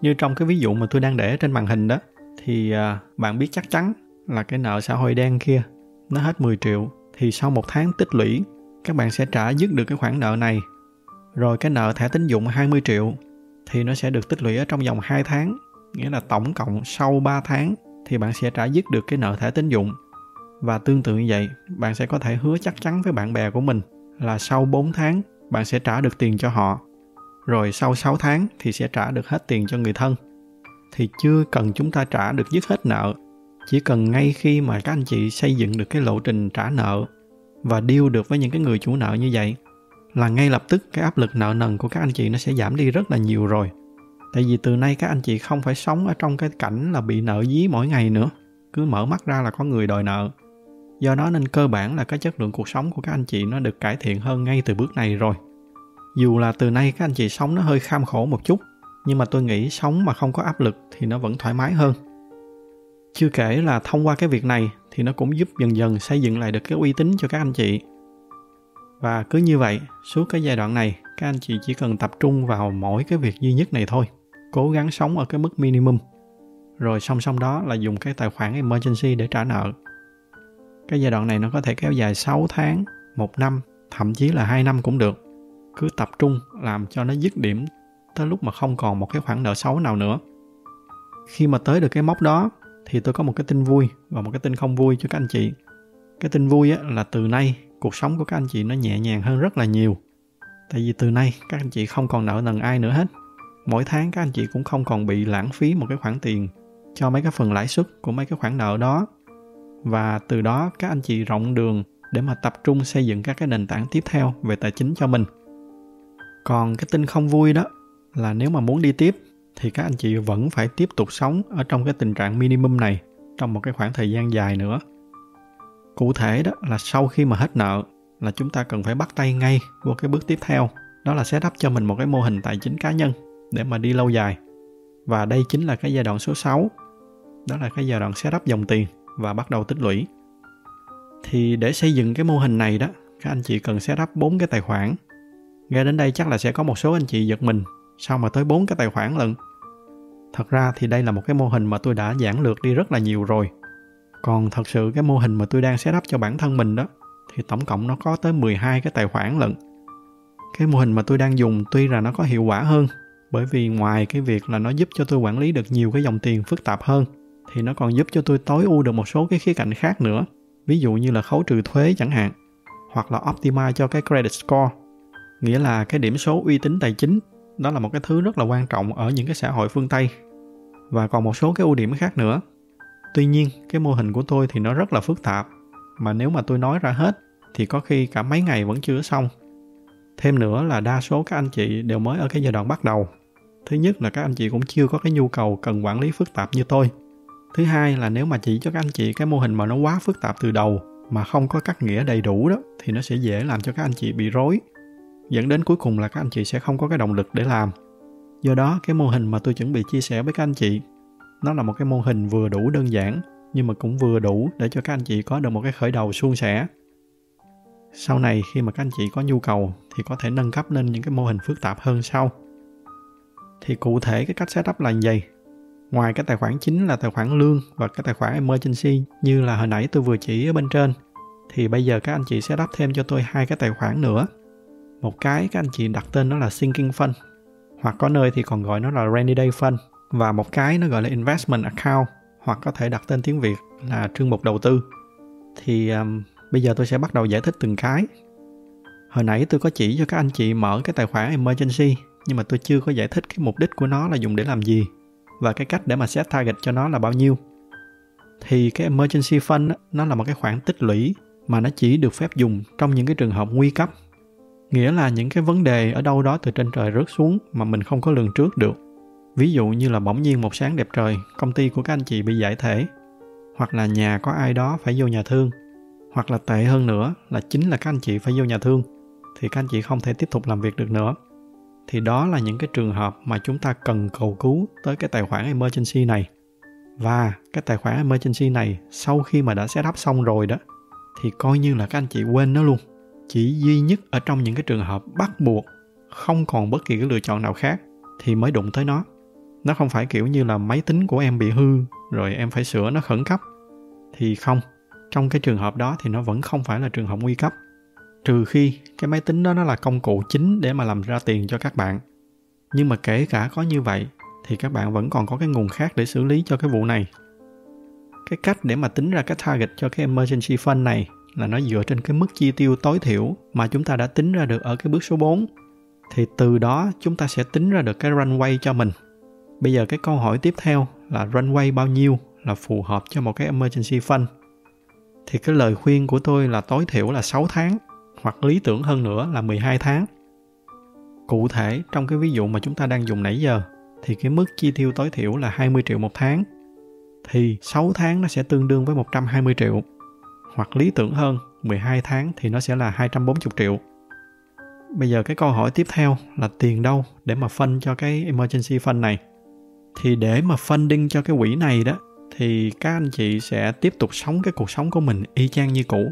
Như trong cái ví dụ mà tôi đang để trên màn hình đó thì à, bạn biết chắc chắn là cái nợ xã hội đen kia nó hết 10 triệu. Thì sau một tháng tích lũy, các bạn sẽ trả dứt được cái khoản nợ này. Rồi cái nợ thẻ tín dụng 20 triệu thì nó sẽ được tích lũy ở trong vòng 2 tháng. Nghĩa là tổng cộng sau 3 tháng thì bạn sẽ trả dứt được cái nợ thẻ tín dụng. Và tương tự như vậy, bạn sẽ có thể hứa chắc chắn với bạn bè của mình là sau 4 tháng bạn sẽ trả được tiền cho họ. Rồi sau 6 tháng thì sẽ trả được hết tiền cho người thân thì chưa cần chúng ta trả được dứt hết nợ. Chỉ cần ngay khi mà các anh chị xây dựng được cái lộ trình trả nợ và deal được với những cái người chủ nợ như vậy, là ngay lập tức cái áp lực nợ nần của các anh chị nó sẽ giảm đi rất là nhiều rồi. Tại vì từ nay các anh chị không phải sống ở trong cái cảnh là bị nợ dí mỗi ngày nữa, cứ mở mắt ra là có người đòi nợ. Do đó nên cơ bản là cái chất lượng cuộc sống của các anh chị nó được cải thiện hơn ngay từ bước này rồi. Dù là từ nay các anh chị sống nó hơi kham khổ một chút nhưng mà tôi nghĩ sống mà không có áp lực thì nó vẫn thoải mái hơn. Chưa kể là thông qua cái việc này thì nó cũng giúp dần dần xây dựng lại được cái uy tín cho các anh chị. Và cứ như vậy suốt cái giai đoạn này các anh chị chỉ cần tập trung vào mỗi cái việc duy nhất này thôi. Cố gắng sống ở cái mức minimum. Rồi song song đó là dùng cái tài khoản emergency để trả nợ. Cái giai đoạn này nó có thể kéo dài 6 tháng, một năm, thậm chí là hai năm cũng được. Cứ tập trung làm cho nó dứt điểm tới lúc mà không còn một cái khoản nợ xấu nào nữa. Khi mà tới được cái mốc đó thì tôi có một cái tin vui và một cái tin không vui cho các anh chị. Cái tin vui á, là từ nay cuộc sống của các anh chị nó nhẹ nhàng hơn rất là nhiều. Tại vì từ nay các anh chị không còn nợ nần ai nữa hết. Mỗi tháng các anh chị cũng không còn bị lãng phí một cái khoản tiền cho mấy cái phần lãi suất của mấy cái khoản nợ đó và từ đó các anh chị rộng đường để mà tập trung xây dựng các cái nền tảng tiếp theo về tài chính cho mình còn cái tin không vui đó là nếu mà muốn đi tiếp thì các anh chị vẫn phải tiếp tục sống ở trong cái tình trạng minimum này trong một cái khoảng thời gian dài nữa cụ thể đó là sau khi mà hết nợ là chúng ta cần phải bắt tay ngay vô cái bước tiếp theo đó là set up cho mình một cái mô hình tài chính cá nhân để mà đi lâu dài và đây chính là cái giai đoạn số 6 đó là cái giai đoạn set up dòng tiền và bắt đầu tích lũy. Thì để xây dựng cái mô hình này đó, các anh chị cần set up 4 cái tài khoản. Nghe đến đây chắc là sẽ có một số anh chị giật mình, sao mà tới bốn cái tài khoản lận. Thật ra thì đây là một cái mô hình mà tôi đã giảng lược đi rất là nhiều rồi. Còn thật sự cái mô hình mà tôi đang set up cho bản thân mình đó, thì tổng cộng nó có tới 12 cái tài khoản lận. Cái mô hình mà tôi đang dùng tuy là nó có hiệu quả hơn, bởi vì ngoài cái việc là nó giúp cho tôi quản lý được nhiều cái dòng tiền phức tạp hơn, thì nó còn giúp cho tôi tối ưu được một số cái khía cạnh khác nữa ví dụ như là khấu trừ thuế chẳng hạn hoặc là optimize cho cái credit score nghĩa là cái điểm số uy tín tài chính đó là một cái thứ rất là quan trọng ở những cái xã hội phương tây. Và còn một số cái ưu điểm khác nữa. Tuy nhiên, cái mô hình của tôi thì nó rất là phức tạp. Mà nếu mà tôi nói ra hết, thì có khi cả mấy ngày vẫn chưa xong. Thêm nữa là đa số các anh chị đều mới ở cái giai đoạn bắt đầu. Thứ nhất là các anh chị cũng chưa có cái nhu cầu cần quản lý phức tạp như tôi. Thứ hai là nếu mà chỉ cho các anh chị cái mô hình mà nó quá phức tạp từ đầu, mà không có cắt nghĩa đầy đủ đó, thì nó sẽ dễ làm cho các anh chị bị rối dẫn đến cuối cùng là các anh chị sẽ không có cái động lực để làm. Do đó, cái mô hình mà tôi chuẩn bị chia sẻ với các anh chị, nó là một cái mô hình vừa đủ đơn giản, nhưng mà cũng vừa đủ để cho các anh chị có được một cái khởi đầu suôn sẻ. Sau này, khi mà các anh chị có nhu cầu thì có thể nâng cấp lên những cái mô hình phức tạp hơn sau. Thì cụ thể cái cách setup là gì ngoài cái tài khoản chính là tài khoản lương và cái tài khoản emergency như là hồi nãy tôi vừa chỉ ở bên trên, thì bây giờ các anh chị sẽ đắp thêm cho tôi hai cái tài khoản nữa một cái các anh chị đặt tên nó là sinking fund hoặc có nơi thì còn gọi nó là rainy day fund. Và một cái nó gọi là investment account hoặc có thể đặt tên tiếng việt là trương mục đầu tư. Thì um, bây giờ tôi sẽ bắt đầu giải thích từng cái. Hồi nãy tôi có chỉ cho các anh chị mở cái tài khoản emergency nhưng mà tôi chưa có giải thích cái mục đích của nó là dùng để làm gì và cái cách để mà set target cho nó là bao nhiêu. Thì cái emergency fund nó là một cái khoản tích lũy mà nó chỉ được phép dùng trong những cái trường hợp nguy cấp nghĩa là những cái vấn đề ở đâu đó từ trên trời rớt xuống mà mình không có lường trước được. Ví dụ như là bỗng nhiên một sáng đẹp trời, công ty của các anh chị bị giải thể. Hoặc là nhà có ai đó phải vô nhà thương. Hoặc là tệ hơn nữa là chính là các anh chị phải vô nhà thương, thì các anh chị không thể tiếp tục làm việc được nữa. Thì đó là những cái trường hợp mà chúng ta cần cầu cứu tới cái tài khoản emergency này. Và cái tài khoản emergency này sau khi mà đã set up xong rồi đó, thì coi như là các anh chị quên nó luôn chỉ duy nhất ở trong những cái trường hợp bắt buộc không còn bất kỳ cái lựa chọn nào khác thì mới đụng tới nó. Nó không phải kiểu như là máy tính của em bị hư rồi em phải sửa nó khẩn cấp. Thì không, trong cái trường hợp đó thì nó vẫn không phải là trường hợp nguy cấp. Trừ khi cái máy tính đó nó là công cụ chính để mà làm ra tiền cho các bạn. Nhưng mà kể cả có như vậy thì các bạn vẫn còn có cái nguồn khác để xử lý cho cái vụ này. Cái cách để mà tính ra cái target cho cái emergency fund này là nó dựa trên cái mức chi tiêu tối thiểu mà chúng ta đã tính ra được ở cái bước số 4 thì từ đó chúng ta sẽ tính ra được cái runway cho mình. Bây giờ cái câu hỏi tiếp theo là runway bao nhiêu là phù hợp cho một cái emergency fund? Thì cái lời khuyên của tôi là tối thiểu là 6 tháng, hoặc lý tưởng hơn nữa là 12 tháng. Cụ thể, trong cái ví dụ mà chúng ta đang dùng nãy giờ, thì cái mức chi tiêu tối thiểu là 20 triệu một tháng. Thì 6 tháng nó sẽ tương đương với 120 triệu hoặc lý tưởng hơn 12 tháng thì nó sẽ là 240 triệu. Bây giờ cái câu hỏi tiếp theo là tiền đâu để mà phân cho cái emergency fund này. Thì để mà funding cho cái quỹ này đó thì các anh chị sẽ tiếp tục sống cái cuộc sống của mình y chang như cũ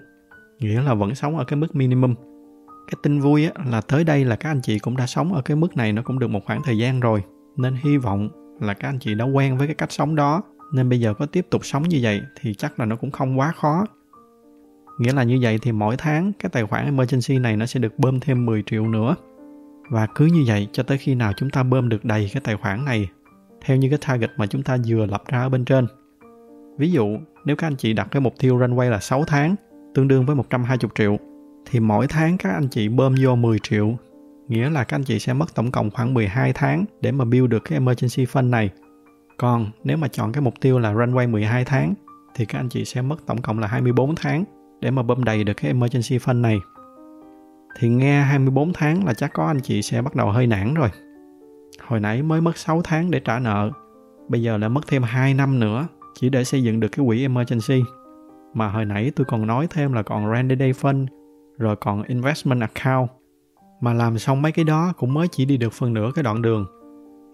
nghĩa là vẫn sống ở cái mức minimum cái tin vui á, là tới đây là các anh chị cũng đã sống ở cái mức này nó cũng được một khoảng thời gian rồi nên hy vọng là các anh chị đã quen với cái cách sống đó nên bây giờ có tiếp tục sống như vậy thì chắc là nó cũng không quá khó nghĩa là như vậy thì mỗi tháng cái tài khoản emergency này nó sẽ được bơm thêm 10 triệu nữa. Và cứ như vậy cho tới khi nào chúng ta bơm được đầy cái tài khoản này, theo như cái target mà chúng ta vừa lập ra ở bên trên. Ví dụ, nếu các anh chị đặt cái mục tiêu runway là 6 tháng, tương đương với 120 triệu, thì mỗi tháng các anh chị bơm vô 10 triệu. Nghĩa là các anh chị sẽ mất tổng cộng khoảng 12 tháng để mà build được cái emergency fund này. Còn nếu mà chọn cái mục tiêu là runway 12 tháng, thì các anh chị sẽ mất tổng cộng là 24 tháng để mà bơm đầy được cái emergency fund này. Thì nghe 24 tháng là chắc có anh chị sẽ bắt đầu hơi nản rồi. Hồi nãy mới mất 6 tháng để trả nợ, bây giờ lại mất thêm 2 năm nữa chỉ để xây dựng được cái quỹ emergency mà hồi nãy tôi còn nói thêm là còn rainy day fund rồi còn investment account mà làm xong mấy cái đó cũng mới chỉ đi được phần nửa cái đoạn đường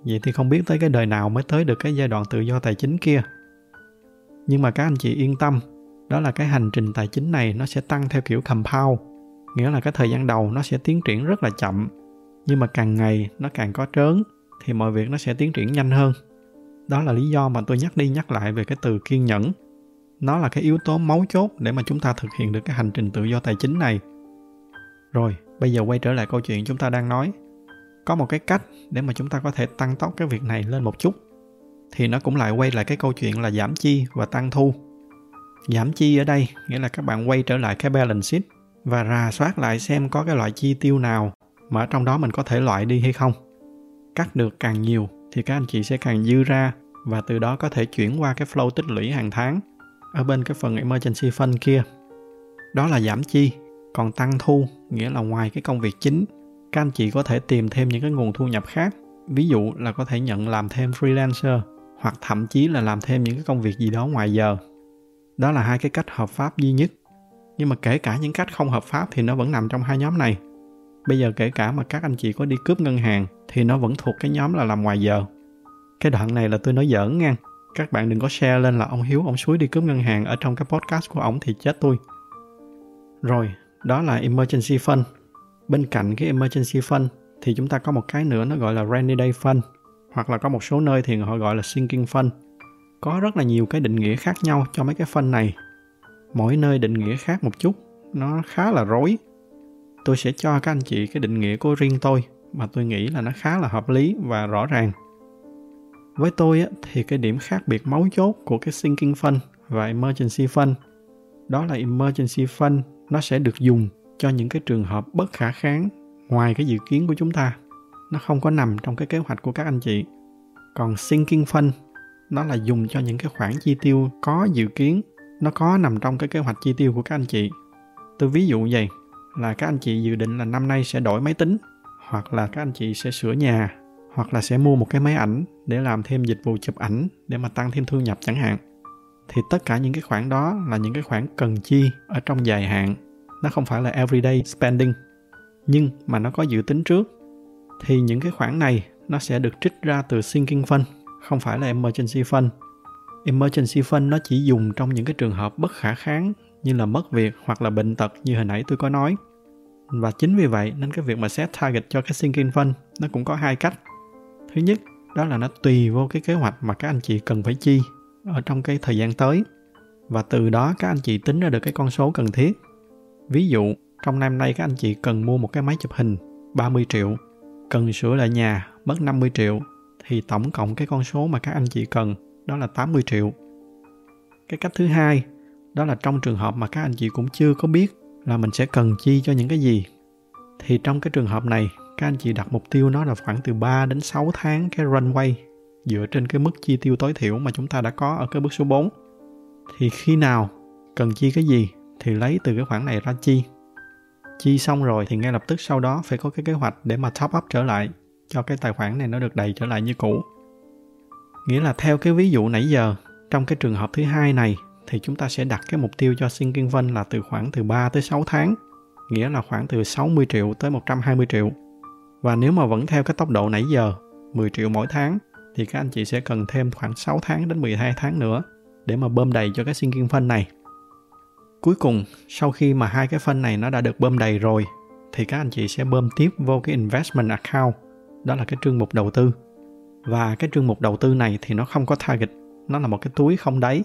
vậy thì không biết tới cái đời nào mới tới được cái giai đoạn tự do tài chính kia nhưng mà các anh chị yên tâm đó là cái hành trình tài chính này nó sẽ tăng theo kiểu compound, nghĩa là cái thời gian đầu nó sẽ tiến triển rất là chậm, nhưng mà càng ngày nó càng có trớn thì mọi việc nó sẽ tiến triển nhanh hơn. Đó là lý do mà tôi nhắc đi nhắc lại về cái từ kiên nhẫn. Nó là cái yếu tố mấu chốt để mà chúng ta thực hiện được cái hành trình tự do tài chính này. Rồi, bây giờ quay trở lại câu chuyện chúng ta đang nói. Có một cái cách để mà chúng ta có thể tăng tốc cái việc này lên một chút. Thì nó cũng lại quay lại cái câu chuyện là giảm chi và tăng thu giảm chi ở đây, nghĩa là các bạn quay trở lại cái balance sheet và rà soát lại xem có cái loại chi tiêu nào mà ở trong đó mình có thể loại đi hay không. Cắt được càng nhiều thì các anh chị sẽ càng dư ra và từ đó có thể chuyển qua cái flow tích lũy hàng tháng ở bên cái phần emergency fund kia. Đó là giảm chi, còn tăng thu, nghĩa là ngoài cái công việc chính, các anh chị có thể tìm thêm những cái nguồn thu nhập khác. Ví dụ là có thể nhận làm thêm freelancer hoặc thậm chí là làm thêm những cái công việc gì đó ngoài giờ đó là hai cái cách hợp pháp duy nhất. Nhưng mà kể cả những cách không hợp pháp thì nó vẫn nằm trong hai nhóm này. Bây giờ kể cả mà các anh chị có đi cướp ngân hàng thì nó vẫn thuộc cái nhóm là làm ngoài giờ. Cái đoạn này là tôi nói giỡn nha. Các bạn đừng có share lên là ông hiếu, ông suối đi cướp ngân hàng ở trong cái podcast của ông thì chết tôi. Rồi, đó là emergency fund. Bên cạnh cái emergency fund thì chúng ta có một cái nữa nó gọi là rainy day fund, hoặc là có một số nơi thì họ gọi là sinking fund có rất là nhiều cái định nghĩa khác nhau cho mấy cái phân này. Mỗi nơi định nghĩa khác một chút nó khá là rối. Tôi sẽ cho các anh chị cái định nghĩa của riêng tôi mà tôi nghĩ là nó khá là hợp lý và rõ ràng. Với tôi á, thì cái điểm khác biệt mấu chốt của cái sinking fund và emergency fund đó là emergency fund nó sẽ được dùng cho những cái trường hợp bất khả kháng ngoài cái dự kiến của chúng ta. Nó không có nằm trong cái kế hoạch của các anh chị. Còn sinking fund nó là dùng cho những cái khoản chi tiêu có dự kiến. Nó có nằm trong cái kế hoạch chi tiêu của các anh chị. Tôi ví dụ vậy, là các anh chị dự định là năm nay sẽ đổi máy tính, hoặc là các anh chị sẽ sửa nhà, hoặc là sẽ mua một cái máy ảnh để làm thêm dịch vụ chụp ảnh để mà tăng thêm thu nhập chẳng hạn. Thì tất cả những cái khoản đó là những cái khoản cần chi ở trong dài hạn. Nó không phải là everyday spending. Nhưng mà nó có dự tính trước. Thì những cái khoản này nó sẽ được trích ra từ sinking fund không phải là emergency fund. Emergency fund nó chỉ dùng trong những cái trường hợp bất khả kháng như là mất việc hoặc là bệnh tật như hồi nãy tôi có nói. Và chính vì vậy nên cái việc mà set target cho cái sinking fund nó cũng có hai cách. Thứ nhất, đó là nó tùy vô cái kế hoạch mà các anh chị cần phải chi ở trong cái thời gian tới. Và từ đó các anh chị tính ra được cái con số cần thiết. Ví dụ, trong năm nay các anh chị cần mua một cái máy chụp hình 30 triệu, cần sửa lại nhà mất 50 triệu thì tổng cộng cái con số mà các anh chị cần đó là 80 triệu. Cái cách thứ hai, đó là trong trường hợp mà các anh chị cũng chưa có biết là mình sẽ cần chi cho những cái gì thì trong cái trường hợp này, các anh chị đặt mục tiêu nó là khoảng từ 3 đến 6 tháng cái runway dựa trên cái mức chi tiêu tối thiểu mà chúng ta đã có ở cái bước số 4. Thì khi nào cần chi cái gì thì lấy từ cái khoản này ra chi. Chi xong rồi thì ngay lập tức sau đó phải có cái kế hoạch để mà top up trở lại cho cái tài khoản này nó được đầy trở lại như cũ. Nghĩa là theo cái ví dụ nãy giờ, trong cái trường hợp thứ hai này thì chúng ta sẽ đặt cái mục tiêu cho sinking fund là từ khoảng từ 3 tới 6 tháng, nghĩa là khoảng từ 60 triệu tới 120 triệu. Và nếu mà vẫn theo cái tốc độ nãy giờ, 10 triệu mỗi tháng, thì các anh chị sẽ cần thêm khoảng 6 tháng đến 12 tháng nữa để mà bơm đầy cho cái sinking fund này. Cuối cùng, sau khi mà hai cái fund này nó đã được bơm đầy rồi, thì các anh chị sẽ bơm tiếp vô cái investment account, đó là cái trương mục đầu tư. Và cái trương mục đầu tư này thì nó không có target, nó là một cái túi không đáy.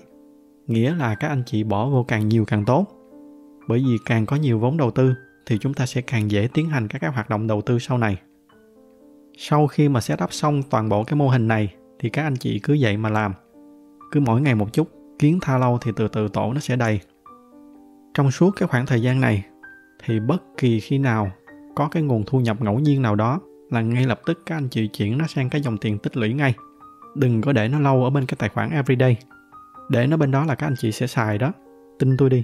Nghĩa là các anh chị bỏ vô càng nhiều càng tốt. Bởi vì càng có nhiều vốn đầu tư thì chúng ta sẽ càng dễ tiến hành các cái hoạt động đầu tư sau này. Sau khi mà setup xong toàn bộ cái mô hình này thì các anh chị cứ vậy mà làm. Cứ mỗi ngày một chút, kiến tha lâu thì từ từ tổ nó sẽ đầy. Trong suốt cái khoảng thời gian này thì bất kỳ khi nào có cái nguồn thu nhập ngẫu nhiên nào đó là ngay lập tức các anh chị chuyển nó sang cái dòng tiền tích lũy ngay. Đừng có để nó lâu ở bên cái tài khoản everyday. Để nó bên đó là các anh chị sẽ xài đó. Tin tôi đi.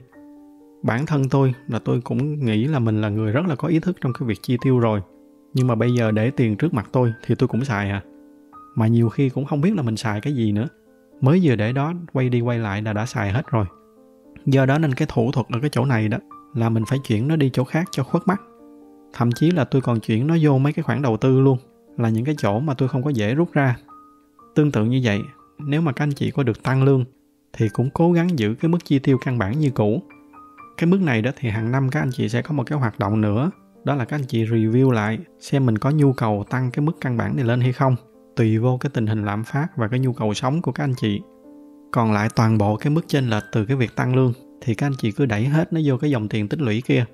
Bản thân tôi là tôi cũng nghĩ là mình là người rất là có ý thức trong cái việc chi tiêu rồi. Nhưng mà bây giờ để tiền trước mặt tôi thì tôi cũng xài à. Mà nhiều khi cũng không biết là mình xài cái gì nữa. Mới vừa để đó, quay đi quay lại là đã xài hết rồi. Do đó nên cái thủ thuật ở cái chỗ này đó là mình phải chuyển nó đi chỗ khác cho khuất mắt thậm chí là tôi còn chuyển nó vô mấy cái khoản đầu tư luôn, là những cái chỗ mà tôi không có dễ rút ra. Tương tự như vậy, nếu mà các anh chị có được tăng lương, thì cũng cố gắng giữ cái mức chi tiêu căn bản như cũ. Cái mức này đó thì hàng năm các anh chị sẽ có một cái hoạt động nữa, đó là các anh chị review lại, xem mình có nhu cầu tăng cái mức căn bản này lên hay không, tùy vô cái tình hình lạm phát và cái nhu cầu sống của các anh chị. Còn lại toàn bộ cái mức chênh lệch từ cái việc tăng lương, thì các anh chị cứ đẩy hết nó vô cái dòng tiền tích lũy kia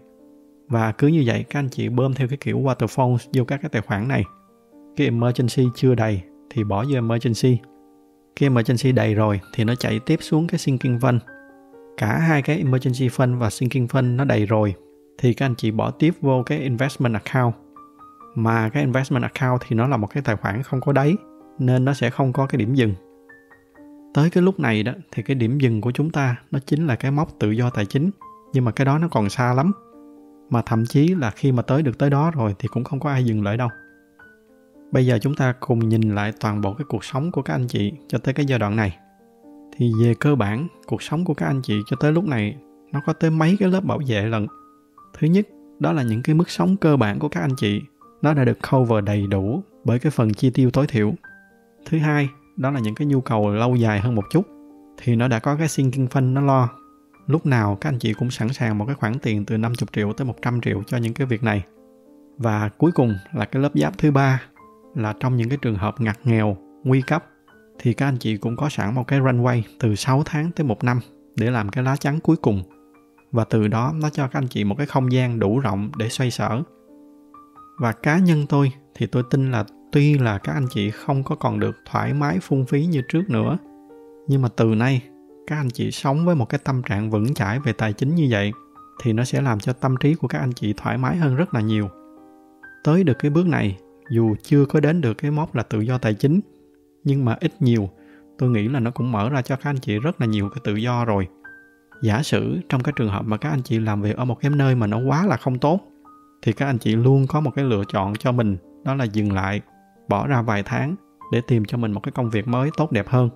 và cứ như vậy, các anh chị bơm theo cái kiểu waterfall vô các cái tài khoản này. Cái emergency chưa đầy thì bỏ vô emergency. Cái emergency đầy rồi thì nó chạy tiếp xuống cái sinking fund. Cả hai cái emergency fund và sinking fund nó đầy rồi thì các anh chị bỏ tiếp vô cái investment account. Mà cái investment account thì nó là một cái tài khoản không có đáy, nên nó sẽ không có cái điểm dừng. Tới cái lúc này đó, thì cái điểm dừng của chúng ta nó chính là cái mốc tự do tài chính. Nhưng mà cái đó nó còn xa lắm mà thậm chí là khi mà tới được tới đó rồi thì cũng không có ai dừng lại đâu. Bây giờ chúng ta cùng nhìn lại toàn bộ cái cuộc sống của các anh chị cho tới cái giai đoạn này. Thì về cơ bản, cuộc sống của các anh chị cho tới lúc này nó có tới mấy cái lớp bảo vệ lần thứ nhất, đó là những cái mức sống cơ bản của các anh chị, nó đã được cover đầy đủ bởi cái phần chi tiêu tối thiểu. Thứ hai, đó là những cái nhu cầu lâu dài hơn một chút, thì nó đã có cái sinking fund nó lo lúc nào các anh chị cũng sẵn sàng một cái khoản tiền từ 50 triệu tới 100 triệu cho những cái việc này. Và cuối cùng là cái lớp giáp thứ ba là trong những cái trường hợp ngặt nghèo, nguy cấp, thì các anh chị cũng có sẵn một cái runway từ 6 tháng tới một năm để làm cái lá chắn cuối cùng. Và từ đó nó cho các anh chị một cái không gian đủ rộng để xoay sở. Và cá nhân tôi thì tôi tin là tuy là các anh chị không có còn được thoải mái phung phí như trước nữa, nhưng mà từ nay các anh chị sống với một cái tâm trạng vững chãi về tài chính như vậy, thì nó sẽ làm cho tâm trí của các anh chị thoải mái hơn rất là nhiều. Tới được cái bước này, dù chưa có đến được cái mốc là tự do tài chính, nhưng mà ít nhiều, tôi nghĩ là nó cũng mở ra cho các anh chị rất là nhiều cái tự do rồi. Giả sử trong cái trường hợp mà các anh chị làm việc ở một cái nơi mà nó quá là không tốt, thì các anh chị luôn có một cái lựa chọn cho mình, đó là dừng lại, bỏ ra vài tháng để tìm cho mình một cái công việc mới tốt đẹp hơn.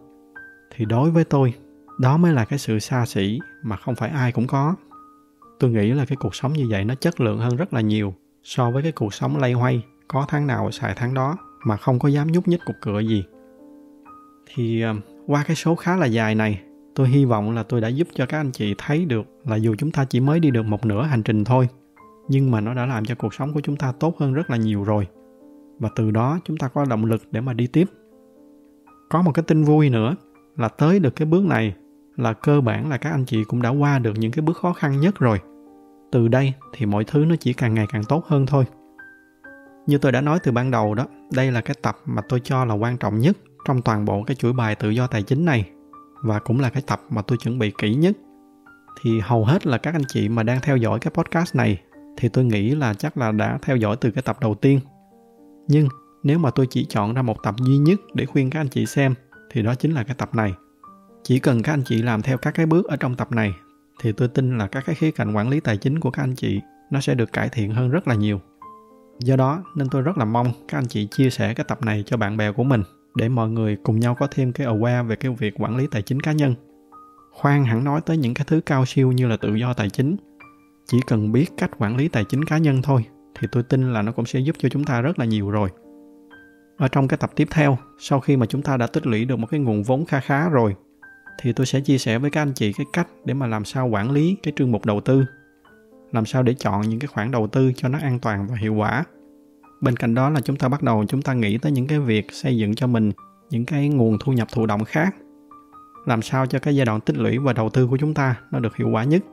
Thì đối với tôi đó mới là cái sự xa xỉ mà không phải ai cũng có. Tôi nghĩ là cái cuộc sống như vậy nó chất lượng hơn rất là nhiều so với cái cuộc sống lay hoay có tháng nào xài tháng đó mà không có dám nhúc nhích cục cửa gì. Thì ờ, qua cái số khá là dài này, tôi hy vọng là tôi đã giúp cho các anh chị thấy được là dù chúng ta chỉ mới đi được một nửa hành trình thôi, nhưng mà nó đã làm cho cuộc sống của chúng ta tốt hơn rất là nhiều rồi. Và từ đó chúng ta có động lực để mà đi tiếp. Có một cái tin vui nữa là tới được cái bước này là cơ bản là các anh chị cũng đã qua được những cái bước khó khăn nhất rồi. Từ đây thì mọi thứ nó chỉ càng ngày càng tốt hơn thôi. Như tôi đã nói từ ban đầu đó, đây là cái tập mà tôi cho là quan trọng nhất trong toàn bộ cái chuỗi bài tự do tài chính này, và cũng là cái tập mà tôi chuẩn bị kỹ nhất. Thì hầu hết là các anh chị mà đang theo dõi cái podcast này thì tôi nghĩ là chắc là đã theo dõi từ cái tập đầu tiên. Nhưng nếu mà tôi chỉ chọn ra một tập duy nhất để khuyên các anh chị xem, thì đó chính là cái tập này chỉ cần các anh chị làm theo các cái bước ở trong tập này, thì tôi tin là các cái khía cạnh quản lý tài chính của các anh chị nó sẽ được cải thiện hơn rất là nhiều. Do đó nên tôi rất là mong các anh chị chia sẻ cái tập này cho bạn bè của mình để mọi người cùng nhau có thêm cái aware về cái việc quản lý tài chính cá nhân. Khoan hẳn nói tới những cái thứ cao siêu như là tự do tài chính. Chỉ cần biết cách quản lý tài chính cá nhân thôi, thì tôi tin là nó cũng sẽ giúp cho chúng ta rất là nhiều rồi. Ở trong cái tập tiếp theo, sau khi mà chúng ta đã tích lũy được một cái nguồn vốn kha khá rồi thì tôi sẽ chia sẻ với các anh chị cái cách để mà làm sao quản lý cái chương mục đầu tư. Làm sao để chọn những cái khoản đầu tư cho nó an toàn và hiệu quả. Bên cạnh đó là chúng ta bắt đầu chúng ta nghĩ tới những cái việc xây dựng cho mình những cái nguồn thu nhập thụ động khác. Làm sao cho cái giai đoạn tích lũy và đầu tư của chúng ta nó được hiệu quả nhất.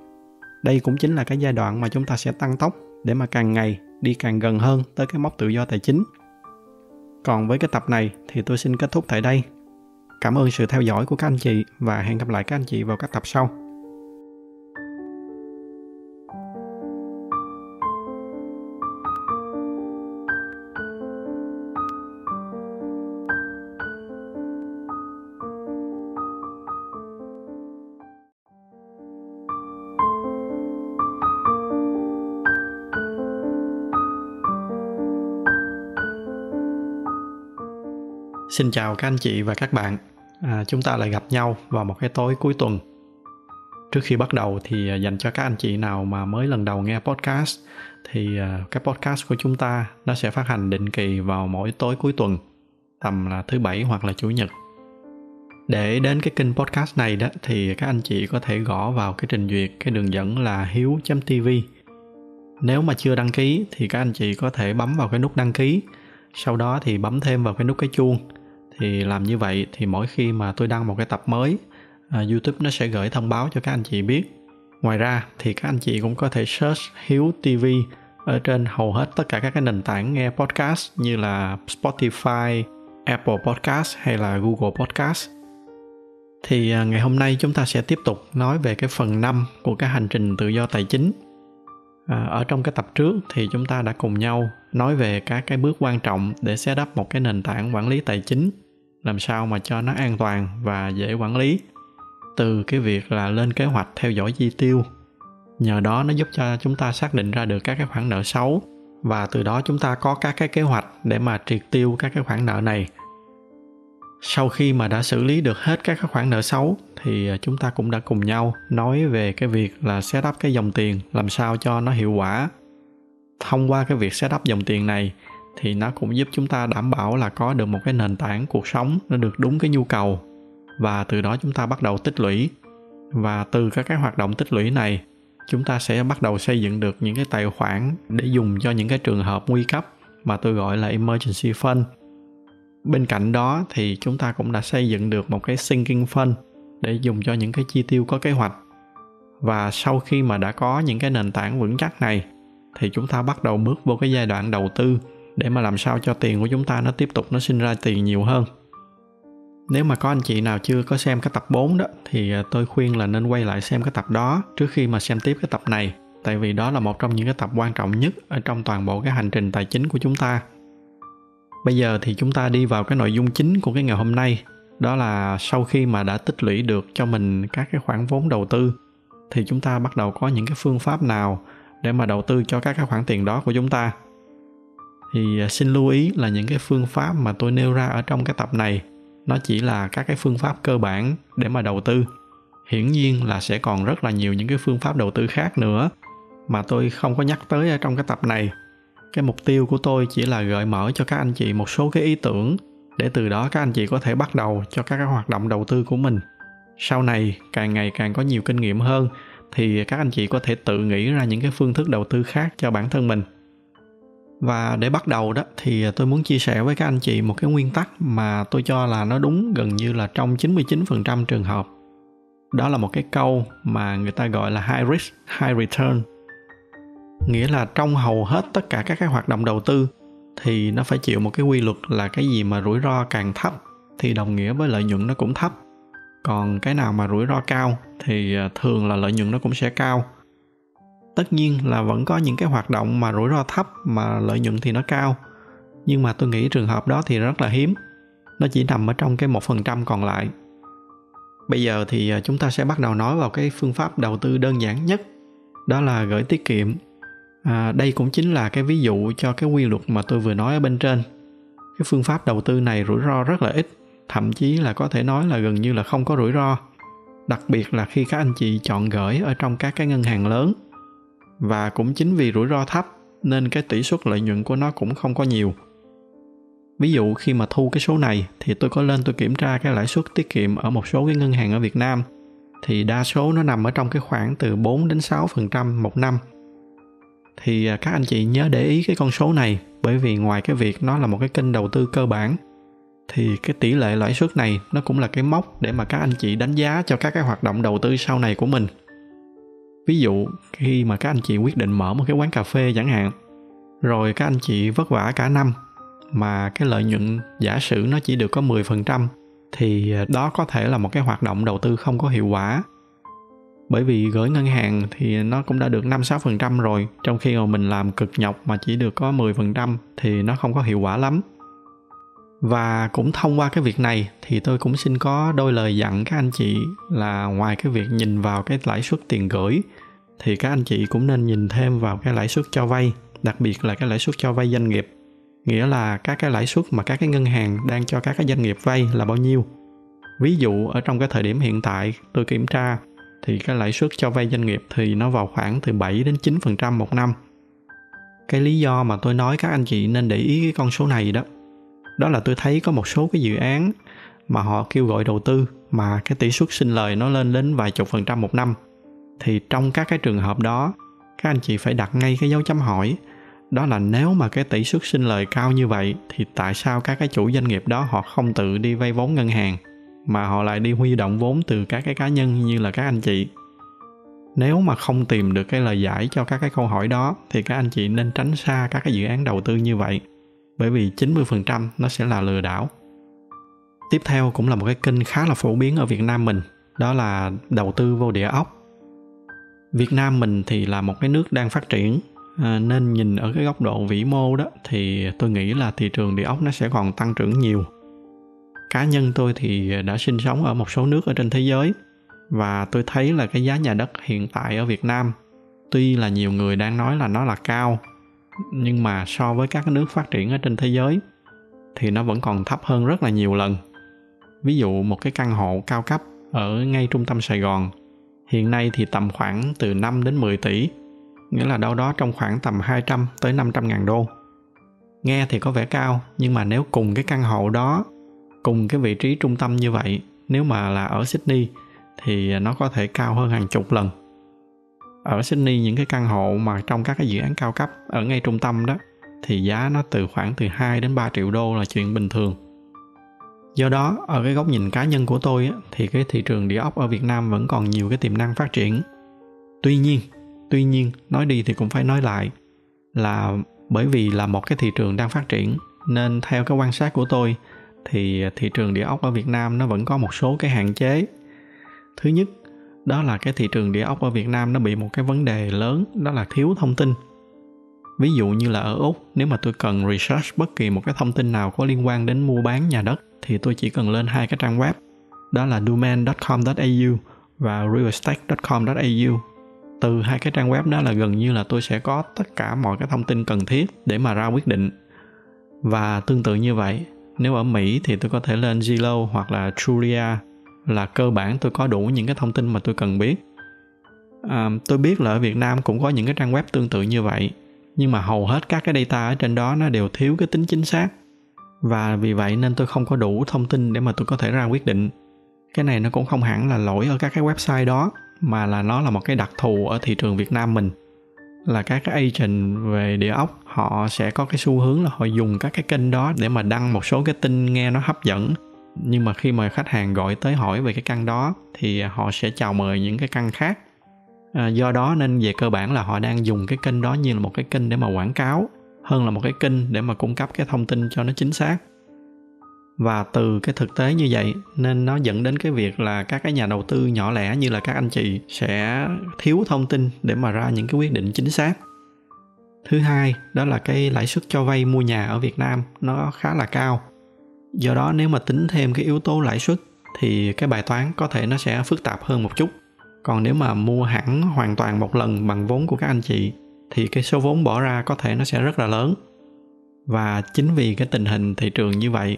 Đây cũng chính là cái giai đoạn mà chúng ta sẽ tăng tốc để mà càng ngày đi càng gần hơn tới cái mốc tự do tài chính. Còn với cái tập này thì tôi xin kết thúc tại đây cảm ơn sự theo dõi của các anh chị và hẹn gặp lại các anh chị vào các tập sau Xin chào các anh chị và các bạn. À, chúng ta lại gặp nhau vào một cái tối cuối tuần. Trước khi bắt đầu thì à, dành cho các anh chị nào mà mới lần đầu nghe podcast thì à, cái podcast của chúng ta nó sẽ phát hành định kỳ vào mỗi tối cuối tuần, tầm là thứ bảy hoặc là chủ nhật. Để đến cái kênh podcast này đó thì các anh chị có thể gõ vào cái trình duyệt cái đường dẫn là hiếu.tv. Nếu mà chưa đăng ký thì các anh chị có thể bấm vào cái nút đăng ký sau đó thì bấm thêm vào cái nút cái chuông thì làm như vậy thì mỗi khi mà tôi đăng một cái tập mới à, youtube nó sẽ gửi thông báo cho các anh chị biết. Ngoài ra thì các anh chị cũng có thể search hiếu tv ở trên hầu hết tất cả các cái nền tảng nghe podcast như là spotify apple podcast hay là google podcast. Thì à, ngày hôm nay chúng ta sẽ tiếp tục nói về cái phần 5 của cái hành trình tự do tài chính. À, ở trong cái tập trước thì chúng ta đã cùng nhau nói về các cái bước quan trọng để set up một cái nền tảng quản lý tài chính làm sao mà cho nó an toàn và dễ quản lý. Từ cái việc là lên kế hoạch theo dõi chi tiêu, nhờ đó nó giúp cho chúng ta xác định ra được các cái khoản nợ xấu. Và từ đó chúng ta có các cái kế hoạch để mà triệt tiêu các cái khoản nợ này. Sau khi mà đã xử lý được hết các cái khoản nợ xấu, thì à, chúng ta cũng đã cùng nhau nói về cái việc là set up cái dòng tiền làm sao cho nó hiệu quả. Thông qua cái việc set up dòng tiền này thì nó cũng giúp chúng ta đảm bảo là có được một cái nền tảng cuộc sống nó được đúng cái nhu cầu. Và từ đó chúng ta bắt đầu tích lũy. Và từ các cái hoạt động tích lũy này, chúng ta sẽ bắt đầu xây dựng được những cái tài khoản để dùng cho những cái trường hợp nguy cấp mà tôi gọi là emergency fund. Bên cạnh đó thì chúng ta cũng đã xây dựng được một cái sinking fund để dùng cho những cái chi tiêu có kế hoạch. Và sau khi mà đã có những cái nền tảng vững chắc này, thì chúng ta bắt đầu bước vô cái giai đoạn đầu tư để mà làm sao cho tiền của chúng ta nó tiếp tục nó sinh ra tiền nhiều hơn. Nếu mà có anh chị nào chưa có xem cái tập 4 đó, thì à, tôi khuyên là nên quay lại xem cái tập đó trước khi mà xem tiếp cái tập này, tại vì đó là một trong những cái tập quan trọng nhất ở trong toàn bộ cái hành trình tài chính của chúng ta. Bây giờ thì chúng ta đi vào cái nội dung chính của cái ngày hôm nay, đó là sau khi mà đã tích lũy được cho mình các cái khoản vốn đầu tư, thì chúng ta bắt đầu có những cái phương pháp nào để mà đầu tư cho các cái khoản tiền đó của chúng ta thì à, xin lưu ý là những cái phương pháp mà tôi nêu ra ở trong cái tập này, nó chỉ là các cái phương pháp cơ bản để mà đầu tư. Hiển nhiên là sẽ còn rất là nhiều những cái phương pháp đầu tư khác nữa mà tôi không có nhắc tới ở trong cái tập này. Cái mục tiêu của tôi chỉ là gợi mở cho các anh chị một số cái ý tưởng để từ đó các anh chị có thể bắt đầu cho các cái hoạt động đầu tư của mình. Sau này, càng ngày càng có nhiều kinh nghiệm hơn thì các anh chị có thể tự nghĩ ra những cái phương thức đầu tư khác cho bản thân mình và để bắt đầu đó thì tôi muốn chia sẻ với các anh chị một cái nguyên tắc mà tôi cho là nó đúng gần như là trong 99% trường hợp. Đó là một cái câu mà người ta gọi là high risk, high return. Nghĩa là trong hầu hết tất cả các cái hoạt động đầu tư thì nó phải chịu một cái quy luật là cái gì mà rủi ro càng thấp thì đồng nghĩa với lợi nhuận nó cũng thấp. Còn cái nào mà rủi ro cao thì à, thường là lợi nhuận nó cũng sẽ cao tất nhiên là vẫn có những cái hoạt động mà rủi ro thấp mà lợi nhuận thì nó cao. Nhưng mà tôi nghĩ trường hợp đó thì rất là hiếm. Nó chỉ nằm ở trong cái một phần trăm còn lại. Bây giờ thì à, chúng ta sẽ bắt đầu nói vào cái phương pháp đầu tư đơn giản nhất. Đó là gửi tiết kiệm. À, đây cũng chính là cái ví dụ cho cái quy luật mà tôi vừa nói ở bên trên. Cái phương pháp đầu tư này rủi ro rất là ít thậm chí là có thể nói là gần như là không có rủi ro. Đặc biệt là khi các anh chị chọn gửi ở trong các cái ngân hàng lớn và cũng chính vì rủi ro thấp nên cái tỷ suất lợi nhuận của nó cũng không có nhiều. Ví dụ khi mà thu cái số này thì tôi có lên tôi kiểm tra cái lãi suất tiết kiệm ở một số cái ngân hàng ở Việt Nam, thì đa số nó nằm ở trong cái khoảng từ 4 đến 6% một năm. Thì à, các anh chị nhớ để ý cái con số này, bởi vì ngoài cái việc nó là một cái kênh đầu tư cơ bản, thì cái tỷ lệ lãi suất này nó cũng là cái mốc để mà các anh chị đánh giá cho các cái hoạt động đầu tư sau này của mình ví dụ khi mà các anh chị quyết định mở một cái quán cà phê chẳng hạn rồi các anh chị vất vả cả năm mà cái lợi nhuận giả sử nó chỉ được có 10% thì à, đó có thể là một cái hoạt động đầu tư không có hiệu quả. Bởi vì gửi ngân hàng thì nó cũng đã được 5-6% rồi, trong khi mà mình làm cực nhọc mà chỉ được có 10% thì nó không có hiệu quả lắm. Và cũng thông qua cái việc này thì tôi cũng xin có đôi lời dặn các anh chị là ngoài cái việc nhìn vào cái lãi suất tiền gửi thì các anh chị cũng nên nhìn thêm vào cái lãi suất cho vay, đặc biệt là cái lãi suất cho vay doanh nghiệp. Nghĩa là các cái lãi suất mà các cái ngân hàng đang cho các cái doanh nghiệp vay là bao nhiêu. Ví dụ ở trong cái thời điểm hiện tại tôi kiểm tra thì cái lãi suất cho vay doanh nghiệp thì nó vào khoảng từ 7 đến 9% một năm. Cái lý do mà tôi nói các anh chị nên để ý cái con số này đó đó là tôi thấy có một số cái dự án mà họ kêu gọi đầu tư mà cái tỷ suất sinh lời nó lên đến vài chục phần trăm một năm thì trong các cái trường hợp đó các anh chị phải đặt ngay cái dấu chấm hỏi đó là nếu mà cái tỷ suất sinh lời cao như vậy thì tại sao các cái chủ doanh nghiệp đó họ không tự đi vay vốn ngân hàng mà họ lại đi huy động vốn từ các cái cá nhân như là các anh chị nếu mà không tìm được cái lời giải cho các cái câu hỏi đó thì các anh chị nên tránh xa các cái dự án đầu tư như vậy bởi vì 90% nó sẽ là lừa đảo. Tiếp theo cũng là một cái kênh khá là phổ biến ở Việt Nam mình, đó là đầu tư vô địa ốc. Việt Nam mình thì là một cái nước đang phát triển à, nên nhìn ở cái góc độ vĩ mô đó thì tôi nghĩ là thị trường địa ốc nó sẽ còn tăng trưởng nhiều. Cá nhân tôi thì đã sinh sống ở một số nước ở trên thế giới và tôi thấy là cái giá nhà đất hiện tại ở Việt Nam tuy là nhiều người đang nói là nó là cao nhưng mà so với các nước phát triển ở trên thế giới thì nó vẫn còn thấp hơn rất là nhiều lần ví dụ một cái căn hộ cao cấp ở ngay trung tâm Sài Gòn hiện nay thì tầm khoảng từ 5 đến 10 tỷ, nghĩa là đâu đó trong khoảng tầm 200 tới 500 ngàn đô nghe thì có vẻ cao, nhưng mà nếu cùng cái căn hộ đó, cùng cái vị trí trung tâm như vậy, nếu mà là ở Sydney thì nó có thể cao hơn hàng chục lần ở Sydney, những cái căn hộ mà trong các cái dự án cao cấp ở ngay trung tâm đó, thì giá nó từ khoảng từ 2 đến 3 triệu đô là chuyện bình thường. Do đó, ở cái góc nhìn cá nhân của tôi á, thì cái thị trường địa ốc ở Việt Nam vẫn còn nhiều cái tiềm năng phát triển. Tuy nhiên, tuy nhiên nói đi thì cũng phải nói lại là bởi vì là một cái thị trường đang phát triển nên theo cái quan sát của tôi thì thị trường địa ốc ở Việt Nam nó vẫn có một số cái hạn chế. Thứ nhất, đó là cái thị trường địa ốc ở Việt Nam nó bị một cái vấn đề lớn đó là thiếu thông tin. Ví dụ như là ở Úc, nếu mà tôi cần research bất kỳ một cái thông tin nào có liên quan đến mua bán nhà đất thì tôi chỉ cần lên hai cái trang web đó là domain.com.au và realestate.com.au từ hai cái trang web đó là gần như là tôi sẽ có tất cả mọi cái thông tin cần thiết để mà ra quyết định. Và tương tự như vậy nếu ở Mỹ thì tôi có thể lên Zillow hoặc là Trulia là cơ bản tôi có đủ những cái thông tin mà tôi cần biết. À, tôi biết là ở Việt Nam cũng có những cái trang web tương tự như vậy nhưng mà hầu hết các cái data ở trên đó nó đều thiếu cái tính chính xác và vì vậy nên tôi không có đủ thông tin để mà tôi có thể ra quyết định. Cái này nó cũng không hẳn là lỗi ở các cái website đó mà là nó là một cái đặc thù ở thị trường Việt Nam mình. Là các cái agent về địa ốc họ sẽ có cái xu hướng là họ dùng các cái kênh đó để mà đăng một số cái tin nghe nó hấp dẫn. Nhưng mà khi mà khách hàng gọi tới hỏi về cái căn đó thì họ sẽ chào mời những cái căn khác. À, do đó nên về cơ bản là họ đang dùng cái kênh đó như là một cái kênh để mà quảng cáo hơn là một cái kênh để mà cung cấp cái thông tin cho nó chính xác. Và từ cái thực tế như vậy, nên nó dẫn đến cái việc là các cái nhà đầu tư nhỏ lẻ như là các anh chị sẽ thiếu thông tin để mà ra những cái quyết định chính xác. Thứ hai, đó là cái lãi suất cho vay mua nhà ở việt nam nó khá là cao. Do đó nếu mà tính thêm cái yếu tố lãi suất thì cái bài toán có thể nó sẽ phức tạp hơn một chút. Còn nếu mà mua hẳn hoàn toàn một lần bằng vốn của các anh chị thì cái số vốn bỏ ra có thể nó sẽ rất là lớn. Và chính vì cái tình hình thị trường như vậy,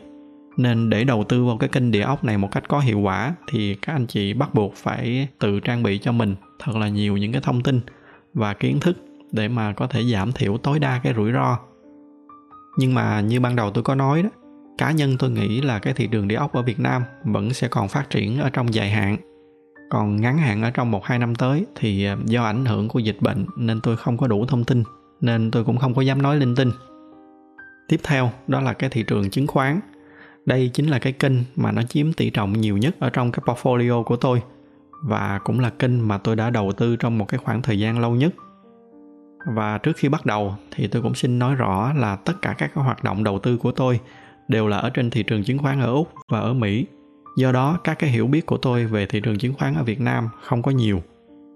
nên để đầu tư vào cái kênh địa ốc này một cách có hiệu quả, thì các anh chị bắt buộc phải tự trang bị cho mình thật là nhiều những cái thông tin và kiến thức để mà có thể giảm thiểu tối đa cái rủi ro. Nhưng mà như ban đầu tôi có nói đó, cá nhân tôi nghĩ là cái thị trường địa ốc ở Việt Nam vẫn sẽ còn phát triển ở trong dài hạn còn ngắn hạn ở trong một hai năm tới thì à, do ảnh hưởng của dịch bệnh nên tôi không có đủ thông tin, nên tôi cũng không có dám nói linh tinh. Tiếp theo, đó là cái thị trường chứng khoán. Đây chính là cái kênh mà nó chiếm tỷ trọng nhiều nhất ở trong cái portfolio của tôi và cũng là kênh mà tôi đã đầu tư trong một cái khoảng thời gian lâu nhất. Và trước khi bắt đầu thì tôi cũng xin nói rõ là tất cả các cái hoạt động đầu tư của tôi đều là ở trên thị trường chứng khoán ở úc và ở mỹ do đó, các cái hiểu biết của tôi về thị trường chứng khoán ở việt nam không có nhiều.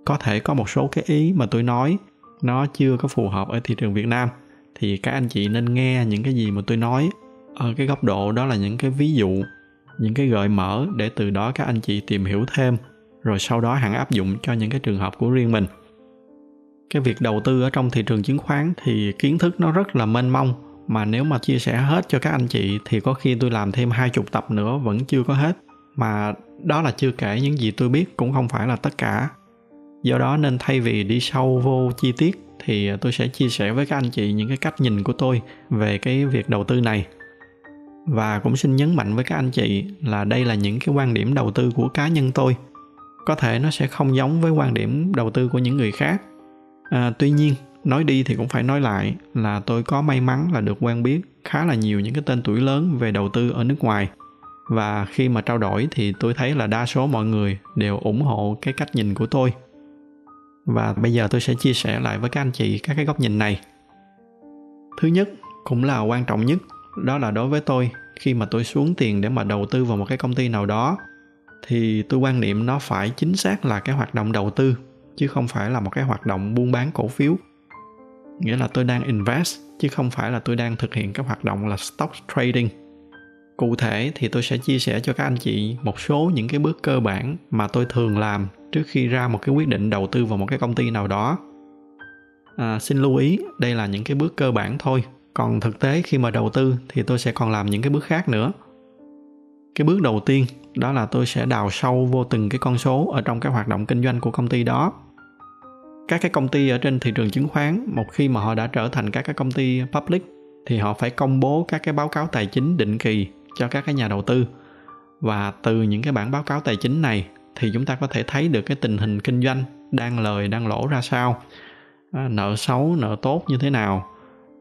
Có thể có một số cái ý mà tôi nói, nó chưa có phù hợp ở thị trường việt nam, thì các anh chị nên nghe những cái gì mà tôi nói. Ở cái góc độ đó là những cái ví dụ, những cái gợi mở để từ đó các anh chị tìm hiểu thêm, rồi sau đó hẳn áp dụng cho những cái trường hợp của riêng mình. Cái việc đầu tư ở trong thị trường chứng khoán thì kiến thức nó rất là mênh mông, mà nếu mà chia sẻ hết cho các anh chị thì có khi tôi làm thêm hai chục tập nữa vẫn chưa có hết mà đó là chưa kể những gì tôi biết cũng không phải là tất cả. Do đó nên thay vì đi sâu vô chi tiết thì tôi sẽ chia sẻ với các anh chị những cái cách nhìn của tôi về cái việc đầu tư này. Và cũng xin nhấn mạnh với các anh chị là đây là những cái quan điểm đầu tư của cá nhân tôi. Có thể nó sẽ không giống với quan điểm đầu tư của những người khác. À, tuy nhiên nói đi thì cũng phải nói lại là tôi có may mắn là được quen biết khá là nhiều những cái tên tuổi lớn về đầu tư ở nước ngoài và khi mà trao đổi thì tôi thấy là đa số mọi người đều ủng hộ cái cách nhìn của tôi. Và bây giờ tôi sẽ chia sẻ lại với các anh chị các cái góc nhìn này. Thứ nhất, cũng là quan trọng nhất, đó là đối với tôi, khi mà tôi xuống tiền để mà đầu tư vào một cái công ty nào đó, thì tôi quan niệm nó phải chính xác là cái hoạt động đầu tư, chứ không phải là một cái hoạt động buôn bán cổ phiếu. Nghĩa là tôi đang invest, chứ không phải là tôi đang thực hiện các hoạt động là stock trading cụ thể thì tôi sẽ chia sẻ cho các anh chị một số những cái bước cơ bản mà tôi thường làm trước khi ra một cái quyết định đầu tư vào một cái công ty nào đó. À, xin lưu ý đây là những cái bước cơ bản thôi. Còn thực tế khi mà đầu tư thì tôi sẽ còn làm những cái bước khác nữa. Cái bước đầu tiên đó là tôi sẽ đào sâu vô từng cái con số ở trong cái hoạt động kinh doanh của công ty đó. Các cái công ty ở trên thị trường chứng khoán một khi mà họ đã trở thành các cái công ty public thì họ phải công bố các cái báo cáo tài chính định kỳ cho các cái nhà đầu tư. Và từ những cái bản báo cáo tài chính này thì chúng ta có thể thấy được cái tình hình kinh doanh đang lời, đang lỗ ra sao. À, nợ xấu, nợ tốt như thế nào?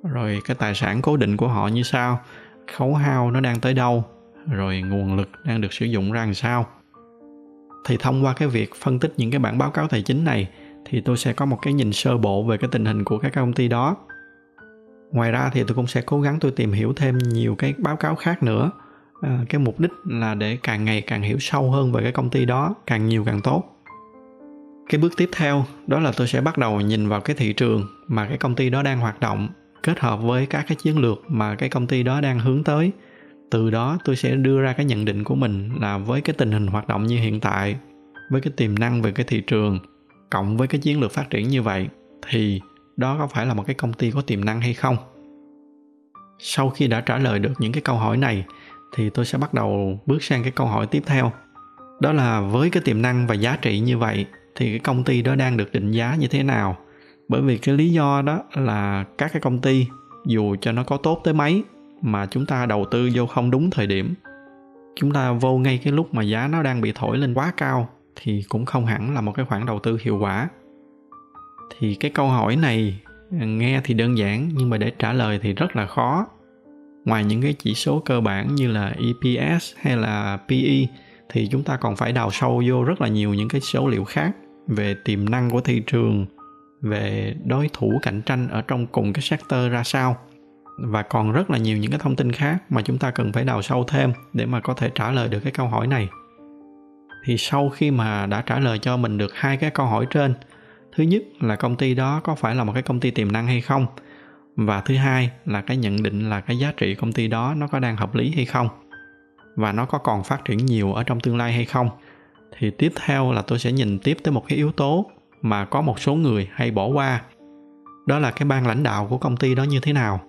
Rồi cái tài sản cố định của họ như sao? Khấu hao nó đang tới đâu? Rồi nguồn lực đang được sử dụng ra làm sao? Thì thông qua cái việc phân tích những cái bản báo cáo tài chính này thì tôi sẽ có một cái nhìn sơ bộ về cái tình hình của các công ty đó. Ngoài ra thì tôi cũng sẽ cố gắng tôi tìm hiểu thêm nhiều cái báo cáo khác nữa à, cái mục đích là để càng ngày càng hiểu sâu hơn về cái công ty đó càng nhiều càng tốt. Cái bước tiếp theo đó là tôi sẽ bắt đầu nhìn vào cái thị trường mà cái công ty đó đang hoạt động kết hợp với các cái chiến lược mà cái công ty đó đang hướng tới. Từ đó tôi sẽ đưa ra cái nhận định của mình là với cái tình hình hoạt động như hiện tại với cái tiềm năng về cái thị trường cộng với cái chiến lược phát triển như vậy thì đó có phải là một cái công ty có tiềm năng hay không? Sau khi đã trả lời được những cái câu hỏi này thì tôi sẽ bắt đầu bước sang cái câu hỏi tiếp theo. Đó là với cái tiềm năng và giá trị như vậy thì cái công ty đó đang được định giá như thế nào? Bởi vì cái lý do đó là các cái công ty, dù cho nó có tốt tới mấy, mà chúng ta đầu tư vô không đúng thời điểm. Chúng ta vô ngay cái lúc mà giá nó đang bị thổi lên quá cao thì cũng không hẳn là một cái khoản đầu tư hiệu quả. Thì cái câu hỏi này nghe thì đơn giản nhưng mà để trả lời thì rất là khó ngoài những cái chỉ số cơ bản như là EPS hay là PE thì chúng ta còn phải đào sâu vô rất là nhiều những cái số liệu khác về tiềm năng của thị trường, về đối thủ cạnh tranh ở trong cùng cái sector ra sao. Và còn rất là nhiều những cái thông tin khác mà chúng ta cần phải đào sâu thêm để mà có thể trả lời được cái câu hỏi này. Thì sau khi mà đã trả lời cho mình được hai cái câu hỏi trên, thứ nhất là công ty đó có phải là một cái công ty tiềm năng hay không? Và thứ hai là cái nhận định là cái giá trị công ty đó nó có đang hợp lý hay không? Và nó có còn phát triển nhiều ở trong tương lai hay không? Thì tiếp theo là tôi sẽ nhìn tiếp tới một cái yếu tố mà có một số người hay bỏ qua. Đó là cái ban lãnh đạo của công ty đó như thế nào?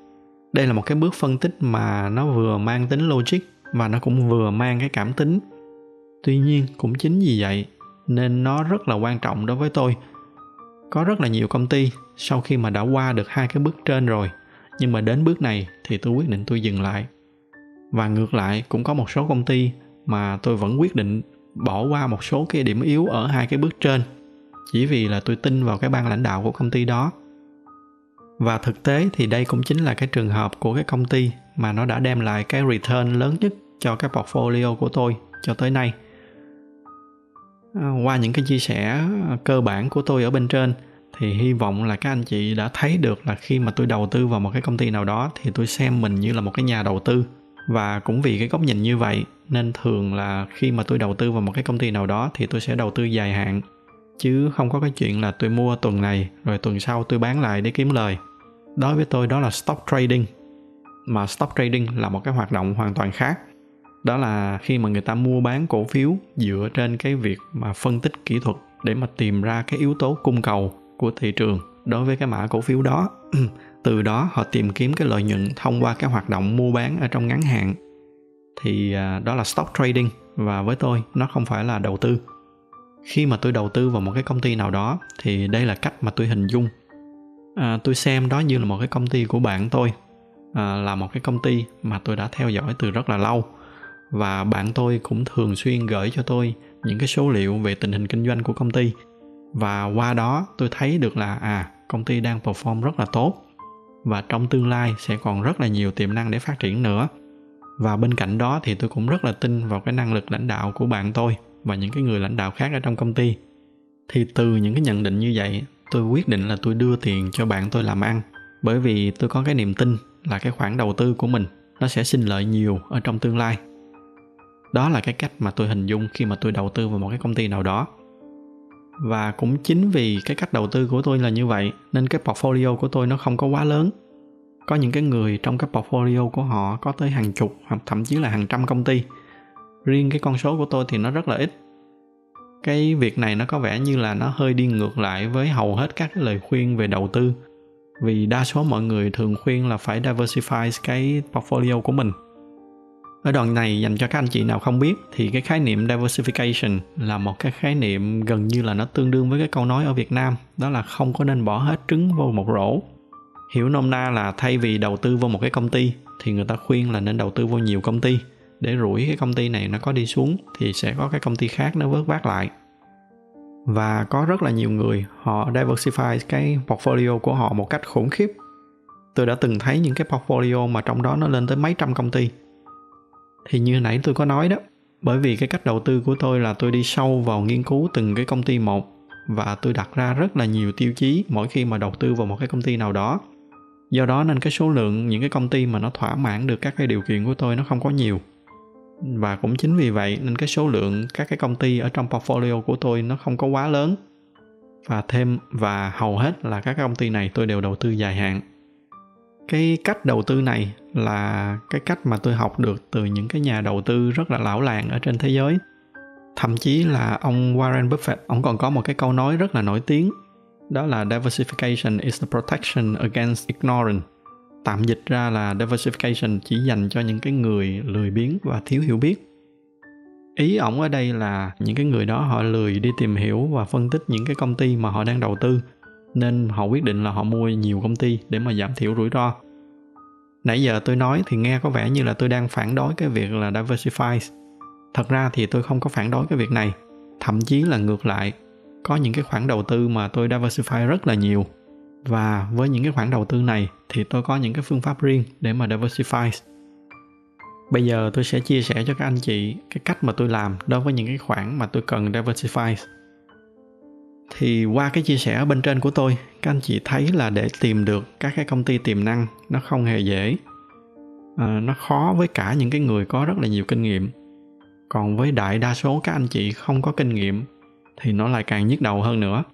Đây là một cái bước phân tích mà nó vừa mang tính logic và nó cũng vừa mang cái cảm tính. Tuy nhiên cũng chính vì vậy nên nó rất là quan trọng đối với tôi. Có rất là nhiều công ty sau khi mà đã qua được hai cái bước trên rồi, nhưng mà đến bước này thì tôi quyết định tôi dừng lại. Và ngược lại, cũng có một số công ty mà tôi vẫn quyết định bỏ qua một số cái điểm yếu ở hai cái bước trên, chỉ vì là tôi tin vào cái ban lãnh đạo của công ty đó. Và thực tế thì đây cũng chính là cái trường hợp của cái công ty mà nó đã đem lại cái return lớn nhất cho cái portfolio của tôi cho tới nay. À, qua những cái chia sẻ cơ bản của tôi ở bên trên thì hy vọng là các anh chị đã thấy được là khi mà tôi đầu tư vào một cái công ty nào đó thì tôi xem mình như là một cái nhà đầu tư. Và cũng vì cái góc nhìn như vậy, nên thường là khi mà tôi đầu tư vào một cái công ty nào đó thì tôi sẽ đầu tư dài hạn. Chứ không có cái chuyện là tôi mua tuần này, rồi tuần sau tôi bán lại để kiếm lời. Đối với tôi, đó là stock trading. Mà stock trading là một cái hoạt động hoàn toàn khác. Đó là khi mà người ta mua bán cổ phiếu dựa trên cái việc mà phân tích kỹ thuật để mà tìm ra cái yếu tố cung cầu của thị trường đối với cái mã cổ phiếu đó. Từ đó họ tìm kiếm cái lợi nhuận thông qua cái hoạt động mua bán ở trong ngắn hạn. Thì à, đó là stock trading và với tôi nó không phải là đầu tư. Khi mà tôi đầu tư vào một cái công ty nào đó thì đây là cách mà tôi hình dung. À, tôi xem đó như là một cái công ty của bạn tôi à, là một cái công ty mà tôi đã theo dõi từ rất là lâu. Và bạn tôi cũng thường xuyên gửi cho tôi những cái số liệu về tình hình kinh doanh của công ty và qua đó tôi thấy được là à công ty đang perform rất là tốt. Và trong tương lai sẽ còn rất là nhiều tiềm năng để phát triển nữa. Và bên cạnh đó thì tôi cũng rất là tin vào cái năng lực lãnh đạo của bạn tôi và những cái người lãnh đạo khác ở trong công ty. Thì từ những cái nhận định như vậy, tôi quyết định là tôi đưa tiền cho bạn tôi làm ăn. Bởi vì tôi có cái niềm tin là cái khoản đầu tư của mình nó sẽ sinh lợi nhiều ở trong tương lai. Đó là cái cách mà tôi hình dung khi mà tôi đầu tư vào một cái công ty nào đó và cũng chính vì cái cách đầu tư của tôi là như vậy, nên cái portfolio của tôi nó không có quá lớn. Có những cái người trong cái portfolio của họ có tới hàng chục, hoặc thậm chí là hàng trăm công ty. Riêng cái con số của tôi thì nó rất là ít. Cái việc này nó có vẻ như là nó hơi đi ngược lại với hầu hết các cái lời khuyên về đầu tư. Vì đa số mọi người thường khuyên là phải diversify cái portfolio của mình ở đoạn này dành cho các anh chị nào không biết thì cái khái niệm diversification là một cái khái niệm gần như là nó tương đương với cái câu nói ở Việt Nam, đó là không có nên bỏ hết trứng vô một rổ. Hiểu nôm na là thay vì đầu tư vào một cái công ty thì người ta khuyên là nên đầu tư vào nhiều công ty. Để rủi cái công ty này nó có đi xuống thì sẽ có cái công ty khác nó vớt vát lại. Và có rất là nhiều người họ diversify cái portfolio của họ một cách khủng khiếp. Tôi đã từng thấy những cái portfolio mà trong đó nó lên tới mấy trăm công ty thì như nãy tôi có nói đó, bởi vì cái cách đầu tư của tôi là tôi đi sâu vào nghiên cứu từng cái công ty một và tôi đặt ra rất là nhiều tiêu chí mỗi khi mà đầu tư vào một cái công ty nào đó. Do đó nên cái số lượng những cái công ty mà nó thỏa mãn được các cái điều kiện của tôi nó không có nhiều. Và cũng chính vì vậy nên cái số lượng các cái công ty ở trong portfolio của tôi nó không có quá lớn. Và thêm và hầu hết là các công ty này tôi đều đầu tư dài hạn cái cách đầu tư này là cái cách mà tôi học được từ những cái nhà đầu tư rất là lão làng ở trên thế giới. Thậm chí là ông Warren Buffett, ông còn có một cái câu nói rất là nổi tiếng, đó là diversification is the protection against ignorance. Tạm dịch ra là diversification chỉ dành cho những cái người lười biếng và thiếu hiểu biết. Ý ổng ở đây là những cái người đó họ lười đi tìm hiểu và phân tích những cái công ty mà họ đang đầu tư nên họ quyết định là họ mua nhiều công ty để mà giảm thiểu rủi ro. Nãy giờ tôi nói thì nghe có vẻ như là tôi đang phản đối cái việc là diversify. Thật ra thì tôi không có phản đối cái việc này, thậm chí là ngược lại. Có những cái khoản đầu tư mà tôi diversify rất là nhiều. Và với những cái khoản đầu tư này thì tôi có những cái phương pháp riêng để mà diversify. Bây giờ tôi sẽ chia sẻ cho các anh chị cái cách mà tôi làm đối với những cái khoản mà tôi cần diversify thì qua cái chia sẻ ở bên trên của tôi các anh chị thấy là để tìm được các cái công ty tiềm năng nó không hề dễ. À, nó khó với cả những cái người có rất là nhiều kinh nghiệm. Còn với đại đa số các anh chị không có kinh nghiệm thì nó lại càng nhức đầu hơn nữa.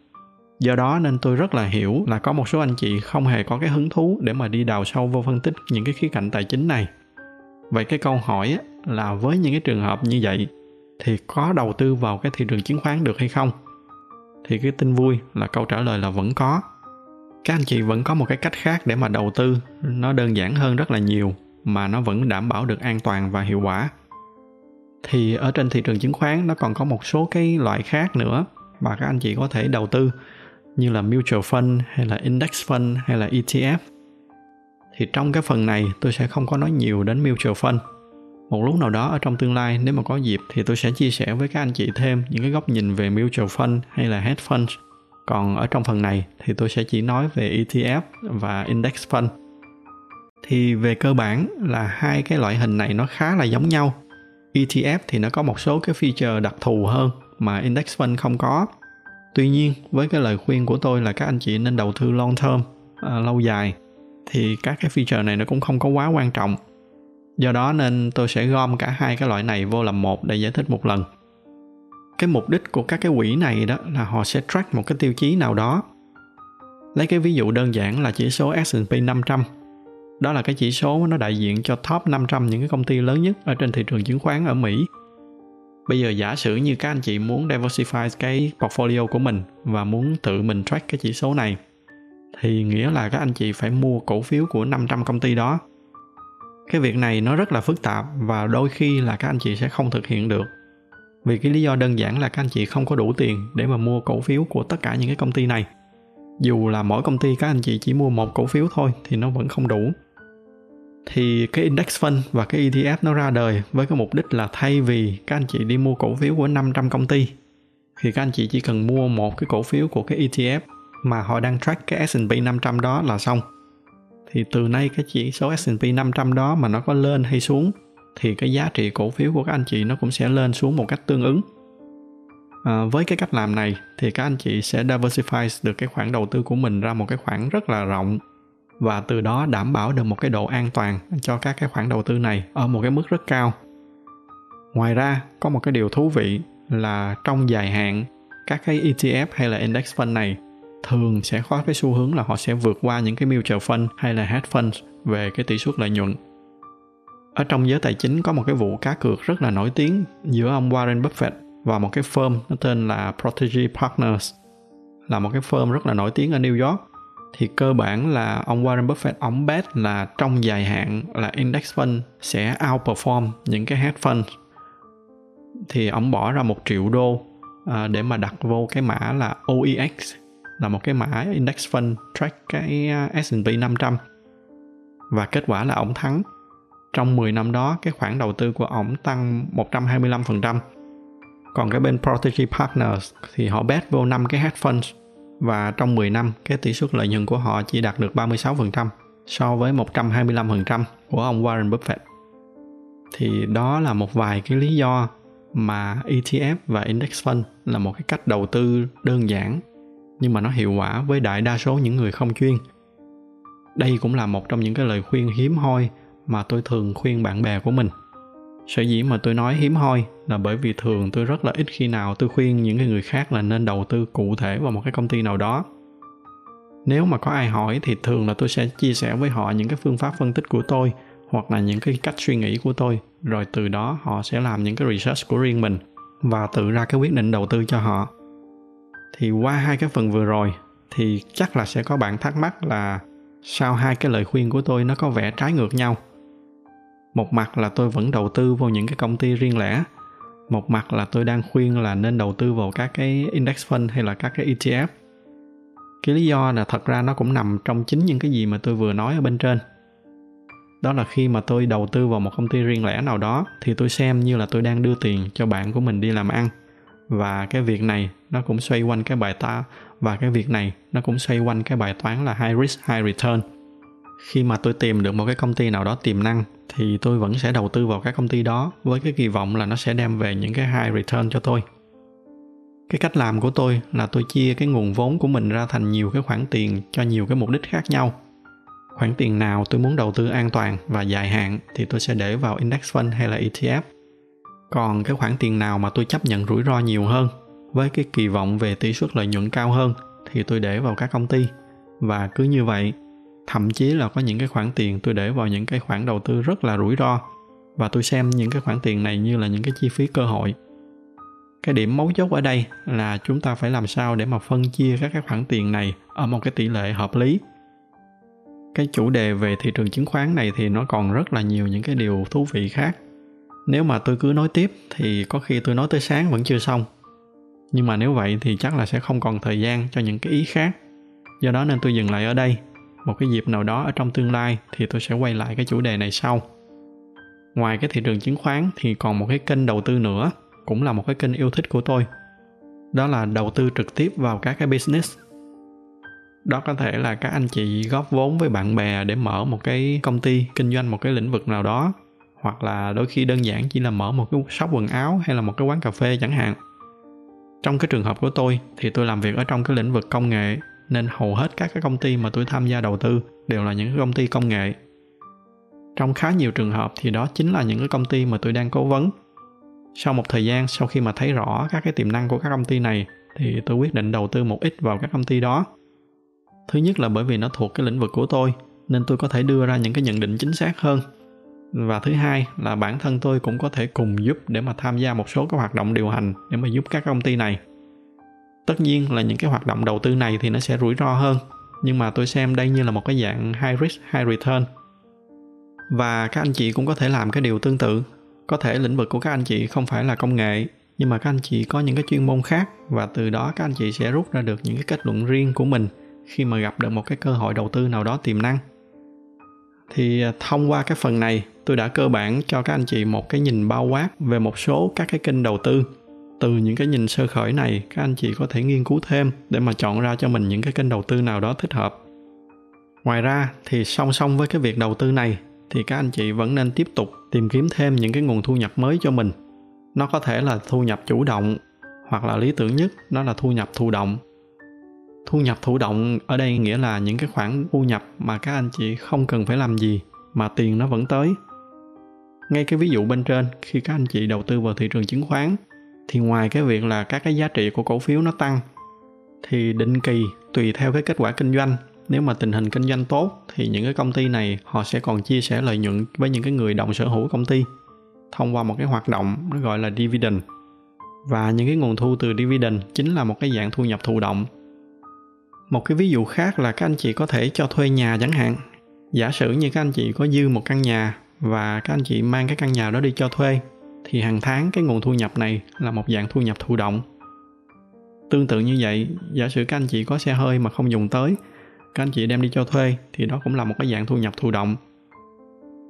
Do đó nên tôi rất là hiểu là có một số anh chị không hề có cái hứng thú để mà đi đào sâu vô phân tích những cái khía cạnh tài chính này. Vậy cái câu hỏi là với những cái trường hợp như vậy thì có đầu tư vào cái thị trường chứng khoán được hay không? Thì cái tin vui là câu trả lời là vẫn có các anh chị vẫn có một cái cách khác để mà đầu tư nó đơn giản hơn rất là nhiều, mà nó vẫn đảm bảo được an toàn và hiệu quả thì ở trên thị trường chứng khoán, nó còn có một số cái loại khác nữa mà các anh chị có thể đầu tư, như là mutual fund, hay là index fund, hay là ETF. Thì trong cái phần này, tôi sẽ không có nói nhiều đến mutual fund. Một lúc nào đó ở trong tương lai nếu mà có dịp thì tôi sẽ chia sẻ với các anh chị thêm những cái góc nhìn về mutual fund hay là hedge fund. Còn ở trong phần này thì tôi sẽ chỉ nói về ETF và index fund. Thì về cơ bản là hai cái loại hình này nó khá là giống nhau. ETF thì nó có một số cái feature đặc thù hơn mà index fund không có tuy nhiên với cái lời khuyên của tôi là các anh chị nên đầu tư long term à, lâu dài thì các cái feature này nó cũng không có quá quan trọng do đó nên tôi sẽ gom cả hai cái loại này vô làm một để giải thích một lần. Cái mục đích của các cái quỹ này đó là họ sẽ track một cái tiêu chí nào đó. Lấy cái ví dụ đơn giản là chỉ số S&P 500 đó là cái chỉ số nó đại diện cho top 500 những cái công ty lớn nhất ở trên thị trường chứng khoán ở Mỹ. Bây giờ giả sử như các anh chị muốn diversify cái portfolio của mình và muốn tự mình track cái chỉ số này, thì nghĩa là các anh chị phải mua cổ phiếu của 500 công ty đó. Cái việc này nó rất là phức tạp và đôi khi là các anh chị sẽ không thực hiện được. Vì cái lý do đơn giản là các anh chị không có đủ tiền để mà mua cổ phiếu của tất cả những cái công ty này. Dù là mỗi công ty các anh chị chỉ mua một cổ phiếu thôi thì nó vẫn không đủ thì cái index fund và cái ETF nó ra đời với cái mục đích là thay vì các anh chị đi mua cổ phiếu của 500 công ty, thì các anh chị chỉ cần mua một cái cổ phiếu của cái ETF mà họ đang track cái S&P 500 đó là xong. Thì từ nay cái chỉ số S&P 500 đó mà nó có lên hay xuống thì cái giá trị cổ phiếu của các anh chị nó cũng sẽ lên xuống một cách tương ứng. À, với cái cách làm này thì các anh chị sẽ diversify được cái khoản đầu tư của mình ra một cái khoản rất là rộng và từ đó đảm bảo được một cái độ an toàn cho các cái khoản đầu tư này ở một cái mức rất cao. Ngoài ra, có một cái điều thú vị là trong dài hạn, các cái ETF hay là index fund này thường sẽ có cái xu hướng là họ sẽ vượt qua những cái mutual fund hay là hedge funds về cái tỷ suất lợi nhuận. Ở trong giới tài chính có một cái vụ cá cược rất là nổi tiếng giữa ông Warren Buffett và một cái firm nó tên là Protege Partners là một cái firm rất là nổi tiếng ở New York. Thì cơ bản là ông Warren Buffett ông bet là trong dài hạn là index fund sẽ outperform những cái hedge fund. Thì ông bỏ ra một triệu đô à, để mà đặt vô cái mã là OEX là một cái mã index fund track cái à, S&P 500 và kết quả là ông thắng trong 10 năm đó, cái khoản đầu tư của ổng tăng 125%. Còn cái bên Protege Partners thì họ bet vô 5 cái hedge funds và trong 10 năm, cái tỷ suất lợi nhuận của họ chỉ đạt được 36% so với 125% của ông Warren Buffett. Thì đó là một vài cái lý do mà ETF và index fund là một cái cách đầu tư đơn giản nhưng mà nó hiệu quả với đại đa số những người không chuyên. Đây cũng là một trong những cái lời khuyên hiếm hoi mà tôi thường khuyên bạn bè của mình. Sở dĩ mà tôi nói hiếm hoi là bởi vì thường tôi rất là ít khi nào tôi khuyên những người khác là nên đầu tư cụ thể vào một cái công ty nào đó. Nếu mà có ai hỏi thì thường là tôi sẽ chia sẻ với họ những cái phương pháp phân tích của tôi hoặc là những cái cách suy nghĩ của tôi, rồi từ đó họ sẽ làm những cái research của riêng mình và tự ra cái quyết định đầu tư cho họ thì qua hai cái phần vừa rồi, thì chắc là sẽ có bạn thắc mắc là sao hai cái lời khuyên của tôi nó có vẻ trái ngược nhau? Một mặt là tôi vẫn đầu tư vào những cái công ty riêng lẻ, một mặt là tôi đang khuyên là nên đầu tư vào các cái index fund hay là các cái ETF cái lý do là thật ra nó cũng nằm trong chính những cái gì mà tôi vừa nói ở bên trên. Đó là khi mà tôi đầu tư vào một công ty riêng lẻ nào đó, thì tôi xem như là tôi đang đưa tiền cho bạn của mình đi làm ăn và cái việc này nó cũng xoay quanh cái bài ta, và cái việc này nó cũng xoay quanh cái bài toán là high risk, high return. Khi mà tôi tìm được một cái công ty nào đó tiềm năng, thì tôi vẫn sẽ đầu tư vào cái công ty đó với cái kỳ vọng là nó sẽ đem về những cái high return cho tôi. Cái cách làm của tôi là tôi chia cái nguồn vốn của mình ra thành nhiều cái khoản tiền cho nhiều cái mục đích khác nhau. Khoản tiền nào tôi muốn đầu tư an toàn và dài hạn thì tôi sẽ để vào index fund hay là ETF. Còn cái khoản tiền nào mà tôi chấp nhận rủi ro nhiều hơn với cái kỳ vọng về tỷ suất lợi nhuận cao hơn thì tôi để vào các công ty. Và cứ như vậy, thậm chí là có những cái khoản tiền tôi để vào những cái khoản đầu tư rất là rủi ro và tôi xem những cái khoản tiền này như là những cái chi phí cơ hội. Cái điểm mấu chốt ở đây là chúng ta phải làm sao để mà phân chia các cái khoản tiền này ở một cái tỷ lệ hợp lý. Cái chủ đề về thị trường chứng khoán này thì nó còn rất là nhiều những cái điều thú vị khác nếu mà tôi cứ nói tiếp thì có khi tôi nói tới sáng vẫn chưa xong. Nhưng mà nếu vậy thì chắc là sẽ không còn thời gian cho những cái ý khác. Do đó nên tôi dừng lại ở đây. Một cái dịp nào đó ở trong tương lai thì tôi sẽ quay lại cái chủ đề này sau. Ngoài cái thị trường chứng khoán thì còn một cái kênh đầu tư nữa, cũng là một cái kênh yêu thích của tôi. Đó là đầu tư trực tiếp vào các cái business. Đó có thể là các anh chị góp vốn với bạn bè để mở một cái công ty kinh doanh một cái lĩnh vực nào đó hoặc là đôi khi đơn giản chỉ là mở một cái shop quần áo hay là một cái quán cà phê chẳng hạn. Trong cái trường hợp của tôi thì tôi làm việc ở trong cái lĩnh vực công nghệ, nên hầu hết các cái công ty mà tôi tham gia đầu tư đều là những cái công ty công nghệ. Trong khá nhiều trường hợp thì đó chính là những cái công ty mà tôi đang cố vấn. Sau một thời gian sau khi mà thấy rõ các cái tiềm năng của các công ty này thì tôi quyết định đầu tư một ít vào các công ty đó. Thứ nhất là bởi vì nó thuộc cái lĩnh vực của tôi, nên tôi có thể đưa ra những cái nhận định chính xác hơn và thứ hai là bản thân tôi cũng có thể cùng giúp để mà tham gia một số các hoạt động điều hành để mà giúp các công ty này. Tất nhiên là những cái hoạt động đầu tư này thì nó sẽ rủi ro hơn, nhưng mà tôi xem đây như là một cái dạng high risk, high return. Và các anh chị cũng có thể làm cái điều tương tự. Có thể lĩnh vực của các anh chị không phải là công nghệ, nhưng mà các anh chị có những cái chuyên môn khác và từ đó các anh chị sẽ rút ra được những cái kết luận riêng của mình khi mà gặp được một cái cơ hội đầu tư nào đó tiềm năng. Thì à, thông qua cái phần này tôi đã cơ bản cho các anh chị một cái nhìn bao quát về một số các cái kênh đầu tư. Từ những cái nhìn sơ khởi này, các anh chị có thể nghiên cứu thêm để mà chọn ra cho mình những cái kênh đầu tư nào đó thích hợp. Ngoài ra thì song song với cái việc đầu tư này thì các anh chị vẫn nên tiếp tục tìm kiếm thêm những cái nguồn thu nhập mới cho mình. Nó có thể là thu nhập chủ động hoặc là lý tưởng nhất, đó là thu nhập thụ động. Thu nhập thụ động ở đây nghĩa là những cái khoản thu nhập mà các anh chị không cần phải làm gì mà tiền nó vẫn tới ngay cái ví dụ bên trên, khi các anh chị đầu tư vào thị trường chứng khoán, thì ngoài cái việc là các cái giá trị của cổ phiếu nó tăng, thì định kỳ tùy theo cái kết quả kinh doanh. Nếu mà tình hình kinh doanh tốt, thì những cái công ty này họ sẽ còn chia sẻ lợi nhuận với những cái người đồng sở hữu công ty thông qua một cái hoạt động nó gọi là dividend. Và những cái nguồn thu từ dividend chính là một cái dạng thu nhập thụ động. Một cái ví dụ khác là các anh chị có thể cho thuê nhà chẳng hạn. Giả sử như các anh chị có dư một căn nhà và các anh chị mang cái căn nhà đó đi cho thuê. Thì hàng tháng cái nguồn thu nhập này là một dạng thu nhập thụ động. Tương tự như vậy, giả sử các anh chị có xe hơi mà không dùng tới, các anh chị đem đi cho thuê thì đó cũng là một cái dạng thu nhập thụ động.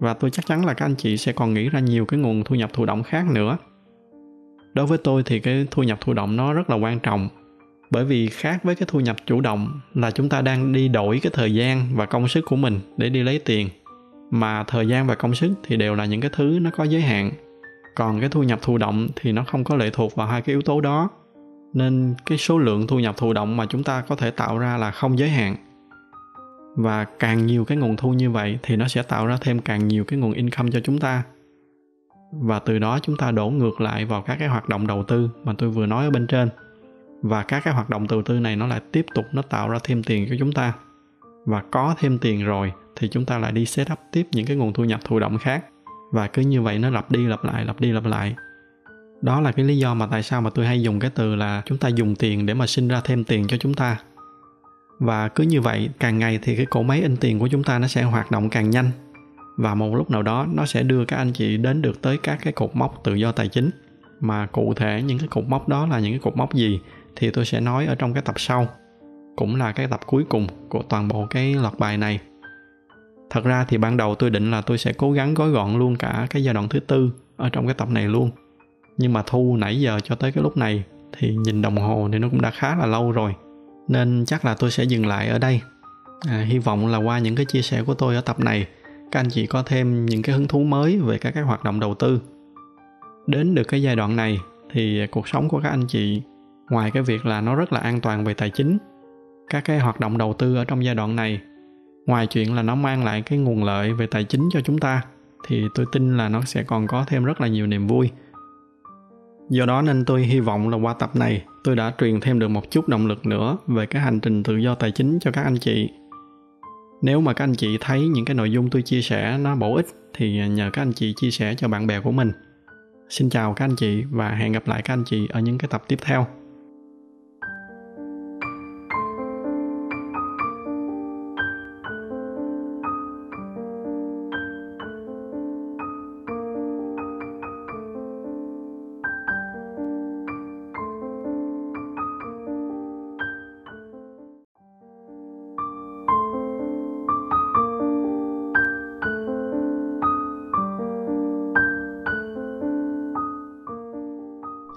Và tôi chắc chắn là các anh chị sẽ còn nghĩ ra nhiều cái nguồn thu nhập thụ động khác nữa. Đối với tôi thì cái thu nhập thụ động nó rất là quan trọng. Bởi vì khác với cái thu nhập chủ động là chúng ta đang đi đổi cái thời gian và công sức của mình để đi lấy tiền mà thời gian và công sức thì đều là những cái thứ nó có giới hạn. Còn cái thu nhập thụ động thì nó không có lệ thuộc vào hai cái yếu tố đó. Nên cái số lượng thu nhập thụ động mà chúng ta có thể tạo ra là không giới hạn. Và càng nhiều cái nguồn thu như vậy thì nó sẽ tạo ra thêm càng nhiều cái nguồn income cho chúng ta. Và từ đó chúng ta đổ ngược lại vào các cái hoạt động đầu tư mà tôi vừa nói ở bên trên. Và các cái hoạt động đầu tư này nó lại tiếp tục nó tạo ra thêm tiền cho chúng ta. Và có thêm tiền rồi thì chúng ta lại đi set up tiếp những cái nguồn thu nhập thụ động khác. Và cứ như vậy nó lặp đi lặp lại, lặp đi lặp lại. Đó là cái lý do mà tại sao mà tôi hay dùng cái từ là chúng ta dùng tiền để mà sinh ra thêm tiền cho chúng ta. Và cứ như vậy, càng ngày thì cái cỗ máy in tiền của chúng ta nó sẽ hoạt động càng nhanh. Và một lúc nào đó, nó sẽ đưa các anh chị đến được tới các cái cột mốc tự do tài chính. Mà cụ thể những cái cột mốc đó là những cái cột mốc gì, thì tôi sẽ nói ở trong cái tập sau. Cũng là cái tập cuối cùng của toàn bộ cái loạt bài này thật ra thì ban đầu tôi định là tôi sẽ cố gắng gói gọn luôn cả cái giai đoạn thứ tư ở trong cái tập này luôn. Nhưng mà thu nãy giờ cho tới cái lúc này thì nhìn đồng hồ thì nó cũng đã khá là lâu rồi. Nên chắc là tôi sẽ dừng lại ở đây. À, hy vọng là qua những cái chia sẻ của tôi ở tập này các anh chị có thêm những cái hứng thú mới về các cái hoạt động đầu tư. Đến được cái giai đoạn này thì cuộc sống của các anh chị ngoài cái việc là nó rất là an toàn về tài chính các cái hoạt động đầu tư ở trong giai đoạn này ngoài chuyện là nó mang lại cái nguồn lợi về tài chính cho chúng ta, thì tôi tin là nó sẽ còn có thêm rất là nhiều niềm vui. Do đó nên tôi hy vọng là qua tập này, tôi đã truyền thêm được một chút động lực nữa về cái hành trình tự do tài chính cho các anh chị. Nếu mà các anh chị thấy những cái nội dung tôi chia sẻ nó bổ ích, thì nhờ các anh chị chia sẻ cho bạn bè của mình. Xin chào các anh chị và hẹn gặp lại các anh chị ở những cái tập tiếp theo.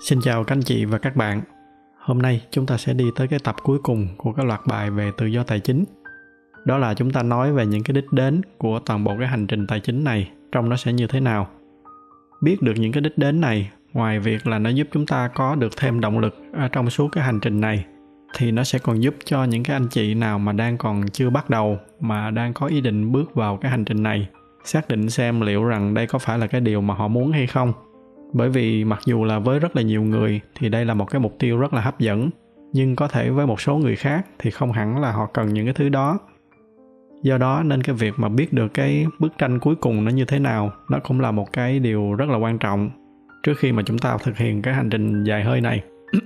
Xin chào các anh chị và các bạn. Hôm nay chúng ta sẽ đi tới cái tập cuối cùng của cái loạt bài về tự do tài chính. Đó là chúng ta nói về những cái đích đến của toàn bộ cái hành trình tài chính này trong nó sẽ như thế nào. Biết được những cái đích đến này, ngoài việc là nó giúp chúng ta có được thêm động lực ở trong suốt cái hành trình này thì nó sẽ còn giúp cho những cái anh chị nào mà đang còn chưa bắt đầu mà đang có ý định bước vào cái hành trình này xác định xem liệu rằng đây có phải là cái điều mà họ muốn hay không bởi vì mặc dù là với rất là nhiều người thì đây là một cái mục tiêu rất là hấp dẫn, nhưng có thể với một số người khác thì không hẳn là họ cần những cái thứ đó. Do đó nên cái việc mà biết được cái bức tranh cuối cùng nó như thế nào, nó cũng là một cái điều rất là quan trọng trước khi mà chúng ta thực hiện cái hành trình dài hơi này.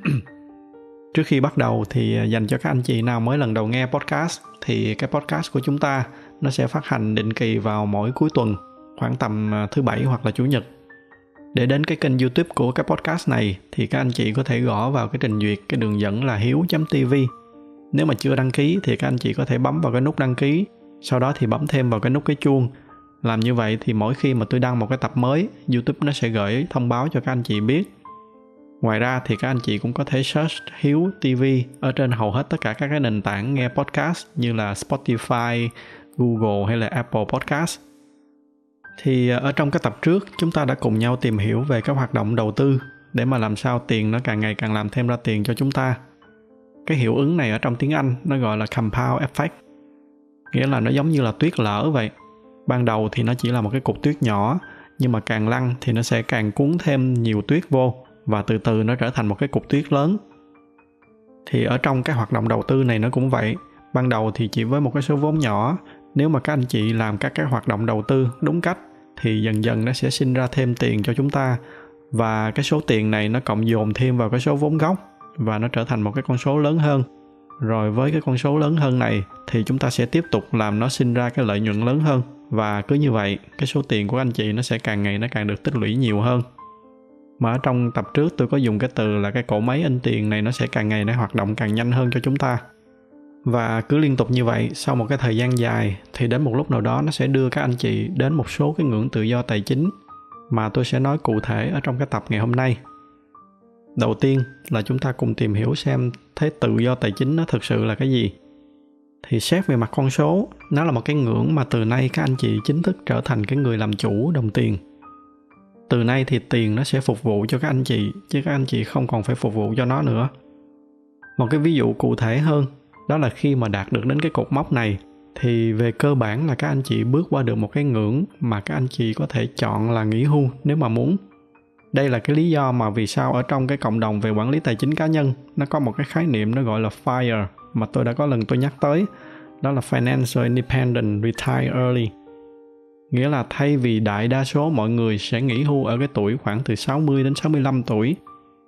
Trước khi bắt đầu thì dành cho các anh chị nào mới lần đầu nghe podcast thì cái podcast của chúng ta nó sẽ phát hành định kỳ vào mỗi cuối tuần, khoảng tầm à, thứ bảy hoặc là chủ nhật để đến cái kênh youtube của cái podcast này, thì các anh chị có thể gõ vào cái trình duyệt cái đường dẫn là hiếu.tv nếu mà chưa đăng ký, thì các anh chị có thể bấm vào cái nút đăng ký, sau đó thì bấm thêm vào cái nút cái chuông. Làm như vậy thì mỗi khi mà tôi đăng một cái tập mới, youtube nó sẽ gửi thông báo cho các anh chị biết. Ngoài ra thì các anh chị cũng có thể search hiếu tv ở trên hầu hết tất cả các cái nền tảng nghe podcast như là spotify, google hay là apple podcast thì à, ở trong cái tập trước, chúng ta đã cùng nhau tìm hiểu về các hoạt động đầu tư để mà làm sao tiền nó càng ngày càng làm thêm ra tiền cho chúng ta. Cái hiệu ứng này ở trong tiếng anh nó gọi là compound effect, nghĩa là nó giống như là tuyết lở vậy. Ban đầu thì nó chỉ là một cái cục tuyết nhỏ, nhưng mà càng lăn thì nó sẽ càng cuốn thêm nhiều tuyết vô và từ từ nó trở thành một cái cục tuyết lớn. Thì ở trong cái hoạt động đầu tư này nó cũng vậy. Ban đầu thì chỉ với một cái số vốn nhỏ, nếu mà các anh chị làm các cái hoạt động đầu tư đúng cách thì dần dần nó sẽ sinh ra thêm tiền cho chúng ta. Và cái số tiền này nó cộng dồn thêm vào cái số vốn gốc và nó trở thành một cái con số lớn hơn. Rồi với cái con số lớn hơn này thì chúng ta sẽ tiếp tục làm nó sinh ra cái lợi nhuận lớn hơn. Và cứ như vậy, cái số tiền của anh chị nó sẽ càng ngày nó càng được tích lũy nhiều hơn. Mà ở trong tập trước tôi có dùng cái từ là cái cổ máy in tiền này nó sẽ càng ngày nó hoạt động càng nhanh hơn cho chúng ta và cứ liên tục như vậy, sau một cái thời gian dài, thì đến một lúc nào đó nó sẽ đưa các anh chị đến một số cái ngưỡng tự do tài chính mà tôi sẽ nói cụ thể ở trong cái tập ngày hôm nay. Đầu tiên là chúng ta cùng tìm hiểu xem thế tự do tài chính nó thực sự là cái gì. Thì xét về mặt con số, nó là một cái ngưỡng mà từ nay các anh chị chính thức trở thành cái người làm chủ đồng tiền. Từ nay thì tiền nó sẽ phục vụ cho các anh chị, chứ các anh chị không còn phải phục vụ cho nó nữa. Một cái ví dụ cụ thể hơn đó là khi mà đạt được đến cái cột mốc này, thì về cơ bản là các anh chị bước qua được một cái ngưỡng mà các anh chị có thể chọn là nghỉ hưu nếu mà muốn. Đây là cái lý do mà vì sao ở trong cái cộng đồng về quản lý tài chính cá nhân, nó có một cái khái niệm nó gọi là FIRE mà tôi đã có lần tôi nhắc tới. Đó là Financial Independent Retire Early. Nghĩa là thay vì đại đa số mọi người sẽ nghỉ hưu ở cái tuổi khoảng từ 60 đến 65 tuổi,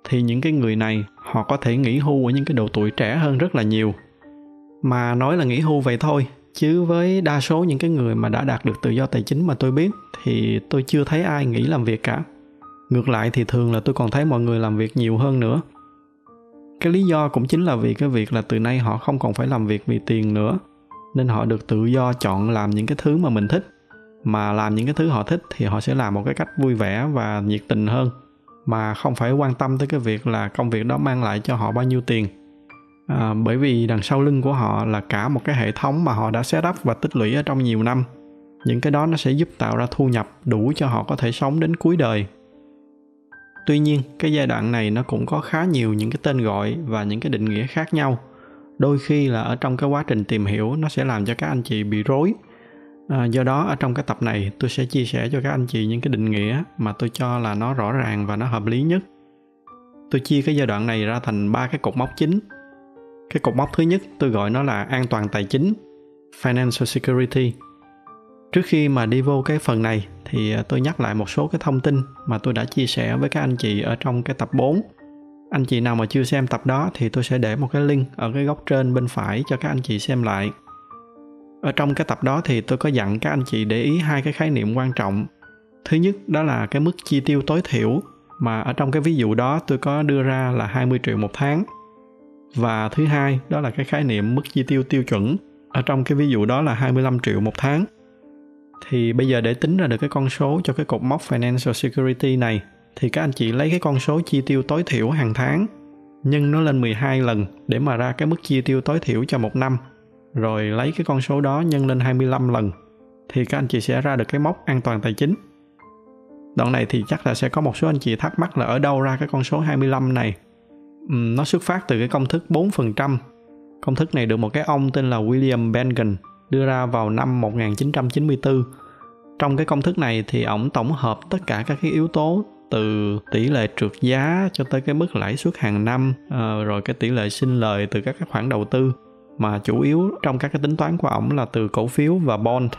thì những cái người này họ có thể nghỉ hưu ở những cái độ tuổi trẻ hơn rất là nhiều mà nói là nghỉ hưu vậy thôi. Chứ với đa số những cái người mà đã đạt được tự do tài chính mà tôi biết, thì tôi chưa thấy ai nghỉ làm việc cả. Ngược lại thì thường là tôi còn thấy mọi người làm việc nhiều hơn nữa. Cái lý do cũng chính là vì cái việc là từ nay họ không còn phải làm việc vì tiền nữa, nên họ được tự do chọn làm những cái thứ mà mình thích. Mà làm những cái thứ họ thích thì họ sẽ làm một cái cách vui vẻ và nhiệt tình hơn. Mà không phải quan tâm tới cái việc là công việc đó mang lại cho họ bao nhiêu tiền à, bởi vì đằng sau lưng của họ là cả một cái hệ thống mà họ đã set up và tích lũy ở trong nhiều năm. Những cái đó nó sẽ giúp tạo ra thu nhập đủ cho họ có thể sống đến cuối đời. Tuy nhiên cái giai đoạn này nó cũng có khá nhiều những cái tên gọi và những cái định nghĩa khác nhau. Đôi khi là ở trong cái quá trình tìm hiểu nó sẽ làm cho các anh chị bị rối. À, do đó ở trong cái tập này tôi sẽ chia sẻ cho các anh chị những cái định nghĩa mà tôi cho là nó rõ ràng và nó hợp lý nhất. Tôi chia cái giai đoạn này ra thành ba cái cột mốc chính cái cột mốc thứ nhất tôi gọi nó là an toàn tài chính, financial security. Trước khi mà đi vô cái phần này thì à, tôi nhắc lại một số cái thông tin mà tôi đã chia sẻ với các anh chị ở trong cái tập 4 anh chị nào mà chưa xem tập đó thì tôi sẽ để một cái link ở cái góc trên bên phải cho các anh chị xem lại. Ở trong cái tập đó thì tôi có dặn các anh chị để ý hai cái khái niệm quan trọng. Thứ nhất, đó là cái mức chi tiêu tối thiểu mà ở trong cái ví dụ đó tôi có đưa ra là 20 triệu một tháng và thứ hai, đó là cái khái niệm mức chi tiêu tiêu chuẩn ở trong cái ví dụ đó là 25 triệu một tháng thì bây giờ để tính ra được cái con số cho cái cột mốc financial security này, thì các anh chị lấy cái con số chi tiêu tối thiểu hàng tháng, nhân nó lên 12 lần để mà ra cái mức chi tiêu tối thiểu cho một năm, rồi lấy cái con số đó nhân lên 25 lần, thì các anh chị sẽ ra được cái mốc an toàn tài chính. Đoạn này thì chắc là sẽ có một số anh chị thắc mắc là ở đâu ra cái con số 25 này. Ừ, nó xuất phát từ cái công thức 4%. Công thức này được một cái ông tên là William Bengen đưa ra vào năm 1994. Trong cái công thức này thì ổng tổng hợp tất cả các cái yếu tố từ tỷ lệ trượt giá cho tới cái mức lãi suất hàng năm ờ, rồi cái tỷ lệ sinh lời từ các cái khoản đầu tư mà chủ yếu trong các cái tính toán của ổng là từ cổ phiếu và bond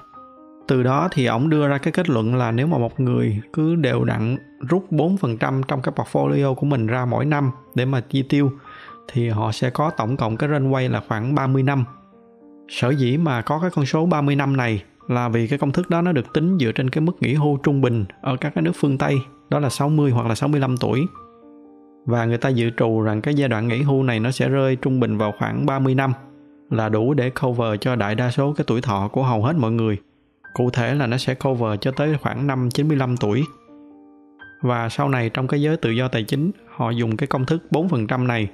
từ đó thì ổng đưa ra cái kết luận là nếu mà một người cứ đều đặn rút 4% trong cái portfolio của mình ra mỗi năm để mà chi tiêu thì họ sẽ có tổng cộng cái runway là khoảng 30 năm. Sở dĩ mà có cái con số 30 năm này là vì cái công thức đó nó được tính dựa trên cái mức nghỉ hưu trung bình ở các cái nước phương Tây, đó là 60 hoặc là 65 tuổi. Và người ta dự trù rằng cái giai đoạn nghỉ hưu này nó sẽ rơi trung bình vào khoảng 30 năm là đủ để cover cho đại đa số cái tuổi thọ của hầu hết mọi người. Cụ thể là nó sẽ cover cho tới khoảng năm 95 tuổi. Và sau này trong cái giới tự do tài chính, họ dùng cái công thức 4% này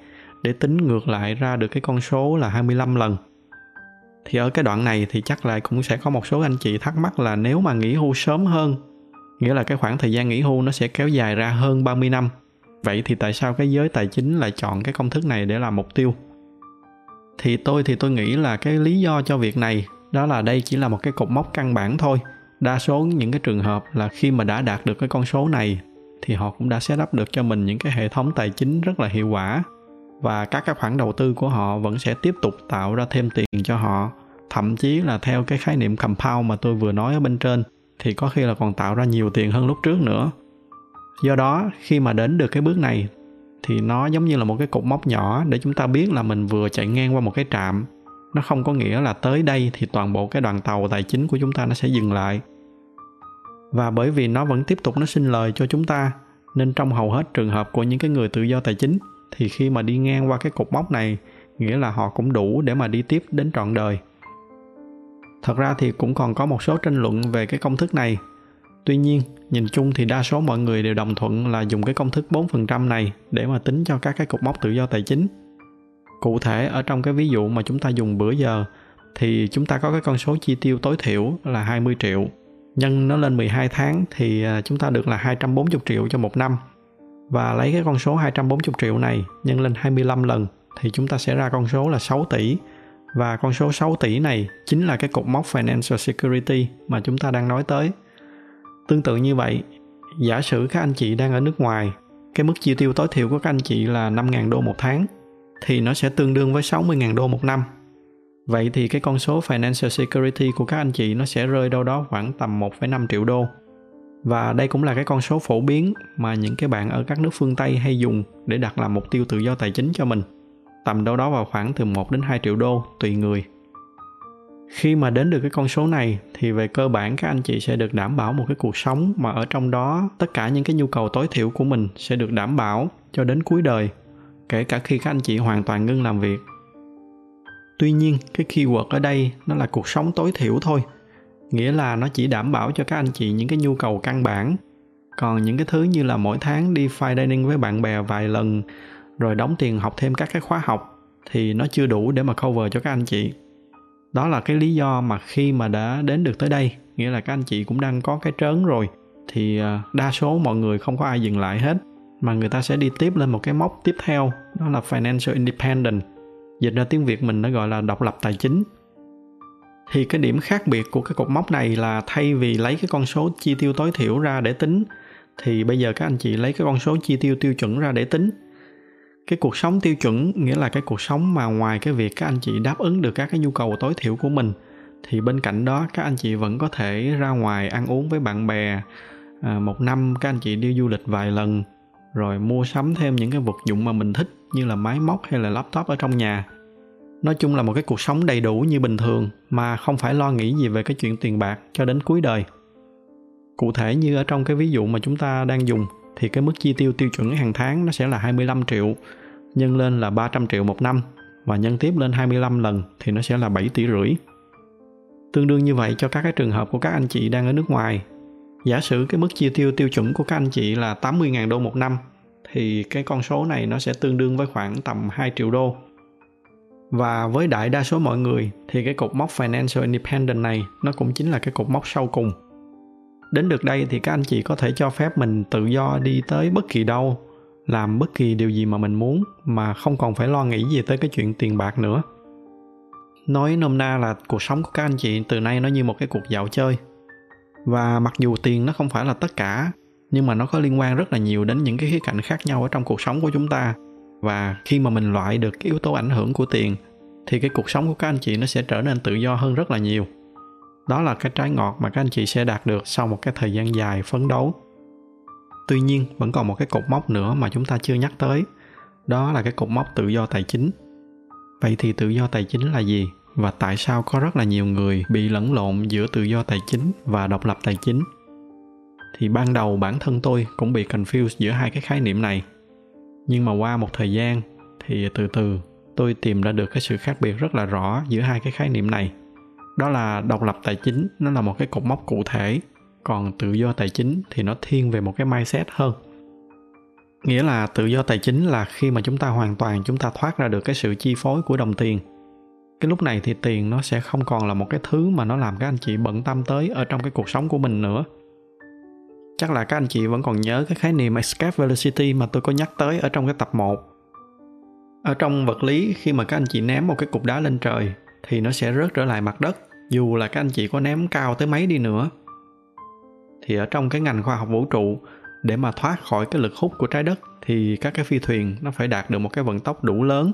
để tính ngược lại ra được cái con số là 25 lần. Thì ở cái đoạn này thì chắc là cũng sẽ có một số anh chị thắc mắc là nếu mà nghỉ hưu sớm hơn, nghĩa là cái khoảng thời gian nghỉ hưu nó sẽ kéo dài ra hơn 30 năm. Vậy thì tại sao cái giới tài chính lại chọn cái công thức này để làm mục tiêu? thì tôi thì tôi nghĩ là cái lý do cho việc này đó là đây chỉ là một cái cột mốc căn bản thôi. Đa số những cái trường hợp là khi mà đã đạt được cái con số này, thì họ cũng đã set up được cho mình những cái hệ thống tài chính rất là hiệu quả. Và các cái khoản đầu tư của họ vẫn sẽ tiếp tục tạo ra thêm tiền cho họ. Thậm chí là theo cái khái niệm compound mà tôi vừa nói ở bên trên, thì có khi là còn tạo ra nhiều tiền hơn lúc trước nữa. Do đó, khi mà đến được cái bước này, thì nó giống như là một cái cột mốc nhỏ để chúng ta biết là mình vừa chạy ngang qua một cái trạm nó không có nghĩa là tới đây thì toàn bộ cái đoàn tàu tài chính của chúng ta nó sẽ dừng lại. Và bởi vì nó vẫn tiếp tục nó sinh lời cho chúng ta, nên trong hầu hết trường hợp của những cái người tự do tài chính, thì khi mà đi ngang qua cái cột mốc này, nghĩa là họ cũng đủ để mà đi tiếp đến trọn đời. Thật ra thì cũng còn có một số tranh luận về cái công thức này. Tuy nhiên, nhìn chung thì đa số mọi người đều đồng thuận là dùng cái công thức 4% này để mà tính cho các cái cột mốc tự do tài chính cụ thể ở trong cái ví dụ mà chúng ta dùng bữa giờ thì chúng ta có cái con số chi tiêu tối thiểu là 20 triệu. Nhân nó lên 12 tháng thì à, chúng ta được là 240 triệu cho một năm. Và lấy cái con số 240 triệu này nhân lên 25 lần thì chúng ta sẽ ra con số là 6 tỷ. Và con số 6 tỷ này chính là cái cột mốc financial security mà chúng ta đang nói tới. Tương tự như vậy, giả sử các anh chị đang ở nước ngoài, cái mức chi tiêu tối thiểu của các anh chị là 5.000 đô một tháng thì nó sẽ tương đương với 60.000 đô một năm. Vậy thì cái con số financial security của các anh chị nó sẽ rơi đâu đó khoảng tầm 1,5 triệu đô. Và đây cũng là cái con số phổ biến mà những cái bạn ở các nước phương Tây hay dùng để đặt làm mục tiêu tự do tài chính cho mình. Tầm đâu đó vào khoảng từ 1 đến 2 triệu đô tùy người. Khi mà đến được cái con số này thì về cơ bản các anh chị sẽ được đảm bảo một cái cuộc sống mà ở trong đó tất cả những cái nhu cầu tối thiểu của mình sẽ được đảm bảo cho đến cuối đời kể cả khi các anh chị hoàn toàn ngưng làm việc. Tuy nhiên, cái keyword ở đây nó là cuộc sống tối thiểu thôi, nghĩa là nó chỉ đảm bảo cho các anh chị những cái nhu cầu căn bản. Còn những cái thứ như là mỗi tháng đi fine dining với bạn bè vài lần, rồi đóng tiền học thêm các cái khóa học, thì nó chưa đủ để mà cover cho các anh chị. Đó là cái lý do mà khi mà đã đến được tới đây, nghĩa là các anh chị cũng đang có cái trớn rồi, thì à, đa số mọi người không có ai dừng lại hết mà người ta sẽ đi tiếp lên một cái mốc tiếp theo đó là financial independent dịch ra tiếng việt mình nó gọi là độc lập tài chính. Thì cái điểm khác biệt của cái cột mốc này là thay vì lấy cái con số chi tiêu tối thiểu ra để tính thì bây giờ các anh chị lấy cái con số chi tiêu tiêu chuẩn ra để tính. Cái cuộc sống tiêu chuẩn nghĩa là cái cuộc sống mà ngoài cái việc các anh chị đáp ứng được các cái nhu cầu tối thiểu của mình thì bên cạnh đó các anh chị vẫn có thể ra ngoài ăn uống với bạn bè à, một năm các anh chị đi du lịch vài lần rồi mua sắm thêm những cái vật dụng mà mình thích như là máy móc hay là laptop ở trong nhà. Nói chung là một cái cuộc sống đầy đủ như bình thường mà không phải lo nghĩ gì về cái chuyện tiền bạc cho đến cuối đời. Cụ thể như ở trong cái ví dụ mà chúng ta đang dùng thì cái mức chi tiêu tiêu chuẩn hàng tháng nó sẽ là 25 triệu, nhân lên là 300 triệu một năm và nhân tiếp lên 25 lần thì nó sẽ là 7 tỷ rưỡi. Tương đương như vậy cho các cái trường hợp của các anh chị đang ở nước ngoài giả sử cái mức chi tiêu tiêu chuẩn của các anh chị là 80.000 đô một năm thì cái con số này nó sẽ tương đương với khoảng tầm 2 triệu đô. Và với đại đa số mọi người thì cái cột mốc financial independent này nó cũng chính là cái cột mốc sau cùng. Đến được đây thì các anh chị có thể cho phép mình tự do đi tới bất kỳ đâu, làm bất kỳ điều gì mà mình muốn mà không còn phải lo nghĩ gì tới cái chuyện tiền bạc nữa. Nói nôm na là cuộc sống của các anh chị từ nay nó như một cái cuộc dạo chơi – và mặc dù tiền nó không phải là tất cả, nhưng mà nó có liên quan rất là nhiều đến những cái khía cạnh khác nhau ở trong cuộc sống của chúng ta. Và khi mà mình loại được cái yếu tố ảnh hưởng của tiền, thì cái cuộc sống của các anh chị nó sẽ trở nên tự do hơn rất là nhiều. Đó là cái trái ngọt mà các anh chị sẽ đạt được sau một cái thời gian dài phấn đấu. Tuy nhiên, vẫn còn một cái cột mốc nữa mà chúng ta chưa nhắc tới, đó là cái cột mốc tự do tài chính. Vậy thì tự do tài chính là gì? Và tại sao có rất là nhiều người bị lẫn lộn giữa tự do tài chính và độc lập tài chính? Thì ban đầu bản thân tôi cũng bị confused giữa hai cái khái niệm này. Nhưng mà qua một thời gian thì từ từ tôi tìm ra được cái sự khác biệt rất là rõ giữa hai cái khái niệm này. Đó là độc lập tài chính, nó là một cái cột mốc cụ thể. Còn tự do tài chính thì nó thiên về một cái mindset hơn. Nghĩa là tự do tài chính là khi mà chúng ta hoàn toàn chúng ta thoát ra được cái sự chi phối của đồng tiền cái lúc này thì tiền nó sẽ không còn là một cái thứ mà nó làm các anh chị bận tâm tới ở trong cái cuộc sống của mình nữa. Chắc là các anh chị vẫn còn nhớ cái khái niệm escape velocity mà tôi có nhắc tới ở trong cái tập 1 ở trong vật lý, khi mà các anh chị ném một cái cục đá lên trời, thì nó sẽ rớt trở lại mặt đất, dù là các anh chị có ném cao tới mấy đi nữa. Thì ở trong cái ngành khoa học vũ trụ, để mà thoát khỏi cái lực hút của trái đất, thì các cái phi thuyền nó phải đạt được một cái vận tốc đủ lớn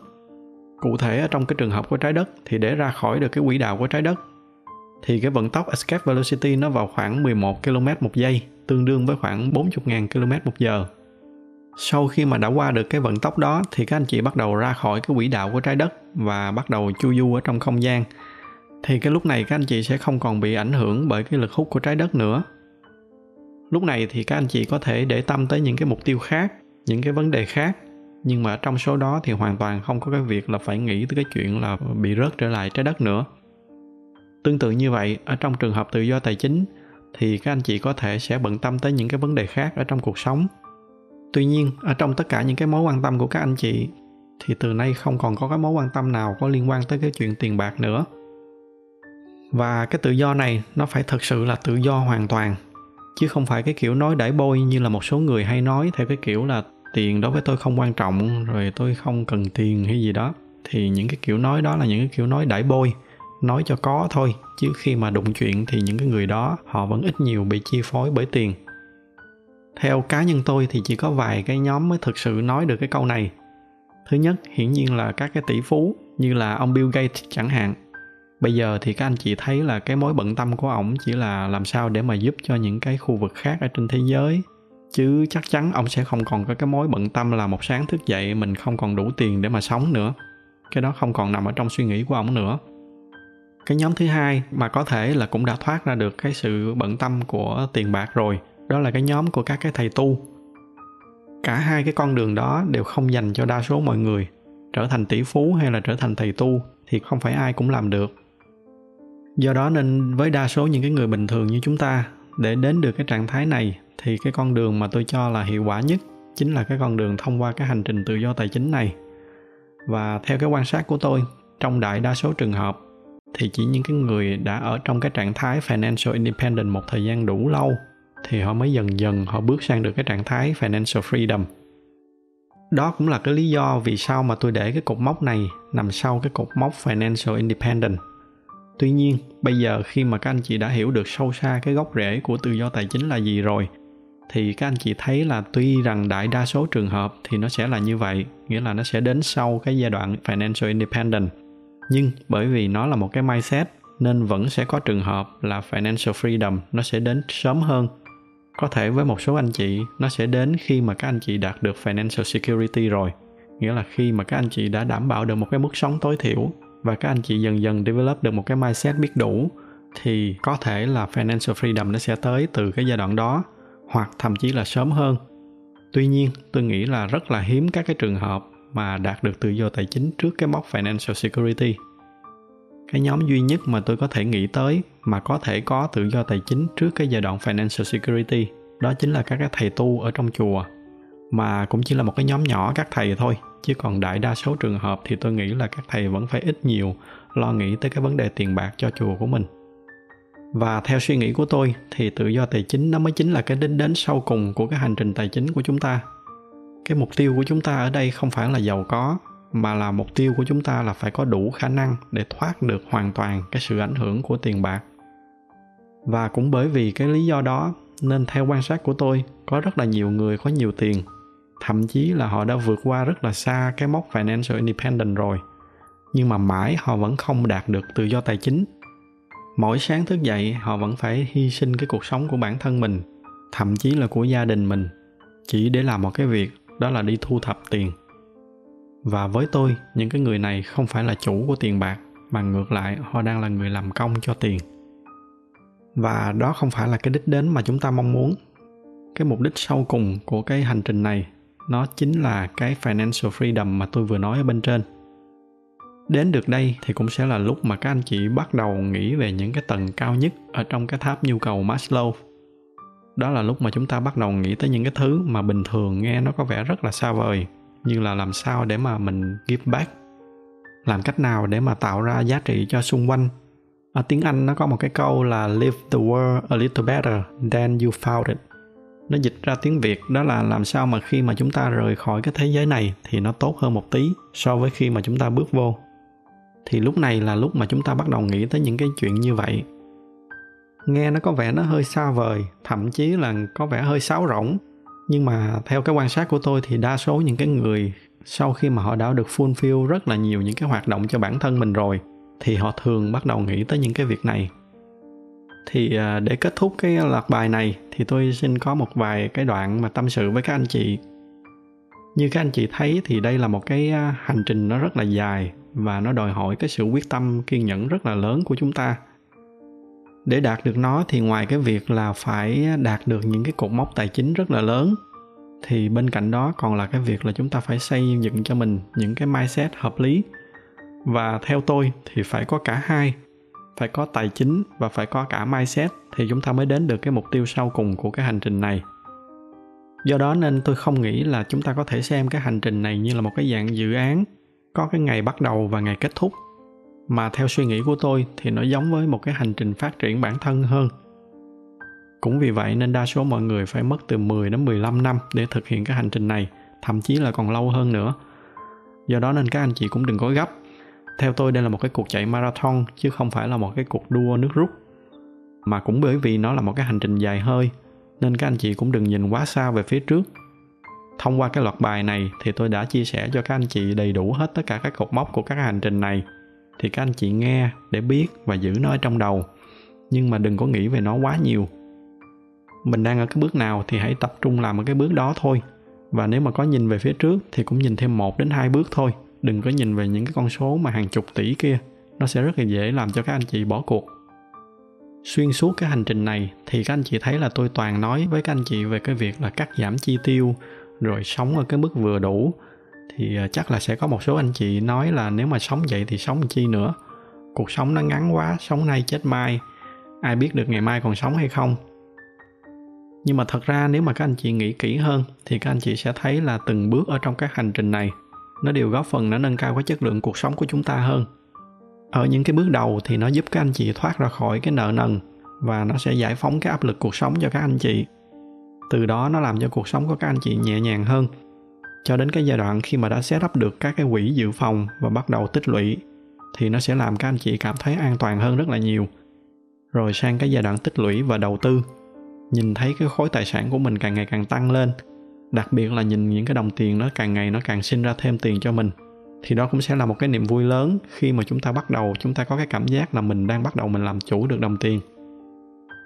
cụ thể ở trong cái trường hợp của trái đất thì để ra khỏi được cái quỹ đạo của trái đất, thì cái vận tốc escape velocity nó vào khoảng 11 km một giây, tương đương với khoảng 40.000 km một giờ. Sau khi mà đã qua được cái vận tốc đó thì các anh chị bắt đầu ra khỏi cái quỹ đạo của trái đất và bắt đầu chu du ở trong không gian. Thì cái lúc này các anh chị sẽ không còn bị ảnh hưởng bởi cái lực hút của trái đất nữa. Lúc này thì các anh chị có thể để tâm tới những cái mục tiêu khác, những cái vấn đề khác nhưng mà trong số đó thì hoàn toàn không có cái việc là phải nghĩ tới cái chuyện là bị rớt trở lại trái đất nữa. Tương tự như vậy, ở trong trường hợp tự do tài chính thì các anh chị có thể sẽ bận tâm tới những cái vấn đề khác ở trong cuộc sống. Tuy nhiên, ở trong tất cả những cái mối quan tâm của các anh chị thì từ nay không còn có cái mối quan tâm nào có liên quan tới cái chuyện tiền bạc nữa. Và cái tự do này nó phải thật sự là tự do hoàn toàn, chứ không phải cái kiểu nói đãi bôi như là một số người hay nói theo cái kiểu là tiền đối với tôi không quan trọng, rồi tôi không cần tiền hay gì đó, thì những cái kiểu nói đó là những cái kiểu nói đãi bôi, nói cho có thôi, chứ khi mà đụng chuyện thì những cái người đó họ vẫn ít nhiều bị chi phối bởi tiền. Theo cá nhân tôi thì chỉ có vài cái nhóm mới thực sự nói được cái câu này. Thứ nhất, hiển nhiên là các cái tỷ phú như là ông bill gates chẳng hạn. Bây giờ thì các anh chị thấy là cái mối bận tâm của ổng chỉ là làm sao để mà giúp cho những cái khu vực khác ở trên thế giới chứ chắc chắn ông sẽ không còn có cái mối bận tâm là một sáng thức dậy mình không còn đủ tiền để mà sống nữa. Cái đó không còn nằm ở trong suy nghĩ của ông nữa. Cái nhóm thứ hai mà có thể là cũng đã thoát ra được cái sự bận tâm của tiền bạc rồi, đó là cái nhóm của các cái thầy tu. Cả hai cái con đường đó đều không dành cho đa số mọi người, trở thành tỷ phú hay là trở thành thầy tu thì không phải ai cũng làm được. Do đó nên với đa số những cái người bình thường như chúng ta, để đến được cái trạng thái này thì cái con đường mà tôi cho là hiệu quả nhất chính là cái con đường thông qua cái hành trình tự do tài chính này. Và theo cái quan sát của tôi, trong đại đa số trường hợp thì chỉ những cái người đã ở trong cái trạng thái financial independent một thời gian đủ lâu thì họ mới dần dần họ bước sang được cái trạng thái financial freedom. Đó cũng là cái lý do vì sao mà tôi để cái cột mốc này nằm sau cái cột mốc financial independent. Tuy nhiên, bây giờ khi mà các anh chị đã hiểu được sâu xa cái gốc rễ của tự do tài chính là gì rồi thì các anh chị thấy là tuy rằng đại đa số trường hợp thì nó sẽ là như vậy, nghĩa là nó sẽ đến sau cái giai đoạn financial independent nhưng bởi vì nó là một cái mindset, nên vẫn sẽ có trường hợp là financial freedom nó sẽ đến sớm hơn. Có thể với một số anh chị, nó sẽ đến khi mà các anh chị đạt được financial security rồi. Nghĩa là khi mà các anh chị đã đảm bảo được một cái mức sống tối thiểu và các anh chị dần dần develop được một cái mindset biết đủ, thì có thể là financial freedom nó sẽ tới từ cái giai đoạn đó hoặc thậm chí là sớm hơn. Tuy nhiên, tôi nghĩ là rất là hiếm các cái trường hợp mà đạt được tự do tài chính trước cái mốc financial security. Cái nhóm duy nhất mà tôi có thể nghĩ tới mà có thể có tự do tài chính trước cái giai đoạn financial security, đó chính là các cái thầy tu ở trong chùa. Mà cũng chỉ là một cái nhóm nhỏ các thầy thôi, chứ còn đại đa số trường hợp thì tôi nghĩ là các thầy vẫn phải ít nhiều lo nghĩ tới cái vấn đề tiền bạc cho chùa của mình và theo suy nghĩ của tôi, thì tự do tài chính nó mới chính là cái đích đến sau cùng của cái hành trình tài chính của chúng ta. Cái mục tiêu của chúng ta ở đây không phải là giàu có, mà là mục tiêu của chúng ta là phải có đủ khả năng để thoát được hoàn toàn cái sự ảnh hưởng của tiền bạc. Và cũng bởi vì cái lý do đó, nên theo quan sát của tôi, có rất là nhiều người có nhiều tiền. Thậm chí là họ đã vượt qua rất là xa cái mốc financial independent rồi. Nhưng mà mãi họ vẫn không đạt được tự do tài chính mỗi sáng thức dậy, họ vẫn phải hy sinh cái cuộc sống của bản thân mình, thậm chí là của gia đình mình, chỉ để làm một cái việc, đó là đi thu thập tiền. Và với tôi, những cái người này không phải là chủ của tiền bạc, mà ngược lại, họ đang là người làm công cho tiền. Và đó không phải là cái đích đến mà chúng ta mong muốn. Cái mục đích sau cùng của cái hành trình này, nó chính là cái financial freedom mà tôi vừa nói ở bên trên đến được đây thì cũng sẽ là lúc mà các anh chị bắt đầu nghĩ về những cái tầng cao nhất ở trong cái tháp nhu cầu Maslow. Đó là lúc mà chúng ta bắt đầu nghĩ tới những cái thứ mà bình thường nghe nó có vẻ rất là xa vời, như là làm sao để mà mình give back, làm cách nào để mà tạo ra giá trị cho xung quanh. Ở tiếng anh nó có một cái câu là, live the world a little better than you found it. Nó dịch ra tiếng việt, đó là làm sao mà khi mà chúng ta rời khỏi cái thế giới này thì nó tốt hơn một tí so với khi mà chúng ta bước vô thì lúc này là lúc mà chúng ta bắt đầu nghĩ tới những cái chuyện như vậy. Nghe nó có vẻ nó hơi xa vời, thậm chí là có vẻ hơi sáo rỗng. Nhưng mà theo cái quan sát của tôi thì đa số những cái người sau khi mà họ đã được fulfill rất là nhiều những cái hoạt động cho bản thân mình rồi, thì họ thường bắt đầu nghĩ tới những cái việc này. Thì à, để kết thúc cái loạt bài này thì tôi xin có một vài cái đoạn mà tâm sự với các anh chị. Như các anh chị thấy thì đây là một cái à, hành trình nó rất là dài và nó đòi hỏi cái sự quyết tâm, kiên nhẫn rất là lớn của chúng ta. Để đạt được nó thì ngoài cái việc là phải đạt được những cái cột mốc tài chính rất là lớn, thì bên cạnh đó còn là cái việc là chúng ta phải xây dựng cho mình những cái mindset hợp lý. Và theo tôi thì phải có cả hai, phải có tài chính và phải có cả mindset thì chúng ta mới đến được cái mục tiêu sau cùng của cái hành trình này. Do đó nên tôi không nghĩ là chúng ta có thể xem cái hành trình này như là một cái dạng dự án có cái ngày bắt đầu và ngày kết thúc mà theo suy nghĩ của tôi thì nó giống với một cái hành trình phát triển bản thân hơn cũng vì vậy nên đa số mọi người phải mất từ 10 đến 15 năm để thực hiện cái hành trình này, thậm chí là còn lâu hơn nữa. Do đó nên các anh chị cũng đừng có gấp. Theo tôi đây là một cái cuộc chạy marathon chứ không phải là một cái cuộc đua nước rút. Mà cũng bởi vì nó là một cái hành trình dài hơi nên các anh chị cũng đừng nhìn quá xa về phía trước. Thông qua cái loạt bài này thì tôi đã chia sẻ cho các anh chị đầy đủ hết tất cả các cột mốc của các hành trình này. Thì các anh chị nghe để biết và giữ nó ở trong đầu. Nhưng mà đừng có nghĩ về nó quá nhiều. Mình đang ở cái bước nào thì hãy tập trung làm ở cái bước đó thôi. Và nếu mà có nhìn về phía trước thì cũng nhìn thêm một đến hai bước thôi. Đừng có nhìn về những cái con số mà hàng chục tỷ kia. Nó sẽ rất là dễ làm cho các anh chị bỏ cuộc. Xuyên suốt cái hành trình này thì các anh chị thấy là tôi toàn nói với các anh chị về cái việc là cắt giảm chi tiêu rồi sống ở cái mức vừa đủ, thì à, chắc là sẽ có một số anh chị nói là nếu mà sống vậy thì sống chi nữa? Cuộc sống nó ngắn quá, sống nay chết mai, ai biết được ngày mai còn sống hay không? Nhưng mà thật ra nếu mà các anh chị nghĩ kỹ hơn, thì các anh chị sẽ thấy là từng bước ở trong các hành trình này, nó đều góp phần nó nâng cao cái chất lượng cuộc sống của chúng ta hơn. Ở những cái bước đầu thì nó giúp các anh chị thoát ra khỏi cái nợ nần và nó sẽ giải phóng cái áp lực cuộc sống cho các anh chị từ đó nó làm cho cuộc sống của các anh chị nhẹ nhàng hơn. Cho đến cái giai đoạn khi mà đã set up được các cái quỹ dự phòng và bắt đầu tích lũy, thì nó sẽ làm các anh chị cảm thấy an toàn hơn rất là nhiều. Rồi sang cái giai đoạn tích lũy và đầu tư, nhìn thấy cái khối tài sản của mình càng ngày càng tăng lên, đặc biệt là nhìn những cái đồng tiền nó càng ngày nó càng sinh ra thêm tiền cho mình, thì đó cũng sẽ là một cái niềm vui lớn khi mà chúng ta bắt đầu, chúng ta có cái cảm giác là mình đang bắt đầu mình làm chủ được đồng tiền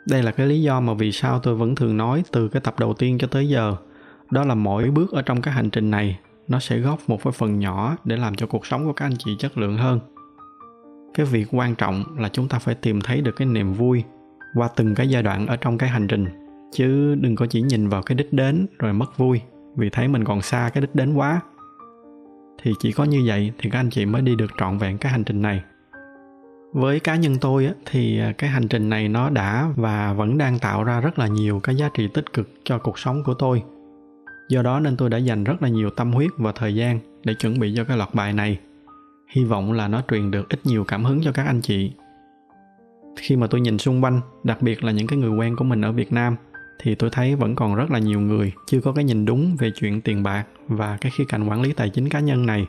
đây là cái lý do mà vì sao tôi vẫn thường nói từ cái tập đầu tiên cho tới giờ. Đó là mỗi bước ở trong cái hành trình này, nó sẽ góp một cái phần nhỏ để làm cho cuộc sống của các anh chị chất lượng hơn. Cái việc quan trọng là chúng ta phải tìm thấy được cái niềm vui qua từng cái giai đoạn ở trong cái hành trình. Chứ đừng có chỉ nhìn vào cái đích đến rồi mất vui vì thấy mình còn xa cái đích đến quá. Thì chỉ có như vậy thì các anh chị mới đi được trọn vẹn cái hành trình này với cá nhân tôi á, thì à, cái hành trình này nó đã và vẫn đang tạo ra rất là nhiều cái giá trị tích cực cho cuộc sống của tôi. Do đó nên tôi đã dành rất là nhiều tâm huyết và thời gian để chuẩn bị cho cái loạt bài này. Hy vọng là nó truyền được ít nhiều cảm hứng cho các anh chị. Khi mà tôi nhìn xung quanh đặc biệt là những cái người quen của mình ở việt nam thì tôi thấy vẫn còn rất là nhiều người chưa có cái nhìn đúng về chuyện tiền bạc và cái khía cạnh quản lý tài chính cá nhân này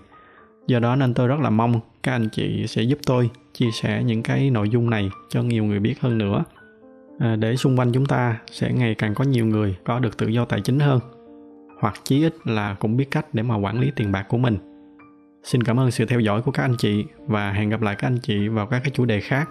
do đó nên tôi rất là mong các anh chị sẽ giúp tôi chia sẻ những cái nội dung này cho nhiều người biết hơn nữa. À, để xung quanh chúng ta sẽ ngày càng có nhiều người có được tự do tài chính hơn hoặc chí ít là cũng biết cách để mà quản lý tiền bạc của mình. Xin cảm ơn sự theo dõi của các anh chị và hẹn gặp lại các anh chị vào các cái chủ đề khác.